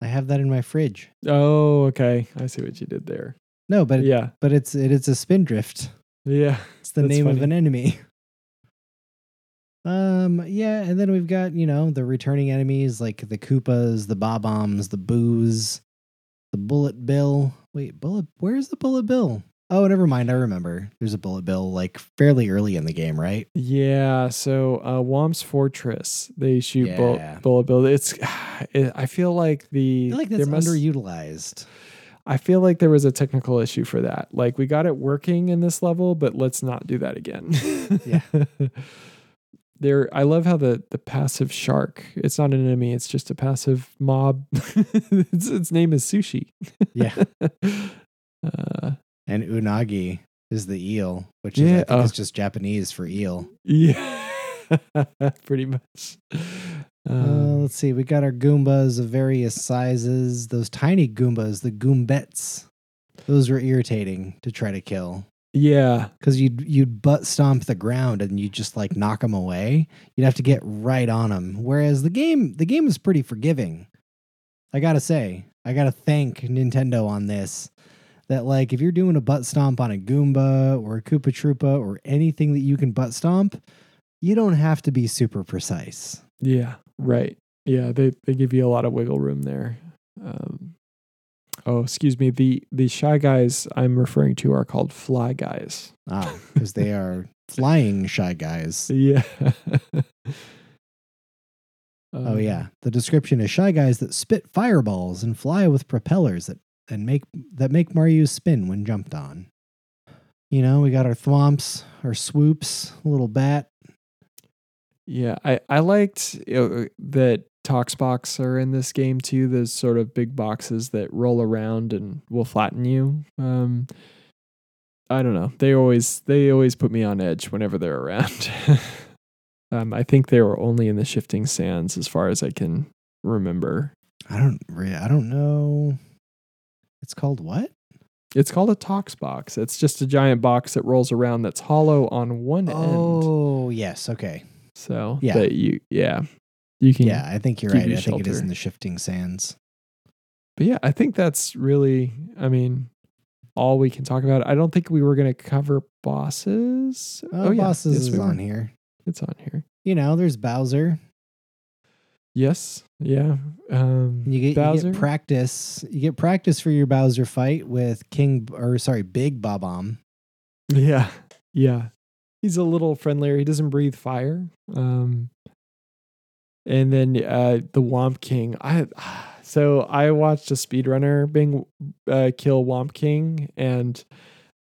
Speaker 1: I have that in my fridge.
Speaker 2: oh, okay. I see what you did there.
Speaker 1: No, but
Speaker 2: Yeah,
Speaker 1: but it's it, it's a Spindrift.
Speaker 2: yeah.
Speaker 1: It's the name of an enemy. Um, yeah, and then we've got, you know, the returning enemies like the Koopas, the Bob-ombs, the Boos, the Bullet Bill. Wait, Bullet where's the Bullet Bill? Oh, never mind, I remember. There's a Bullet Bill like fairly early in the game, right?
Speaker 2: Yeah, so uh, Whomp's Fortress, they shoot
Speaker 1: Yeah.
Speaker 2: bullet bill. It's, it, I feel like the
Speaker 1: I feel like that's
Speaker 2: must-
Speaker 1: underutilized.
Speaker 2: I feel like there was a technical issue for that. Like we got it working in this level, but let's not do that again.
Speaker 1: Yeah.
Speaker 2: there I love how the the passive shark, it's not an enemy, it's just a passive mob. its, its name is sushi.
Speaker 1: Yeah.
Speaker 2: uh,
Speaker 1: And Unagi is the eel, which is
Speaker 2: Yeah,
Speaker 1: I think
Speaker 2: oh.
Speaker 1: is just Japanese for eel.
Speaker 2: yeah. Pretty much.
Speaker 1: Uh,
Speaker 2: Um,
Speaker 1: let's see. We got our Goombas of various sizes. Those tiny Goombas, the Goombets. Those were irritating to try to kill
Speaker 2: yeah.
Speaker 1: because you'd you'd butt stomp the ground and you just like knock them away. You'd have to get right on them. Whereas the game the game is pretty forgiving. I gotta say, I gotta thank Nintendo on this. That like if you're doing a butt stomp on a Goomba or a Koopa Troopa or anything that you can butt stomp, you don't have to be super precise.
Speaker 2: Yeah, right. Yeah, they they give you a lot of wiggle room there. Um, oh, excuse me. The the shy guys I'm referring to are called fly guys.
Speaker 1: Ah, because they are flying shy guys.
Speaker 2: Yeah.
Speaker 1: Oh
Speaker 2: Um,
Speaker 1: yeah, the description is shy guys that spit fireballs and fly with propellers that and make that make Mario spin when jumped on. You know, we got our thwomps, our swoops, little bat.
Speaker 2: Yeah, I I liked know, that Toxbox are in this game too. Those sort of big boxes that roll around and will flatten you. Um, I don't know. They always they always put me on edge whenever they're around. um, I think they were only in the shifting sands as far as I can remember.
Speaker 1: I don't re- I don't know. It's called what?
Speaker 2: It's called a Tox box. It's just a giant box that rolls around that's hollow on one end.
Speaker 1: Oh, yes. Okay.
Speaker 2: So
Speaker 1: Yeah.
Speaker 2: that you yeah. You can
Speaker 1: Yeah, I think you're right.
Speaker 2: you
Speaker 1: I think it is in the shifting sands.
Speaker 2: But yeah, I think that's really, I mean, all we can talk about. I don't think we were going to cover bosses.
Speaker 1: Uh, oh,
Speaker 2: yeah,
Speaker 1: bosses
Speaker 2: yes,
Speaker 1: is
Speaker 2: we
Speaker 1: on here.
Speaker 2: It's on here.
Speaker 1: You know, there's Bowser.
Speaker 2: Yes. Yeah. Um,
Speaker 1: You get, you get practice. You get practice for your Bowser fight with King or sorry, Big Bob-omb.
Speaker 2: yeah. Yeah. He's a little friendlier. He doesn't breathe fire. Um, and then uh, the Whomp King. I so I watched a speedrunner being uh, kill Whomp King, and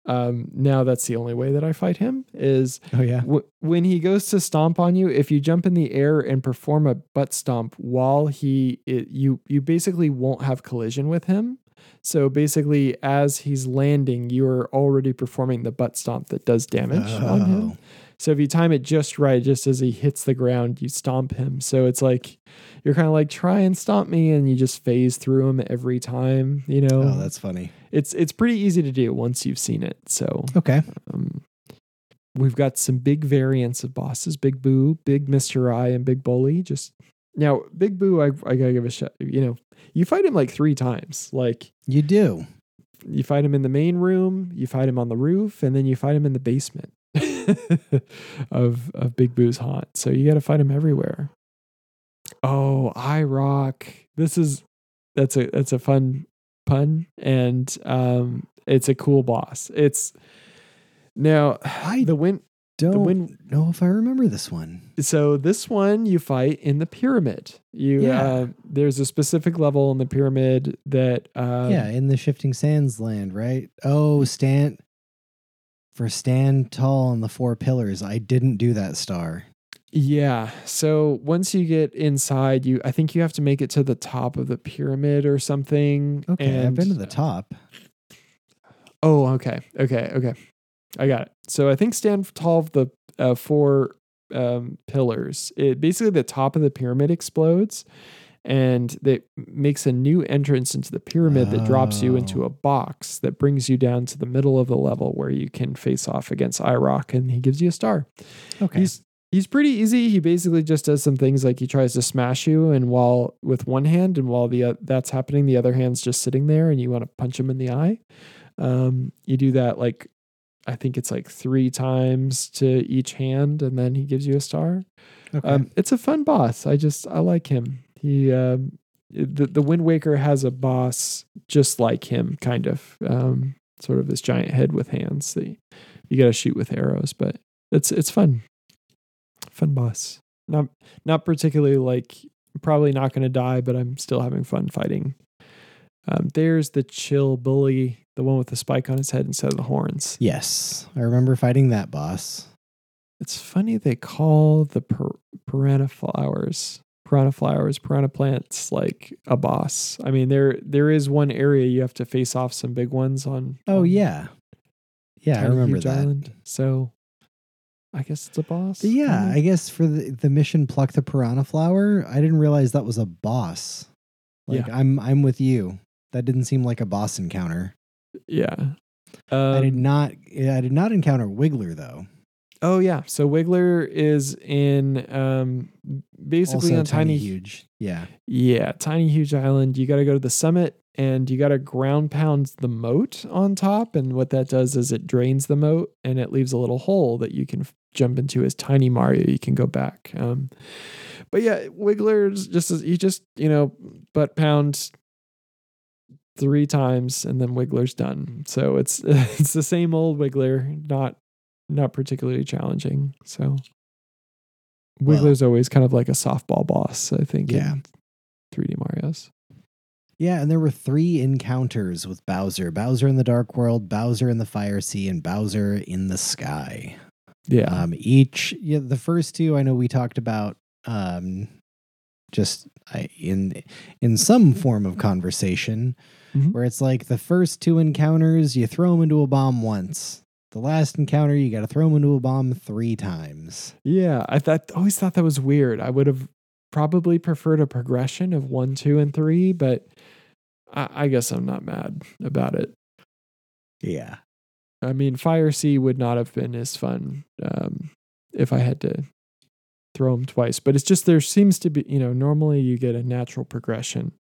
Speaker 2: um, now that's the only way that I fight him is
Speaker 1: Oh yeah.
Speaker 2: Wh- when he goes to stomp on you, if you jump in the air and perform a butt stomp while he, it, you, you basically won't have collision with him. So basically, as he's landing, you are already performing the butt stomp that does damage on him.
Speaker 1: Oh.
Speaker 2: So if you time it just right, just as he hits the ground, you stomp him. So it's like you're kind of like try and stop me, and you just phase through him every time. You know,
Speaker 1: Oh, that's funny.
Speaker 2: it's it's pretty easy to do once you've seen it. So
Speaker 1: Okay.
Speaker 2: um, we've got some big variants of bosses: Big Boo, Big Mister I, and Big Bully. Just now, Big Boo, I, I gotta give a shot. You know, you fight him like three times. Like
Speaker 1: You do.
Speaker 2: you fight him in the main room, you fight him on the roof, and then you fight him in the basement of of Big Boo's haunt. So you got to fight him everywhere. Oh, Eyerok. This is that's a that's a fun pun, and um, it's a cool boss. It's now
Speaker 1: I
Speaker 2: the win.
Speaker 1: don't
Speaker 2: win-
Speaker 1: know if I remember this one.
Speaker 2: So this one you fight in the pyramid. You
Speaker 1: Yeah.
Speaker 2: uh, there's a specific level in the pyramid that um,
Speaker 1: yeah, in the shifting sands land, right? Oh, stand for stand tall on the four pillars. I didn't do that star.
Speaker 2: Yeah. So once you get inside, you I think you have to make it to the top of the pyramid or something.
Speaker 1: Okay, I've been to the top.
Speaker 2: Oh, okay. Okay. Okay. I got it. So I think stand tall of the uh, four um, pillars. It basically the top of the pyramid explodes, and it makes a new entrance into the pyramid that drops you into
Speaker 1: Oh.
Speaker 2: a box that brings you down to the middle of the level where you can face off against Eyerok, and he gives you a star.
Speaker 1: Okay.
Speaker 2: He's he's pretty easy. He basically just does some things like he tries to smash you, and while with one hand, and while the uh, that's happening, the other hand's just sitting there, and you want to punch him in the eye. Um, you do that like I think it's like three times to each hand, and then he gives you a star.
Speaker 1: okay.
Speaker 2: Um, it's a fun boss. I just I like him. He um, the the Wind Waker has a boss just like him, kind of um, sort of this giant head with hands that you, you got to shoot with arrows, but it's it's fun. Fun boss. Not not particularly like probably not going to die, but I'm still having fun fighting. Um, there's the chill bully, the one with the spike on his head instead of the horns.
Speaker 1: yes, I remember fighting that boss.
Speaker 2: It's funny they call the per- piranha flowers, piranha flowers, piranha plants like a boss. I mean, there there is one area you have to face off some big ones on.
Speaker 1: Oh
Speaker 2: on
Speaker 1: yeah, yeah, I remember that.
Speaker 2: Island. So, I guess it's a boss.
Speaker 1: But yeah? I guess for the, the mission pluck the piranha flower, I didn't realize that was a boss. Like I'm I'm with you. That didn't seem like a boss encounter.
Speaker 2: yeah.
Speaker 1: I did
Speaker 2: Um,
Speaker 1: not I did not encounter Wiggler though.
Speaker 2: Oh yeah. So Wiggler is in um basically
Speaker 1: also
Speaker 2: on
Speaker 1: tiny,
Speaker 2: tiny
Speaker 1: huge. Yeah.
Speaker 2: Yeah, tiny huge island. You got to go to the summit and you got to ground pound the moat on top. And what that does is it drains the moat and it leaves a little hole that you can jump into as tiny Mario. You can go back. Um, but yeah, Wiggler's just as you just you know butt pound three times and then Wiggler's done. So it's it's the same old Wiggler, not not particularly challenging. So.
Speaker 1: Well-
Speaker 2: Wiggler's always kind of like a softball boss, I think. in
Speaker 1: Yeah.
Speaker 2: 3D Mario's.
Speaker 1: Yeah, and there were three encounters with Bowser. Bowser in the Dark World, Bowser in the Fire Sea, and Bowser in the Sky.
Speaker 2: Yeah.
Speaker 1: Um, each yeah, the first two I know we talked about um, just I, in in some form of conversation
Speaker 2: Mhm.
Speaker 1: where it's like the first two encounters you throw them into a bomb once. The last encounter you got to throw them into a bomb three times.
Speaker 2: yeah. I thought always thought that was weird. I would have probably preferred a progression of one, two, and three, but I, I guess I'm not mad about it.
Speaker 1: Yeah.
Speaker 2: I mean, Fire Sea would not have been as fun um, if I had to throw them twice. But it's just there seems to be, you know, normally you get a natural progression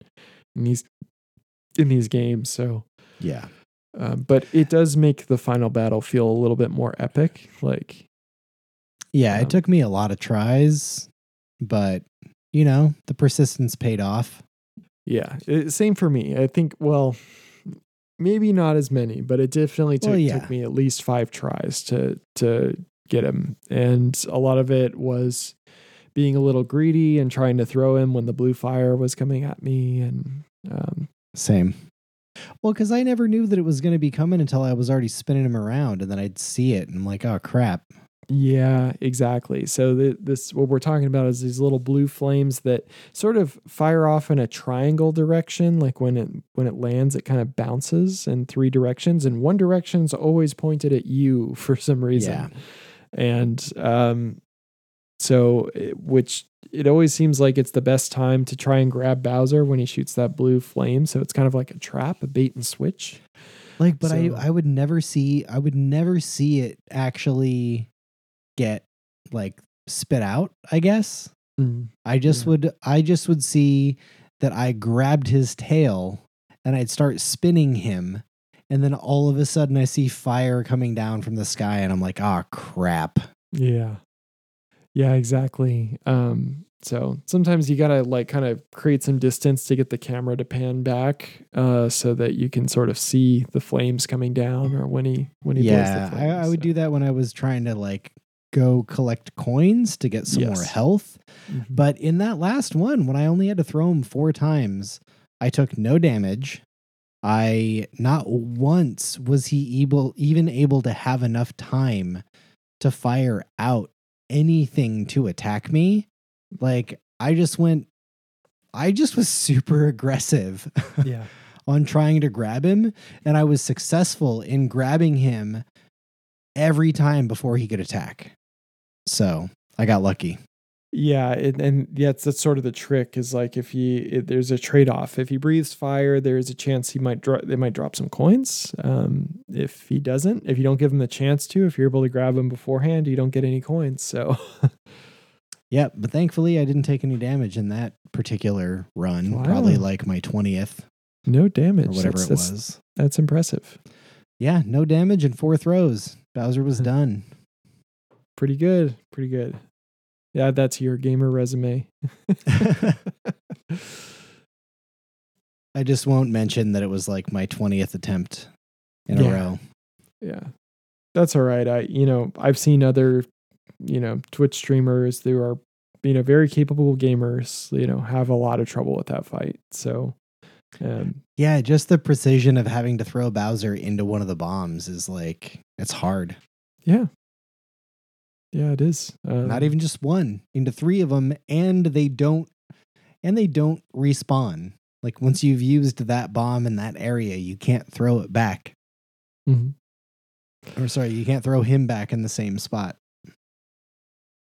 Speaker 2: in these in these games. So,
Speaker 1: Yeah.
Speaker 2: um, but it does make the final battle feel a little bit more epic. Like,
Speaker 1: Yeah.
Speaker 2: Um,
Speaker 1: it took me a lot of tries, but you know, the persistence paid off.
Speaker 2: yeah, it, same for me. I think. Well. Maybe not as many, but it definitely took,
Speaker 1: Well, yeah.
Speaker 2: took me at least five tries to to get him, and a lot of it was being a little greedy and trying to throw him when the blue fire was coming at me, and um,
Speaker 1: Same. Well, because I never knew that it was going to be coming until I was already spinning him around, and then I'd see it, and I'm like, "Oh crap!"
Speaker 2: Yeah, exactly. So the, this what we're talking about is these little blue flames that sort of fire off in a triangle direction. Like when it when it lands, it kind of bounces in three directions, and one direction's always pointed at you for some reason.
Speaker 1: Yeah.
Speaker 2: And um, so it, which it always seems like it's the best time to try and grab Bowser when he shoots that blue flame. So it's kind of like a trap, a bait and switch.
Speaker 1: Like, but
Speaker 2: So-
Speaker 1: I I would never see I would never see it actually get like spit out. I guess I just
Speaker 2: Yeah.
Speaker 1: would I just would see that I grabbed his tail and I'd start spinning him, and then all of a sudden I see fire coming down from the sky, and I'm like, "Ah, crap!"
Speaker 2: Yeah. Yeah, exactly. Um, so sometimes you gotta like kind of create some distance to get the camera to pan back, uh, so that you can sort of see the flames coming down or when he when he
Speaker 1: Yeah,
Speaker 2: blows the flames.
Speaker 1: I, I would
Speaker 2: so.
Speaker 1: do that when I was trying to like go collect coins to get some more
Speaker 2: Yes.
Speaker 1: health.
Speaker 2: Mhm.
Speaker 1: But in that last one, when I only had to throw him four times, I took no damage. I not once was he able even able to have enough time to fire out anything to attack me. Like I just went I just was super aggressive
Speaker 2: Yeah.
Speaker 1: on trying to grab him and I was successful in grabbing him every time before he could attack. So, I got lucky.
Speaker 2: Yeah, it, and yeah, that's sort of the trick. Is like if he if there's a trade off. If he breathes fire, there's a chance he might drop. They might drop some coins. Um, if he doesn't, if you don't give him the chance to, if you're able to grab him beforehand, you don't get any coins. So
Speaker 1: yeah, but thankfully I didn't take any damage in that particular run.
Speaker 2: Wow.
Speaker 1: Probably like my 20th
Speaker 2: no damage.
Speaker 1: or whatever
Speaker 2: that's,
Speaker 1: it
Speaker 2: that's-
Speaker 1: was.
Speaker 2: That's impressive.
Speaker 1: Yeah, no damage in four throws. Bowser was done.
Speaker 2: Pretty good. Pretty good. Yeah, that's your gamer resume.
Speaker 1: I just won't mention that it was like my 20th attempt in
Speaker 2: Yeah.
Speaker 1: a row.
Speaker 2: Yeah. That's all right. I you know, I've seen other, you know, Twitch streamers who are, you know, very capable gamers, you know, have a lot of trouble with that fight. So um
Speaker 1: Yeah, just the precision of having to throw Bowser into one of the bombs is like, it's hard.
Speaker 2: yeah. Yeah, it is. Um,
Speaker 1: Not even just one, into three of them, and they don't, and they don't respawn. Like once you've used that bomb in that area, you can't throw it back.
Speaker 2: Mm-hmm.
Speaker 1: Or sorry, you can't throw him back in the same spot.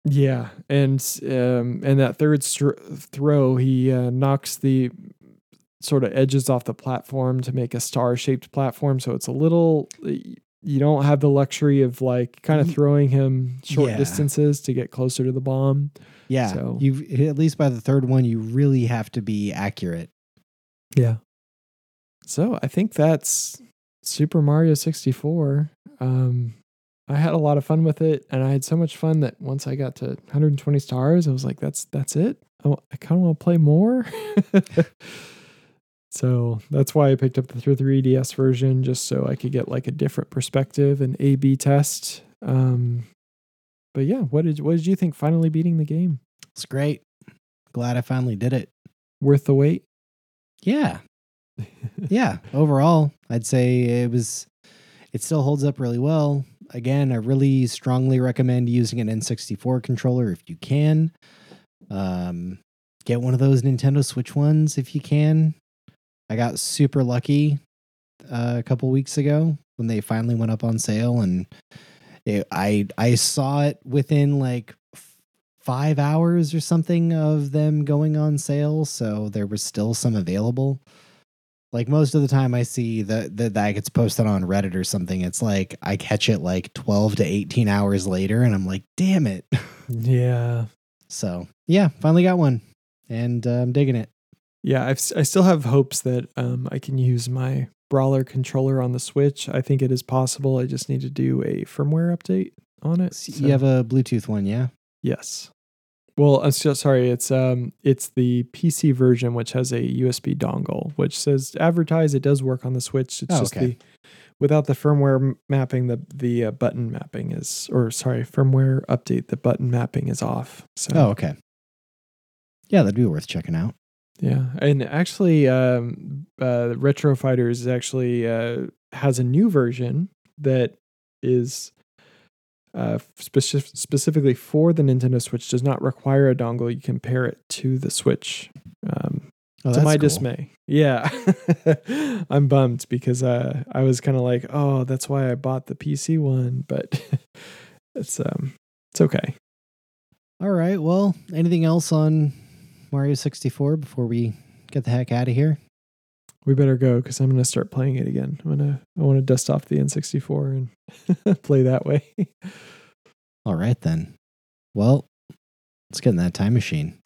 Speaker 2: Yeah, and um, and that third str- throw, he uh, knocks the sort of edges off the platform to make a star-shaped platform. So it's a little. You don't have the luxury of like kind of throwing him short
Speaker 1: Yeah.
Speaker 2: distances to get closer to the bomb.
Speaker 1: Yeah,
Speaker 2: So-
Speaker 1: you at least by the third one, you really have to be accurate.
Speaker 2: Yeah. So I think that's Super Mario 64. Um, I had a lot of fun with it, and I had so much fun that once I got to 120 stars, I was like, "That's that's it. I, I kind of want to play more." so that's why I picked up the 3DS version, just so I could get like a different perspective and A/B test. Um, but yeah, what did what did you think? Finally beating the game,
Speaker 1: It's great. Glad I finally did it.
Speaker 2: worth the wait?
Speaker 1: Yeah. yeah. Overall, I'd say it was, it still holds up really well. Again, I really strongly recommend using an N64 controller if you can. Um, get one of those Nintendo Switch ones if you can. I got super lucky uh, a couple weeks ago when they finally went up on sale, and it, I I saw it within like five hours or something of them going on sale. So there was still some available. Like most of the time I see that that that gets posted on Reddit or something, it's like I catch it like 12 to 18 hours later and I'm like, damn it.
Speaker 2: Yeah.
Speaker 1: So yeah, finally got one. And uh, I'm digging it.
Speaker 2: Yeah, I've, I still have hopes that um, I can use my Brawler controller on the Switch. I think it is possible. I just need to do a firmware update on it.
Speaker 1: So- You have a Bluetooth one, yeah?
Speaker 2: yes. Well, I'm so sorry. It's um, it's the PC version which has a USB dongle, which says advertise. It does work on the Switch. It's
Speaker 1: Oh,
Speaker 2: just
Speaker 1: okay.
Speaker 2: the without the firmware mapping. The the uh, button mapping is, or sorry, firmware update. The button mapping is off. So
Speaker 1: Oh, okay. Yeah, that'd be worth checking out.
Speaker 2: Yeah, and actually, um, uh, Retro Fighters actually uh, has a new version that is uh, speci- specifically for the Nintendo Switch. Does not require a dongle. You can pair it to the Switch. Um,
Speaker 1: Oh,
Speaker 2: to my
Speaker 1: cool.
Speaker 2: dismay, yeah, I'm bummed because uh, I was kind of like, oh, that's why I bought the PC one, but it's um, it's okay.
Speaker 1: All right. Well, anything else on Mario 64 before we get the heck out of here?
Speaker 2: We better go because I'm gonna start playing it again. I'm gonna I want to dust off the N64 and play that way.
Speaker 1: All right, then. Well, let's get in that time machine.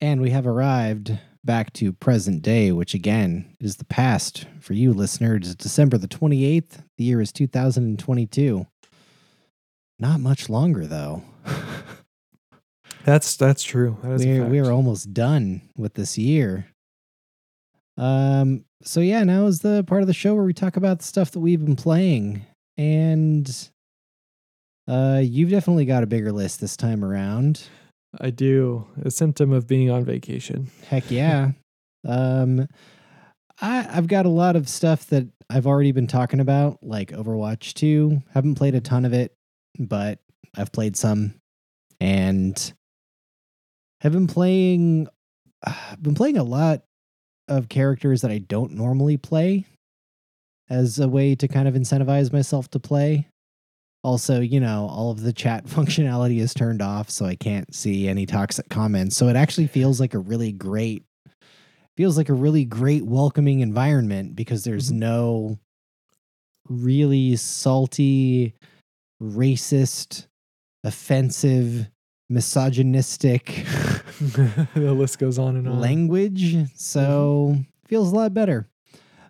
Speaker 1: And we have arrived back to present day, which again is the past for you listeners. It's December the 28th. The year is 2022. Not much longer, though.
Speaker 2: That's that's true. That is
Speaker 1: we're we're almost done with this year. Um. So yeah, now is the part of the show where we talk about the stuff that we've been playing, and uh, you've definitely got a bigger list this time around.
Speaker 2: I do. A symptom of being on vacation.
Speaker 1: Heck yeah. um, I I've got a lot of stuff that I've already been talking about, like Overwatch Two. Haven't played a ton of it, but I've played some, and have been playing. I've been playing a lot of characters that I don't normally play, as a way to kind of incentivize myself to play. Also, you know, all of the chat functionality is turned off, so I can't see any toxic comments. So it actually feels like a really great feels like a really great welcoming environment because there's
Speaker 2: Mhm.
Speaker 1: no really salty, racist, offensive, misogynistic
Speaker 2: the list goes on and on.
Speaker 1: language. So feels a lot better.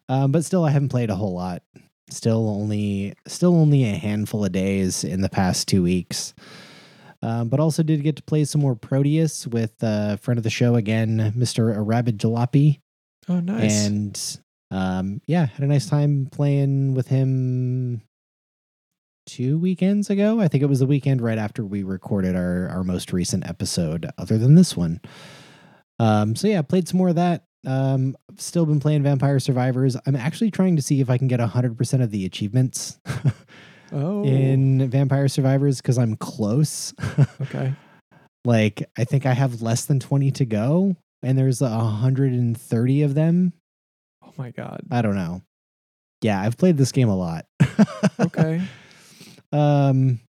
Speaker 1: Um, but still, I haven't played a whole lot. Still only, still only a handful of days in the past two weeks. Um, but also did get to play some more Proteus with a friend of the show again, Mr. Rabid Jalopy.
Speaker 2: oh, nice.
Speaker 1: And um, yeah, had a nice time playing with him two weekends ago. I think it was the weekend right after we recorded our our most recent episode, other than this one. Um, so yeah, played some more of that. Um, still been playing Vampire Survivors. I'm actually trying to see if I can get 100% of the achievements
Speaker 2: oh,
Speaker 1: in Vampire Survivors because I'm close.
Speaker 2: okay.
Speaker 1: like, I think I have less than 20 to go, and there's 130 of them.
Speaker 2: Oh my god.
Speaker 1: I don't know. Yeah, I've played this game a lot.
Speaker 2: Okay.
Speaker 1: Um,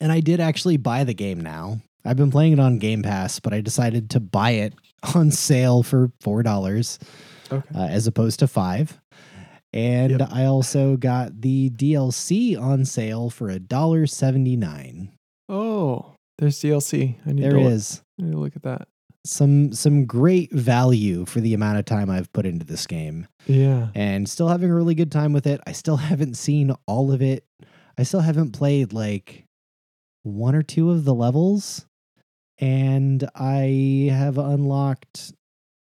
Speaker 1: and I did actually buy the game now. I've been playing it on Game Pass, but I decided to buy it on sale for four dollars
Speaker 2: Okay.
Speaker 1: uh, as opposed to five. And
Speaker 2: Yep.
Speaker 1: I also got the DLC on sale for a dollar seventy nine.
Speaker 2: Oh, there's DLC. I need
Speaker 1: There
Speaker 2: to look,
Speaker 1: is
Speaker 2: I need to look at that.
Speaker 1: some some great value for the amount of time I've put into this game.
Speaker 2: Yeah.
Speaker 1: and still having a really good time with it. I still haven't seen all of it. I still haven't played like one or two of the levels, and I have unlocked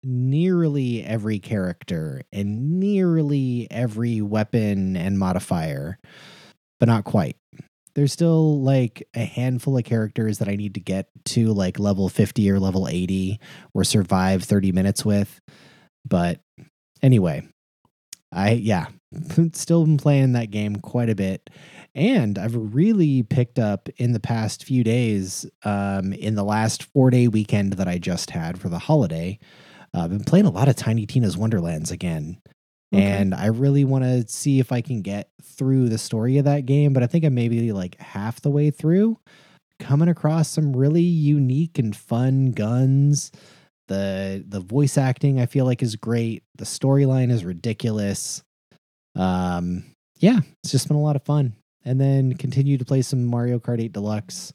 Speaker 1: nearly every character and nearly every weapon and modifier, but not quite. There's still like a handful of characters that I need to get to like level 50 or level 80 or survive 30 minutes with. But anyway, I yeah, still been playing that game quite a bit. And I've really picked up in the past few days, um, in the last four day weekend that I just had for the holiday. uh, I've been playing a lot of Tiny Tina's Wonderlands again.
Speaker 2: Okay.
Speaker 1: And I really want to see if I can get through the story of that game, but I think I'm maybe like half the way through coming across some really unique and fun guns. The the voice acting I feel like is great. The storyline is ridiculous. Um yeah, it's just been a lot of fun. And then continue to play some Mario Kart 8 Deluxe.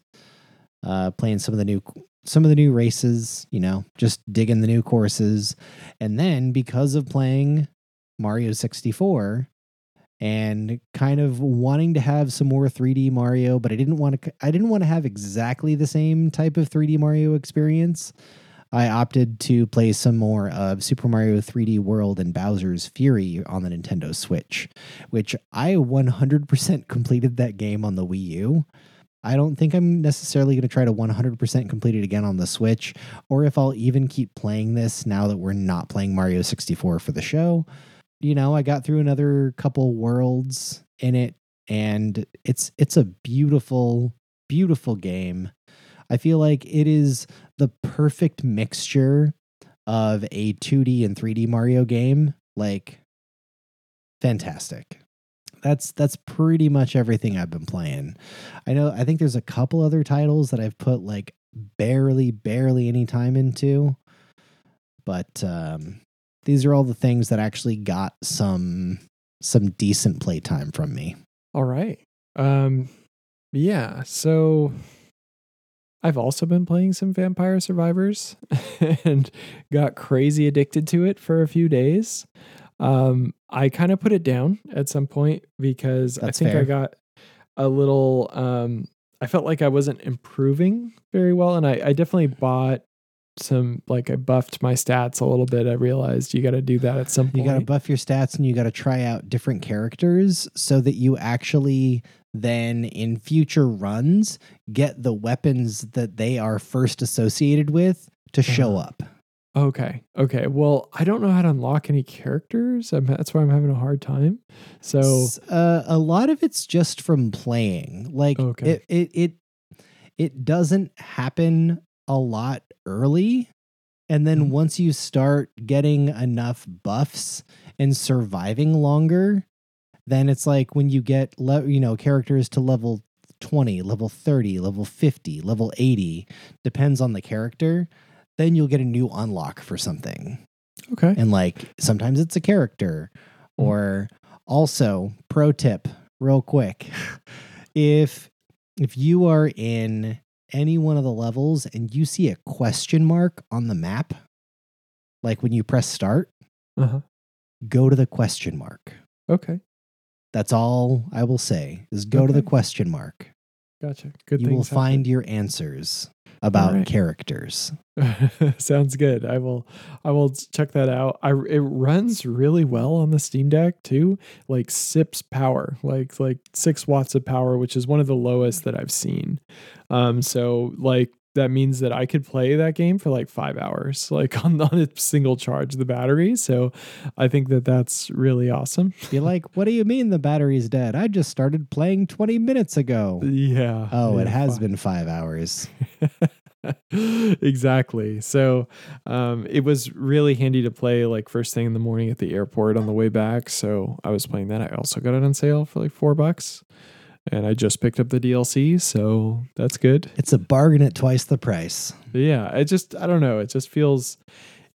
Speaker 1: Uh playing some of the new some of the new races, you know, just digging the new courses. And then because of playing Mario 64 and kind of wanting to have some more 3D Mario, but I didn't want to I didn't want to have exactly the same type of 3D Mario experience. I opted to play some more of Super Mario 3D World and Bowser's Fury on the Nintendo Switch, which I 100% completed that game on the Wii U. I don't think I'm necessarily going to try to 100% complete it again on the Switch, or if I'll even keep playing this now that we're not playing Mario 64 for the show. You know, I got through another couple worlds in it, and it's it's a beautiful, beautiful game. I feel like it is the perfect mixture of a 2D and 3D Mario game. Like, fantastic that's that's pretty much everything I've been playing. I know I think there's a couple other titles that I've put like barely barely any time into, but um, these are all the things that actually got some some decent playtime from me.
Speaker 2: All right. Um yeah, so I've also been playing some Vampire Survivors and got crazy addicted to it for a few days. Um, I kind of put it down at some point because
Speaker 1: That's
Speaker 2: I think
Speaker 1: fair.
Speaker 2: I got a little. Um, I felt like I wasn't improving very well, and I, I definitely bought some. Like I buffed my stats a little bit. I realized you got to do that at some point.
Speaker 1: You got to buff your stats and you got to try out different characters so that you actually then in future runs get the weapons that they are first associated with to show
Speaker 2: Uh-huh.
Speaker 1: up.
Speaker 2: Okay. Okay. Well, I don't know how to unlock any characters. I'm, that's why I'm having a hard time. So,
Speaker 1: uh, a lot of it's just from playing. Like
Speaker 2: Okay.
Speaker 1: it, it it it doesn't happen a lot early, and then
Speaker 2: Mhm.
Speaker 1: once you start getting enough buffs and surviving longer, then it's like when you get le- you know characters to level 20, level 30, level 50, level 80, depends on the character, then you'll get a new unlock for something
Speaker 2: okay.
Speaker 1: and like sometimes it's a character
Speaker 2: Mm.
Speaker 1: or also pro tip real quick if if you are in any one of the levels and you see a question mark on the map like when you press start
Speaker 2: Uh-huh.
Speaker 1: go to the question mark
Speaker 2: Okay.
Speaker 1: That's all i will say is go to the question mark
Speaker 2: Gotcha. Good
Speaker 1: you will
Speaker 2: happen.
Speaker 1: find your answers about
Speaker 2: Alright.
Speaker 1: characters
Speaker 2: Sounds good. I will I will check that out. I it runs really well on the Steam Deck too. Like sips power, like like 6 watts of power, which is one of the lowest that I've seen. Um so like that means that I could play that game for like 5 hours like on, on a single charge of the battery. So I think that that's really awesome.
Speaker 1: you're like what do you mean the battery's dead i just started playing 20 minutes ago
Speaker 2: Yeah.
Speaker 1: Oh, it has
Speaker 2: fi-
Speaker 1: been five hours.
Speaker 2: exactly. So um, it was really handy to play like first thing in the morning at the airport on the way back. So I was playing that. I also got it on sale for like four bucks. And I just picked up the DLC, so that's good.
Speaker 1: It's a bargain at twice the price.
Speaker 2: Yeah, it just I don't know. It just feels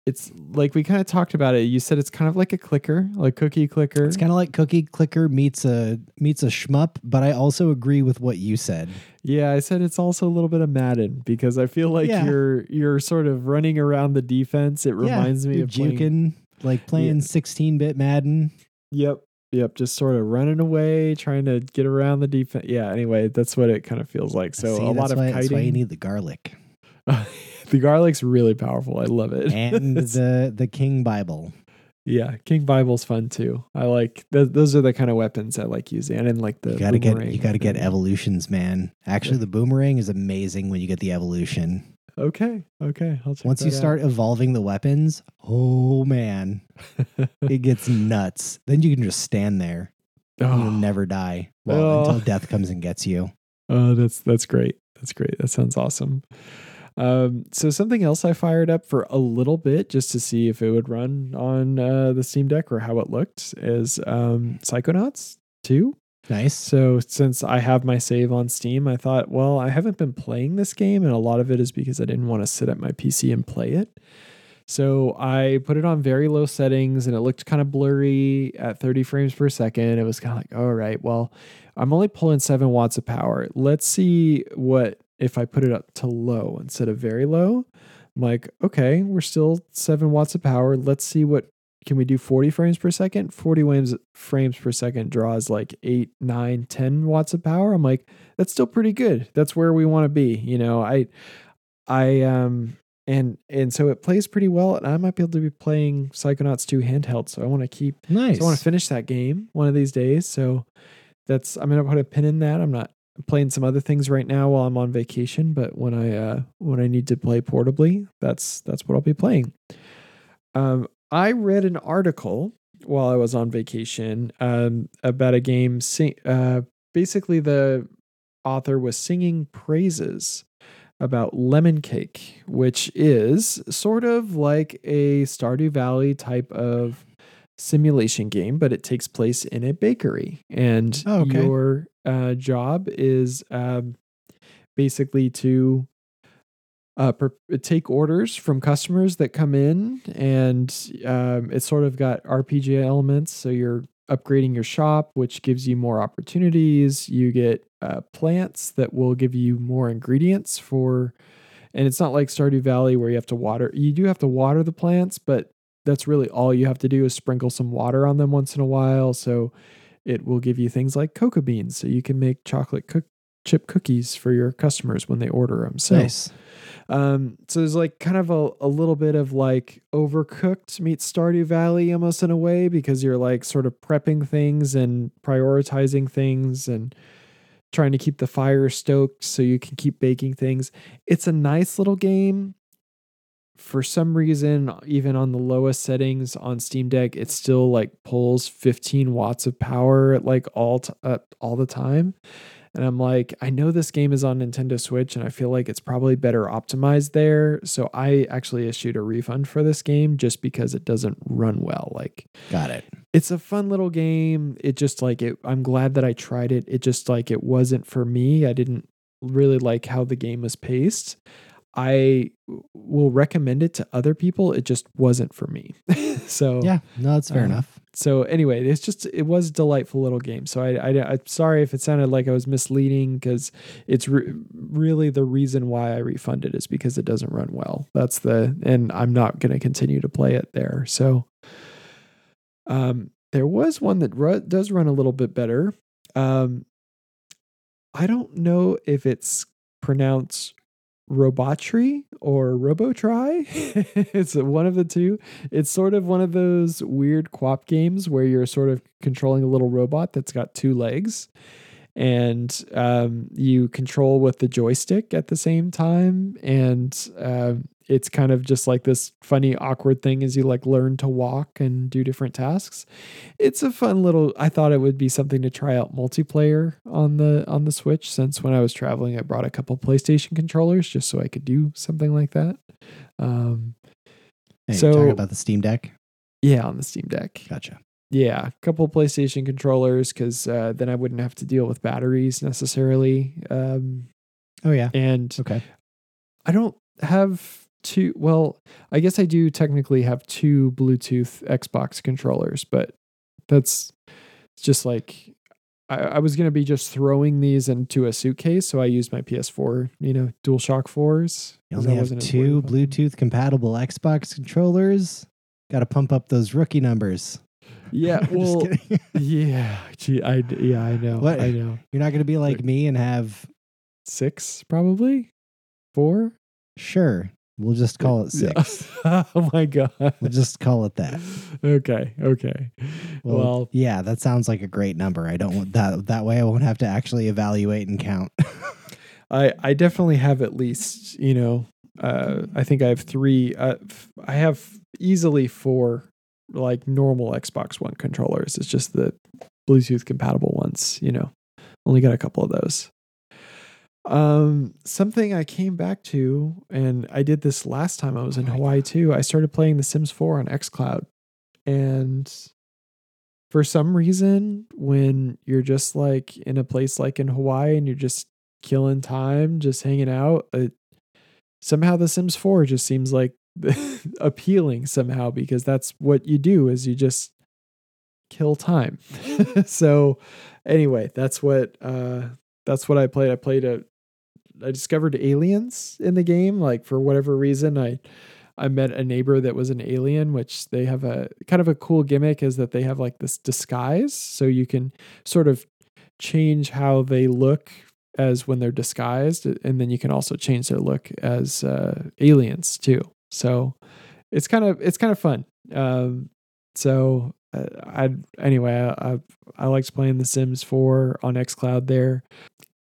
Speaker 2: it's like we kind of talked about it. You said it's kind of like a clicker, like cookie clicker.
Speaker 1: It's kind of like Cookie Clicker meets a meets a shmup, but I also agree with what you said.
Speaker 2: Yeah, I said it's also a little bit of Madden because I feel like
Speaker 1: Yeah.
Speaker 2: you're you're sort of running around the defense. It reminds me
Speaker 1: you're
Speaker 2: of playing,
Speaker 1: like playing 16-bit Madden.
Speaker 2: Yep. Yep. Just sort of running away, trying to get around the defense. Yeah. Anyway, that's what it kind of feels like. So
Speaker 1: See,
Speaker 2: a lot of
Speaker 1: why, That's why you need the garlic
Speaker 2: the garlic's really powerful. I love it.
Speaker 1: and the the King Bible.
Speaker 2: yeah, King Bible's fun too. I like th- those are the kind of weapons I like using, and like the
Speaker 1: You gotta get
Speaker 2: boomerang
Speaker 1: you gotta get evolutions, man. Actually,
Speaker 2: Yeah.
Speaker 1: the boomerang is amazing when you get the evolution.
Speaker 2: Okay. Okay.
Speaker 1: Once you
Speaker 2: out.
Speaker 1: start evolving the weapons, oh man, it gets nuts. Then you can just stand there.
Speaker 2: oh,
Speaker 1: You'll never die. Well,
Speaker 2: Oh.
Speaker 1: until death comes and gets you.
Speaker 2: Oh, that's that's great. That's great. That sounds awesome. Um, so something else I fired up for a little bit just to see if it would run on uh, the Steam Deck or how it looked is um, Psychonauts 2.
Speaker 1: Nice.
Speaker 2: So since I have my save on Steam, I thought, well, I haven't been playing this game, and a lot of it is because I didn't want to sit at my PC and play it. So I put it on very low settings and it looked kind of blurry at 30 frames per second. It was kind of like, all right, well, I'm only pulling seven watts of power. Let's see what if I put it up to low instead of very low. I'm like, okay, we're still seven watts of power. Let's see what can we do 40 frames per second? 40 frames frames per second draws like eight, nine, 10 watts of power. I'm like, that's still pretty good. That's where we want to be. You know, I I um and and so it plays pretty well and i might be able to be playing psychonauts 2 handheld so i want to keep
Speaker 1: Nice.
Speaker 2: so i want to finish that game one of these days so that's i'm gonna put a pin in that i'm not I'm playing some other things right now while i'm on vacation but when i uh when i need to play portably that's that's what i'll be playing um i read an article while i was on vacation um about a game sing uh basically the author was singing praises about Lemon Cake, which is sort of like a Stardew Valley type of simulation game, but it takes place in a bakery. And
Speaker 1: Oh, okay.
Speaker 2: your uh, job is um, basically to uh, per- take orders from customers that come in, and um, it's sort of got RPG elements. So you're upgrading your shop, which gives you more opportunities. You get uh, plants that will give you more ingredients for, and it's not like Stardew Valley where you have to water. You do have to water the plants, but that's really all you have to do is sprinkle some water on them once in a while. So it will give you things like cocoa beans, so you can make chocolate cook- chip cookies for your customers when they order them. So
Speaker 1: nice.
Speaker 2: Um, so there's like kind of a, a little bit of like overcooked meets Stardew Valley almost in a way because you're like sort of prepping things and prioritizing things and trying to keep the fire stoked so you can keep baking things. It's a nice little game. For some reason, even on the lowest settings on Steam Deck, it still like pulls 15 watts of power at like all t- uh, all the time. And I'm like, I know this game is on Nintendo Switch and I feel like it's probably better optimized there. So I actually issued a refund for this game just because it doesn't run well. Like
Speaker 1: Got it.
Speaker 2: it's a fun little game. It just like it I'm glad that I tried it. It just like it wasn't for me. I didn't really like how the game was paced. I will recommend it to other people. It just wasn't for me. so
Speaker 1: Yeah. No, that's fair
Speaker 2: Uh,
Speaker 1: enough.
Speaker 2: so anyway, it's just it was a delightful little game. So I, I I'm sorry if it sounded like I was misleading because it's re- really the reason why I refunded is because it doesn't run well. That's the and I'm not going to continue to play it there. So um there was one that ru- does run a little bit better. Um I don't know if it's pronounced Robotry or Robotry. it's one of the two. It's sort of one of those weird QWOP games where you're sort of controlling a little robot that's got two legs and um, you control with the joystick at the same time. And um it's kind of just like this funny, awkward thing as you like learn to walk and do different tasks. It's a fun little. I thought it would be something to try out multiplayer on the on the Switch. Since when I was traveling, I brought a couple PlayStation controllers just so I could do something like that. Um,
Speaker 1: Hey,
Speaker 2: so-
Speaker 1: talking about the Steam Deck.
Speaker 2: yeah, on the Steam Deck.
Speaker 1: Gotcha.
Speaker 2: Yeah, a couple PlayStation controllers because uh, then I wouldn't have to deal with batteries necessarily. Um,
Speaker 1: Oh yeah.
Speaker 2: and
Speaker 1: Okay.
Speaker 2: I don't have two. Well, I guess I do technically have two Bluetooth Xbox controllers, but that's just like I, I was gonna be just throwing these into a suitcase, so I used my PS4, you know, DualShock fours.
Speaker 1: You only
Speaker 2: I
Speaker 1: have two
Speaker 2: worried about them.
Speaker 1: Bluetooth compatible Xbox controllers. Got to pump up those rookie numbers.
Speaker 2: Yeah, well, yeah, gee, I yeah, I know,
Speaker 1: What?
Speaker 2: I know.
Speaker 1: You're not going to be like me and have
Speaker 2: Six probably, four.
Speaker 1: sure. We'll just call it
Speaker 2: Yeah.
Speaker 1: six.
Speaker 2: oh my god.
Speaker 1: We'll just call it that.
Speaker 2: okay, okay.
Speaker 1: Well,
Speaker 2: well
Speaker 1: yeah, that sounds like a great number. I don't want that. That way, I won't have to actually evaluate and count.
Speaker 2: I I definitely have at least you know uh, I think I have three. Uh, f- I have easily four like normal Xbox One controllers. It's just the Bluetooth compatible ones. You know, only got a couple of those. Um, something I came back to, and I did this last time I was in
Speaker 1: Oh
Speaker 2: Hawaii too. I started playing The Sims 4 on XCloud, and for some reason, when you're just like in a place like in Hawaii and you're just killing time, just hanging out, it, somehow The Sims 4 just seems like appealing somehow because that's what you do is you just kill time. so anyway, that's what uh that's what I played. I played a I discovered aliens in the game like for whatever reason I I met a neighbor that was an alien, which they have a kind of a cool gimmick is that they have like this disguise. So you can sort of change how they look as when they're disguised. And then you can also change their look as uh, aliens too. So it's kind of, it's kind of fun. Um, so uh, I, anyway, I, I, I liked playing The Sims 4 on xCloud there.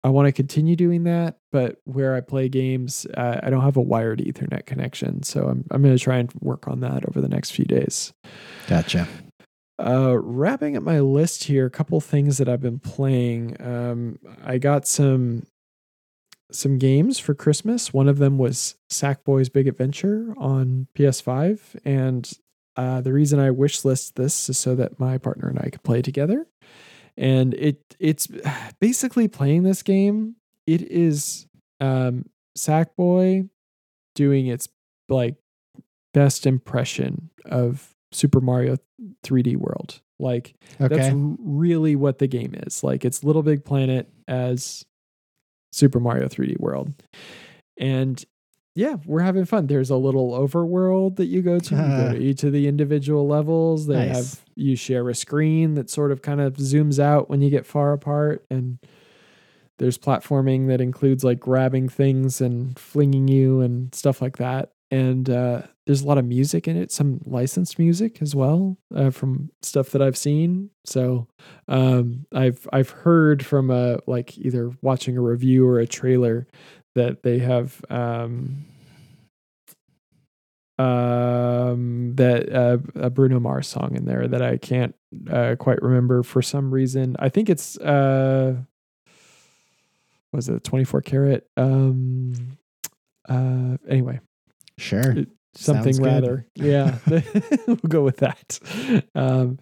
Speaker 2: I want to continue doing that, but where I play games, uh, I don't have a wired Ethernet connection, so I'm I'm going to try and work on that over the next few days.
Speaker 1: Gotcha.
Speaker 2: Uh, wrapping up my list here, a couple things that I've been playing. Um, I got some some games for Christmas. One of them was Sackboy's Big Adventure on PS5, and uh, the reason I wish list this is so that my partner and I could play together and it it's basically playing this game. It is um, Sackboy doing its like best impression of Super Mario 3D World. Like okay. that's really what the game is. Like it's Little Big Planet as Super Mario 3D World. And yeah, we're having fun. There's a little overworld that you go to. You go to each of the individual levels. They nice. have you share a screen that sort of kind of zooms out when you get far apart, and there's platforming that includes like grabbing things and flinging you and stuff like that. And uh, there's a lot of music in it, some licensed music as well uh, from stuff that I've seen. So um, I've I've heard from a like either watching a review or a trailer that they have um, um, that uh, a Bruno Mars song in there that I can't uh, quite remember for some reason. I think it's uh, was it 24 karat? Um, uh, anyway,
Speaker 1: sure,
Speaker 2: something rather. Yeah, we'll go with that. Um,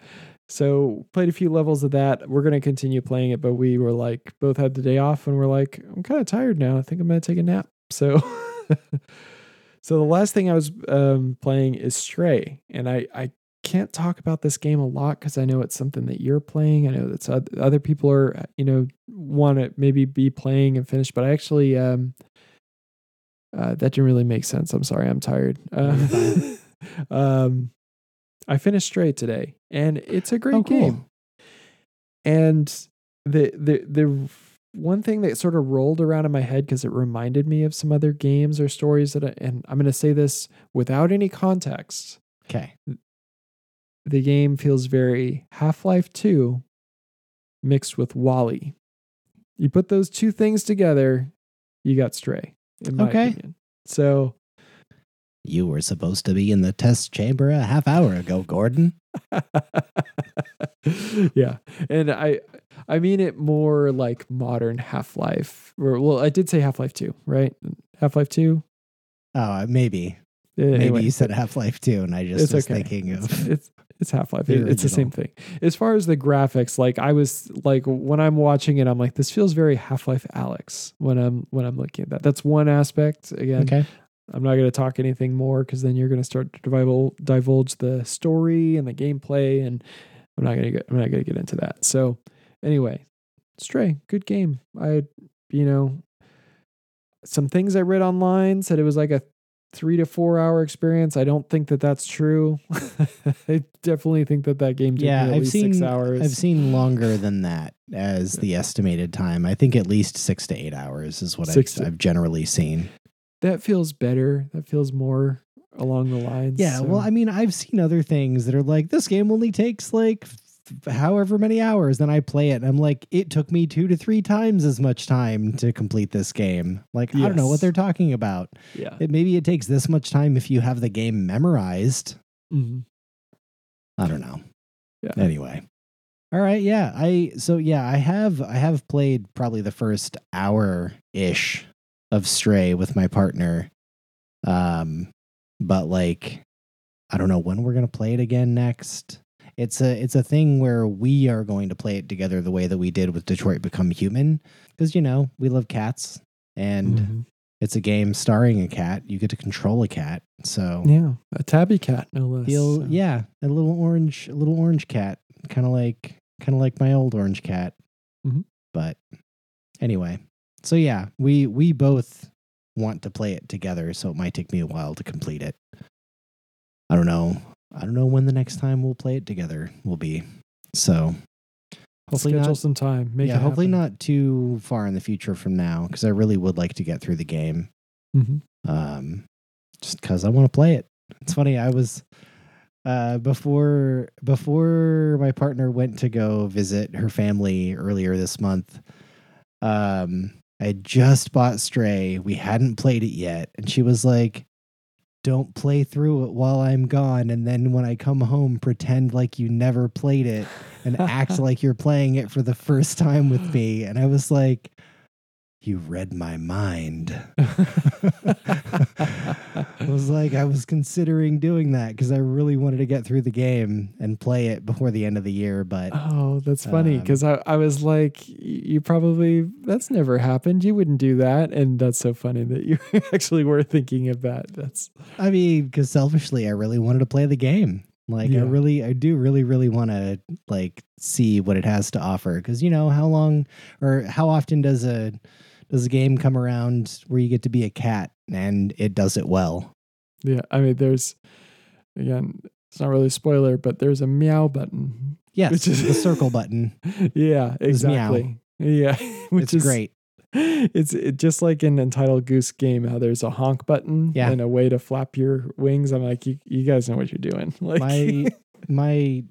Speaker 2: so played a few levels of that. We're gonna continue playing it, but we were like both had the day off and we're like, I'm kind of tired now. I think I'm gonna take a nap. So so the last thing I was um, playing is Stray, and I I can't talk about this game a lot because I know it's something that you're playing. I know that other people are you know want to maybe be playing and finish, but I actually um uh, that didn't really make sense. I'm sorry, I'm tired. Uh, um, I finished Stray today, and it's a great oh, cool. game. And the the the one thing that sort of rolled around in my head because it reminded me of some other games or stories that, I, and I'm going to say this without any context.
Speaker 1: Okay.
Speaker 2: The game feels very Half Life 2 mixed with WALL-E. You put those two things together, you got Stray, in my okay. opinion. So
Speaker 1: you were supposed to be in the test chamber a half hour ago, Gordon.
Speaker 2: yeah. And I I mean it more like modern Half-Life. Well, I did say Half-Life 2, right? Half-Life 2?
Speaker 1: Oh, maybe. Eh, anyway, maybe you said Half-Life 2 and I just was okay. thinking of
Speaker 2: It's it's, it's Half-Life. The it's the same thing. As far as the graphics, like I was like when I'm watching it I'm like this feels very Half-Life Alyx when I'm when I'm looking at that. That's one aspect. Again, okay. I'm not going to talk anything more because then you're going to start to divulge, divulge the story and the gameplay, and I'm not going to get I'm not going to get into that. So anyway, Stray, good game. I you know some things I read online said it was like a three to four hour experience. I don't think that that's true. I definitely think that that game took yeah, I've seen, six hours.
Speaker 1: I've seen longer than that as the estimated time. I think at least six to eight hours is what I've, to, I've, generally seen
Speaker 2: that feels better. That feels more along the lines.
Speaker 1: Yeah. So. Well, I mean, I've seen other things that are like this game only takes like however many hours. Then I play it and I'm like, it took me two to three times as much time to complete this game. Like, yes. I don't know what they're talking about.
Speaker 2: Yeah.
Speaker 1: It, maybe it takes this much time if you have the game memorized.
Speaker 2: Mm-hmm.
Speaker 1: I don't know. Yeah. Anyway. All right, yeah. I so yeah, I have I have played probably the first hour ish of Stray with my partner. Um, but like, I don't know when we're gonna play it again next. It's a it's a thing where we are going to play it together the way that we did with Detroit Become Human because you know we love cats and
Speaker 2: Mhm.
Speaker 1: it's a game starring a cat. You get to control a cat, so
Speaker 2: Yeah, a tabby cat, no less. so.
Speaker 1: yeah a little orange a little orange cat, kind of like kind of like my old orange cat.
Speaker 2: Mhm.
Speaker 1: But anyway, so yeah, we we both want to play it together, so it might take me a while to complete it. I don't know. I don't know when the next time we'll play it together will be. So hopefully
Speaker 2: schedule
Speaker 1: not,
Speaker 2: some time. Make
Speaker 1: yeah,
Speaker 2: it
Speaker 1: hopefully
Speaker 2: happen.
Speaker 1: not too far in the future from now because I really would like to get through the game.
Speaker 2: Mhm.
Speaker 1: Um, just because I want to play it. It's funny. I was uh before before my partner went to go visit her family earlier this month. Um, I just bought Stray. We hadn't played it yet, and she was like, "Don't play through it while I'm gone, and then when I come home, pretend like you never played it and act like you're playing it for the first time with me." And I was like, "You read my mind." I was like, I was considering doing that because I really wanted to get through the game and play it before the end of the year. But
Speaker 2: Oh, that's funny
Speaker 1: Um,
Speaker 2: because I, I was like, you probably, that's never happened. You wouldn't do that. And that's so funny that you actually were thinking of that. That's,
Speaker 1: I mean, because selfishly, I really wanted to play the game. Like,
Speaker 2: Yeah.
Speaker 1: I really, I do really, really want to like see what it has to offer. Because you know, how long or how often does a does a game come around where you get to be a cat and it does it well?
Speaker 2: yeah. I mean, there's, again, it's not really a spoiler, but there's a meow button.
Speaker 1: Yes,
Speaker 2: Which is-
Speaker 1: the circle button.
Speaker 2: yeah, exactly. Yeah. Which
Speaker 1: it's
Speaker 2: is
Speaker 1: great.
Speaker 2: It's it, just like in Untitled Goose Game, how there's a honk button
Speaker 1: Yeah.
Speaker 2: and a way to flap your wings. I'm like, you, you guys know what you're doing. Like,
Speaker 1: my my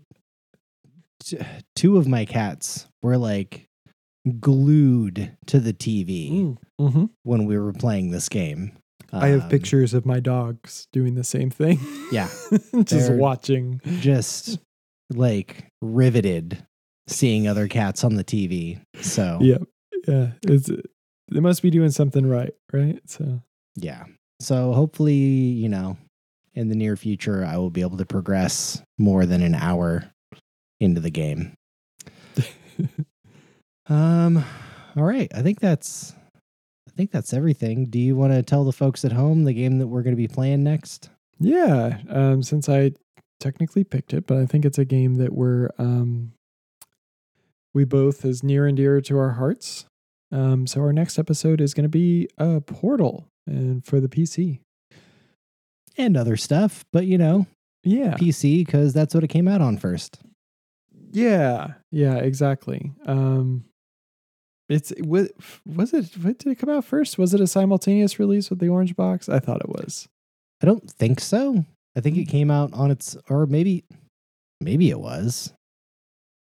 Speaker 1: two of my cats were like glued to the TV
Speaker 2: Mm, mhm.
Speaker 1: when we were playing this game.
Speaker 2: I have
Speaker 1: Um,
Speaker 2: pictures of my dogs doing the same thing.
Speaker 1: Yeah.
Speaker 2: just watching.
Speaker 1: just like riveted seeing other cats on the TV. So
Speaker 2: Yeah, yeah. It's they must be doing something right, right? So
Speaker 1: yeah. So hopefully, you know, in the near future, I will be able to progress more than an hour into the game. Um, all right. I think that's I think that's everything. Do you want to tell the folks at home the game that we're going to be playing next?
Speaker 2: yeah. Um, since I technically picked it, but I think it's a game that we're um we both is near and dear to our hearts. Um, so our next episode is going to be a Portal, and for the PC.
Speaker 1: And other stuff, but you know,
Speaker 2: Yeah,
Speaker 1: PC because that's what it came out on first.
Speaker 2: yeah, yeah. Exactly. Um, it's was was it? What did it come out first? Was it a simultaneous release with the Orange Box? I thought it was.
Speaker 1: I don't think so. I think it came out on its, or maybe, maybe it was.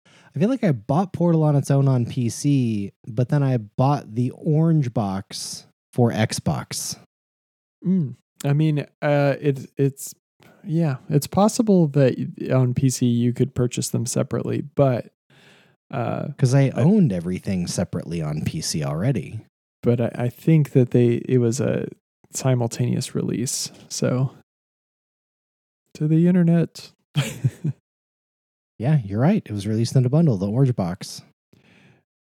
Speaker 1: I feel like I bought Portal on its own on PC, but then I bought the orange box for Xbox.
Speaker 2: Mm. I mean, uh, it's it's yeah, it's possible that on PC you could purchase them separately, but uh,
Speaker 1: because I owned everything separately on PC already.
Speaker 2: but I, I think that they it was a simultaneous release. So to the internet.
Speaker 1: Yeah, you're right. It was released in a bundle, the orange box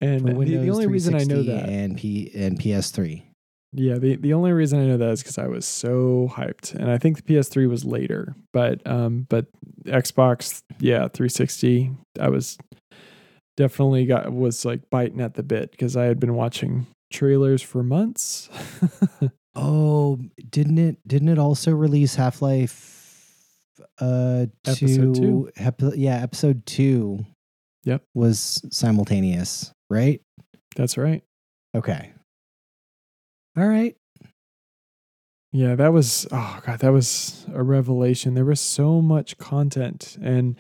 Speaker 2: and the, the only reason I know that,
Speaker 1: and P and PS3.
Speaker 2: yeah, the, the only reason I know that is because I was so hyped, and I think the PS3 was later, but um, but Xbox, yeah, 360, I was definitely got was like biting at the bit because I had been watching trailers for months.
Speaker 1: Oh, didn't it? Didn't it also release Half Life? Uh,
Speaker 2: Episode
Speaker 1: two, epi- yeah, episode two.
Speaker 2: Yep.
Speaker 1: was simultaneous, right?
Speaker 2: That's right.
Speaker 1: Okay. All right.
Speaker 2: Yeah, that was oh god, that was a revelation. There was so much content, and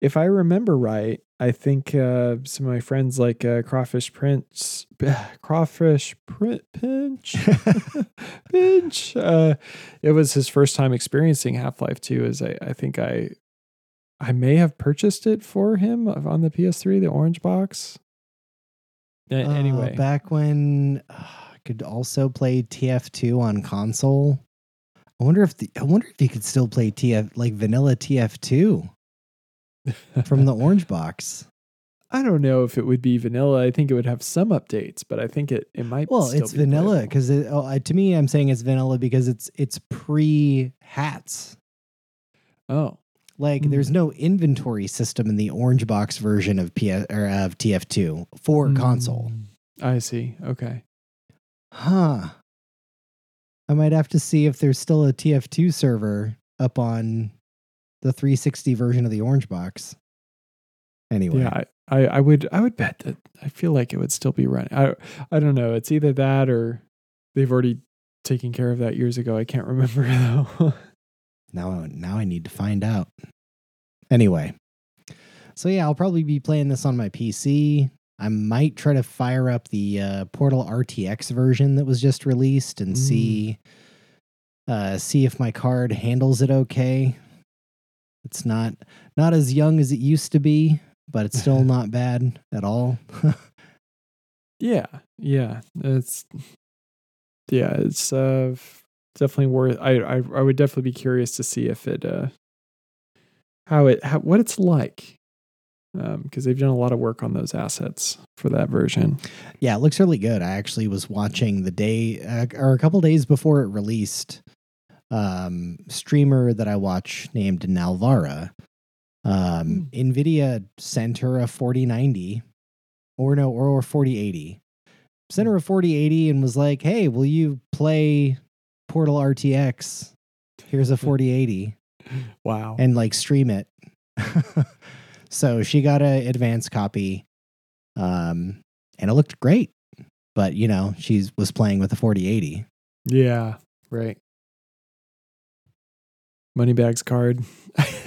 Speaker 2: if I remember right, I think uh, some of my friends like uh, Crawfish Prince, Crawfish Print Pinch, Pinch. Uh, it was his first time experiencing Half Life Two. As I, I think I, I may have purchased it for him on the PS3, the orange box.
Speaker 1: Uh,
Speaker 2: anyway,
Speaker 1: back when uh, I could also play TF2 on console. I wonder if the I wonder if you could still play TF like vanilla TF2. From the orange box.
Speaker 2: I don't know if it would be vanilla. I think it would have some updates, but I think it it might.
Speaker 1: Well, it's vanilla because it, oh, I- to me, I'm saying it's vanilla because it's it's pre hats.
Speaker 2: Oh,
Speaker 1: Like,
Speaker 2: Mm.
Speaker 1: there's no inventory system in the orange box version of PS or of TF2 for console.
Speaker 2: Mm, I see. Okay.
Speaker 1: Huh. I might have to see if there's still a TF2 server up on the 360 version of the orange box. Anyway,
Speaker 2: Yeah, I, I, would I would bet that I feel like it would still be running. I I don't know. It's either that or they've already taken care of that years ago. I can't remember though.
Speaker 1: now now I need to find out. Anyway, so yeah, I'll probably be playing this on my PC. I might try to fire up the uh, Portal RTX version that was just released and
Speaker 2: Mm.
Speaker 1: see uh, see if my card handles it okay. It's not not as young as it used to be, but it's still not bad at all.
Speaker 2: yeah, yeah. It's yeah. It's uh definitely worth. I I I would definitely be curious to see if it uh how it how, what it's like. Um, because they've done a lot of work on those assets for that version.
Speaker 1: Yeah, it looks really good. I actually was watching the day uh, or a couple days before it released. Um, streamer that I watch named Nalvara. Um, Nvidia sent her a 4090 or no, or, or 4080. Sent her a 4080 and was like, "Hey, will you play Portal RTX? Here's a 4080."
Speaker 2: Wow.
Speaker 1: and like stream it. so she got a advanced copy, um, and it looked great. But you know, she was playing with a 4080.
Speaker 2: yeah. Right. Moneybags card.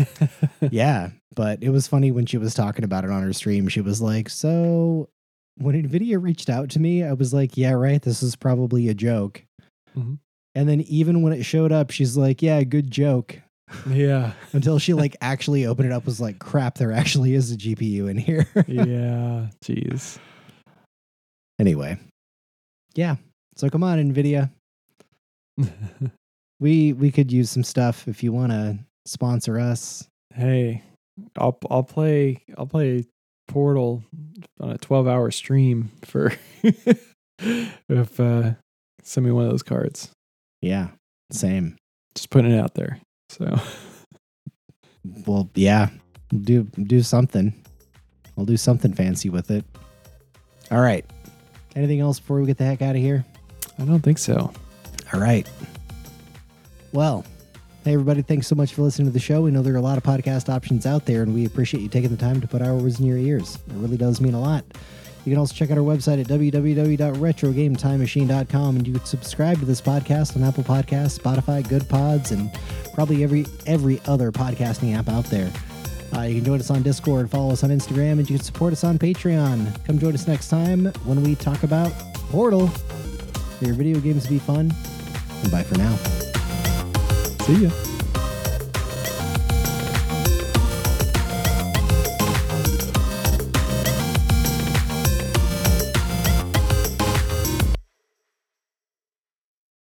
Speaker 1: yeah, but it was funny when she was talking about it on her stream. She was like, "So when Nvidia reached out to me, I was like, yeah, right. This is probably a joke."
Speaker 2: Mhm.
Speaker 1: And then even when it showed up, she's like, "Yeah, good joke."
Speaker 2: yeah.
Speaker 1: Until she like actually opened it up, was like, "Crap, there actually is a GPU in here."
Speaker 2: yeah. Jeez.
Speaker 1: anyway, yeah. So come on, Nvidia. We we could use some stuff if you want to sponsor us.
Speaker 2: hey, I'll I'll play I'll play Portal on a twelve hour stream for if uh send me one of those cards.
Speaker 1: Yeah, same.
Speaker 2: Just putting it out there. So
Speaker 1: Well, yeah, do do something. I'll do something fancy with it. All right. Anything else before we get the heck out of here?
Speaker 2: I don't think so.
Speaker 1: All right. Well, hey everybody, thanks so much for listening to the show. We know there are a lot of podcast options out there, and we appreciate you taking the time to put our words in your ears. It really does mean a lot. You can also check out our website at www.retrogametimemachine.com, and you can subscribe to this podcast on Apple Podcasts, Spotify, Good Pods, and probably every every other podcasting app out there. Uh, you can join us on Discord, follow us on Instagram, and you can support us on Patreon. Come join us next time when we talk about Portal. Your video games be fun, and bye for now.
Speaker 2: See ya.